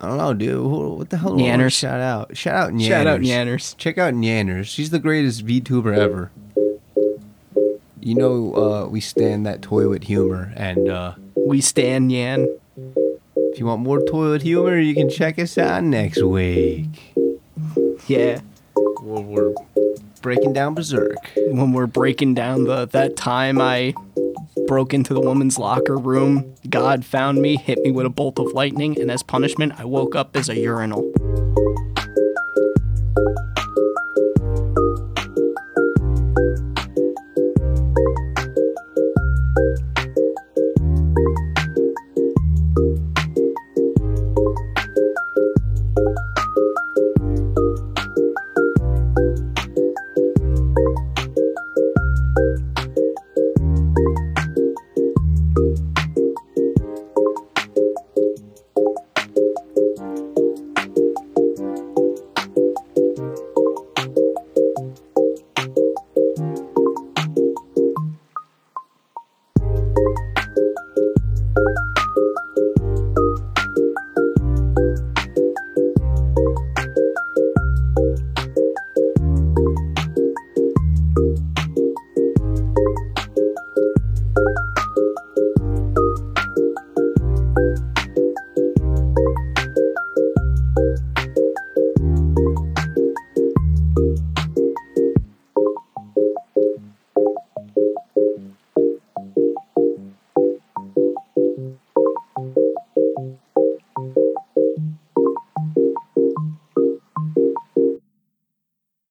I don't know, dude. Who- What the hell? do I wanna Nyanners. Shout out. Shout out Nyanners. Shout out Nyanners. Check out Nyanners. She's the greatest VTuber ever. You know, uh, we stand that toilet humor, and uh, We stand Yan. if you want more toilet humor, you can check us out next week. Yeah. We're, we're breaking down Berserk. When we're breaking down the that time I broke into the woman's locker room, God found me, hit me with a bolt of lightning, and as punishment, I woke up as a urinal.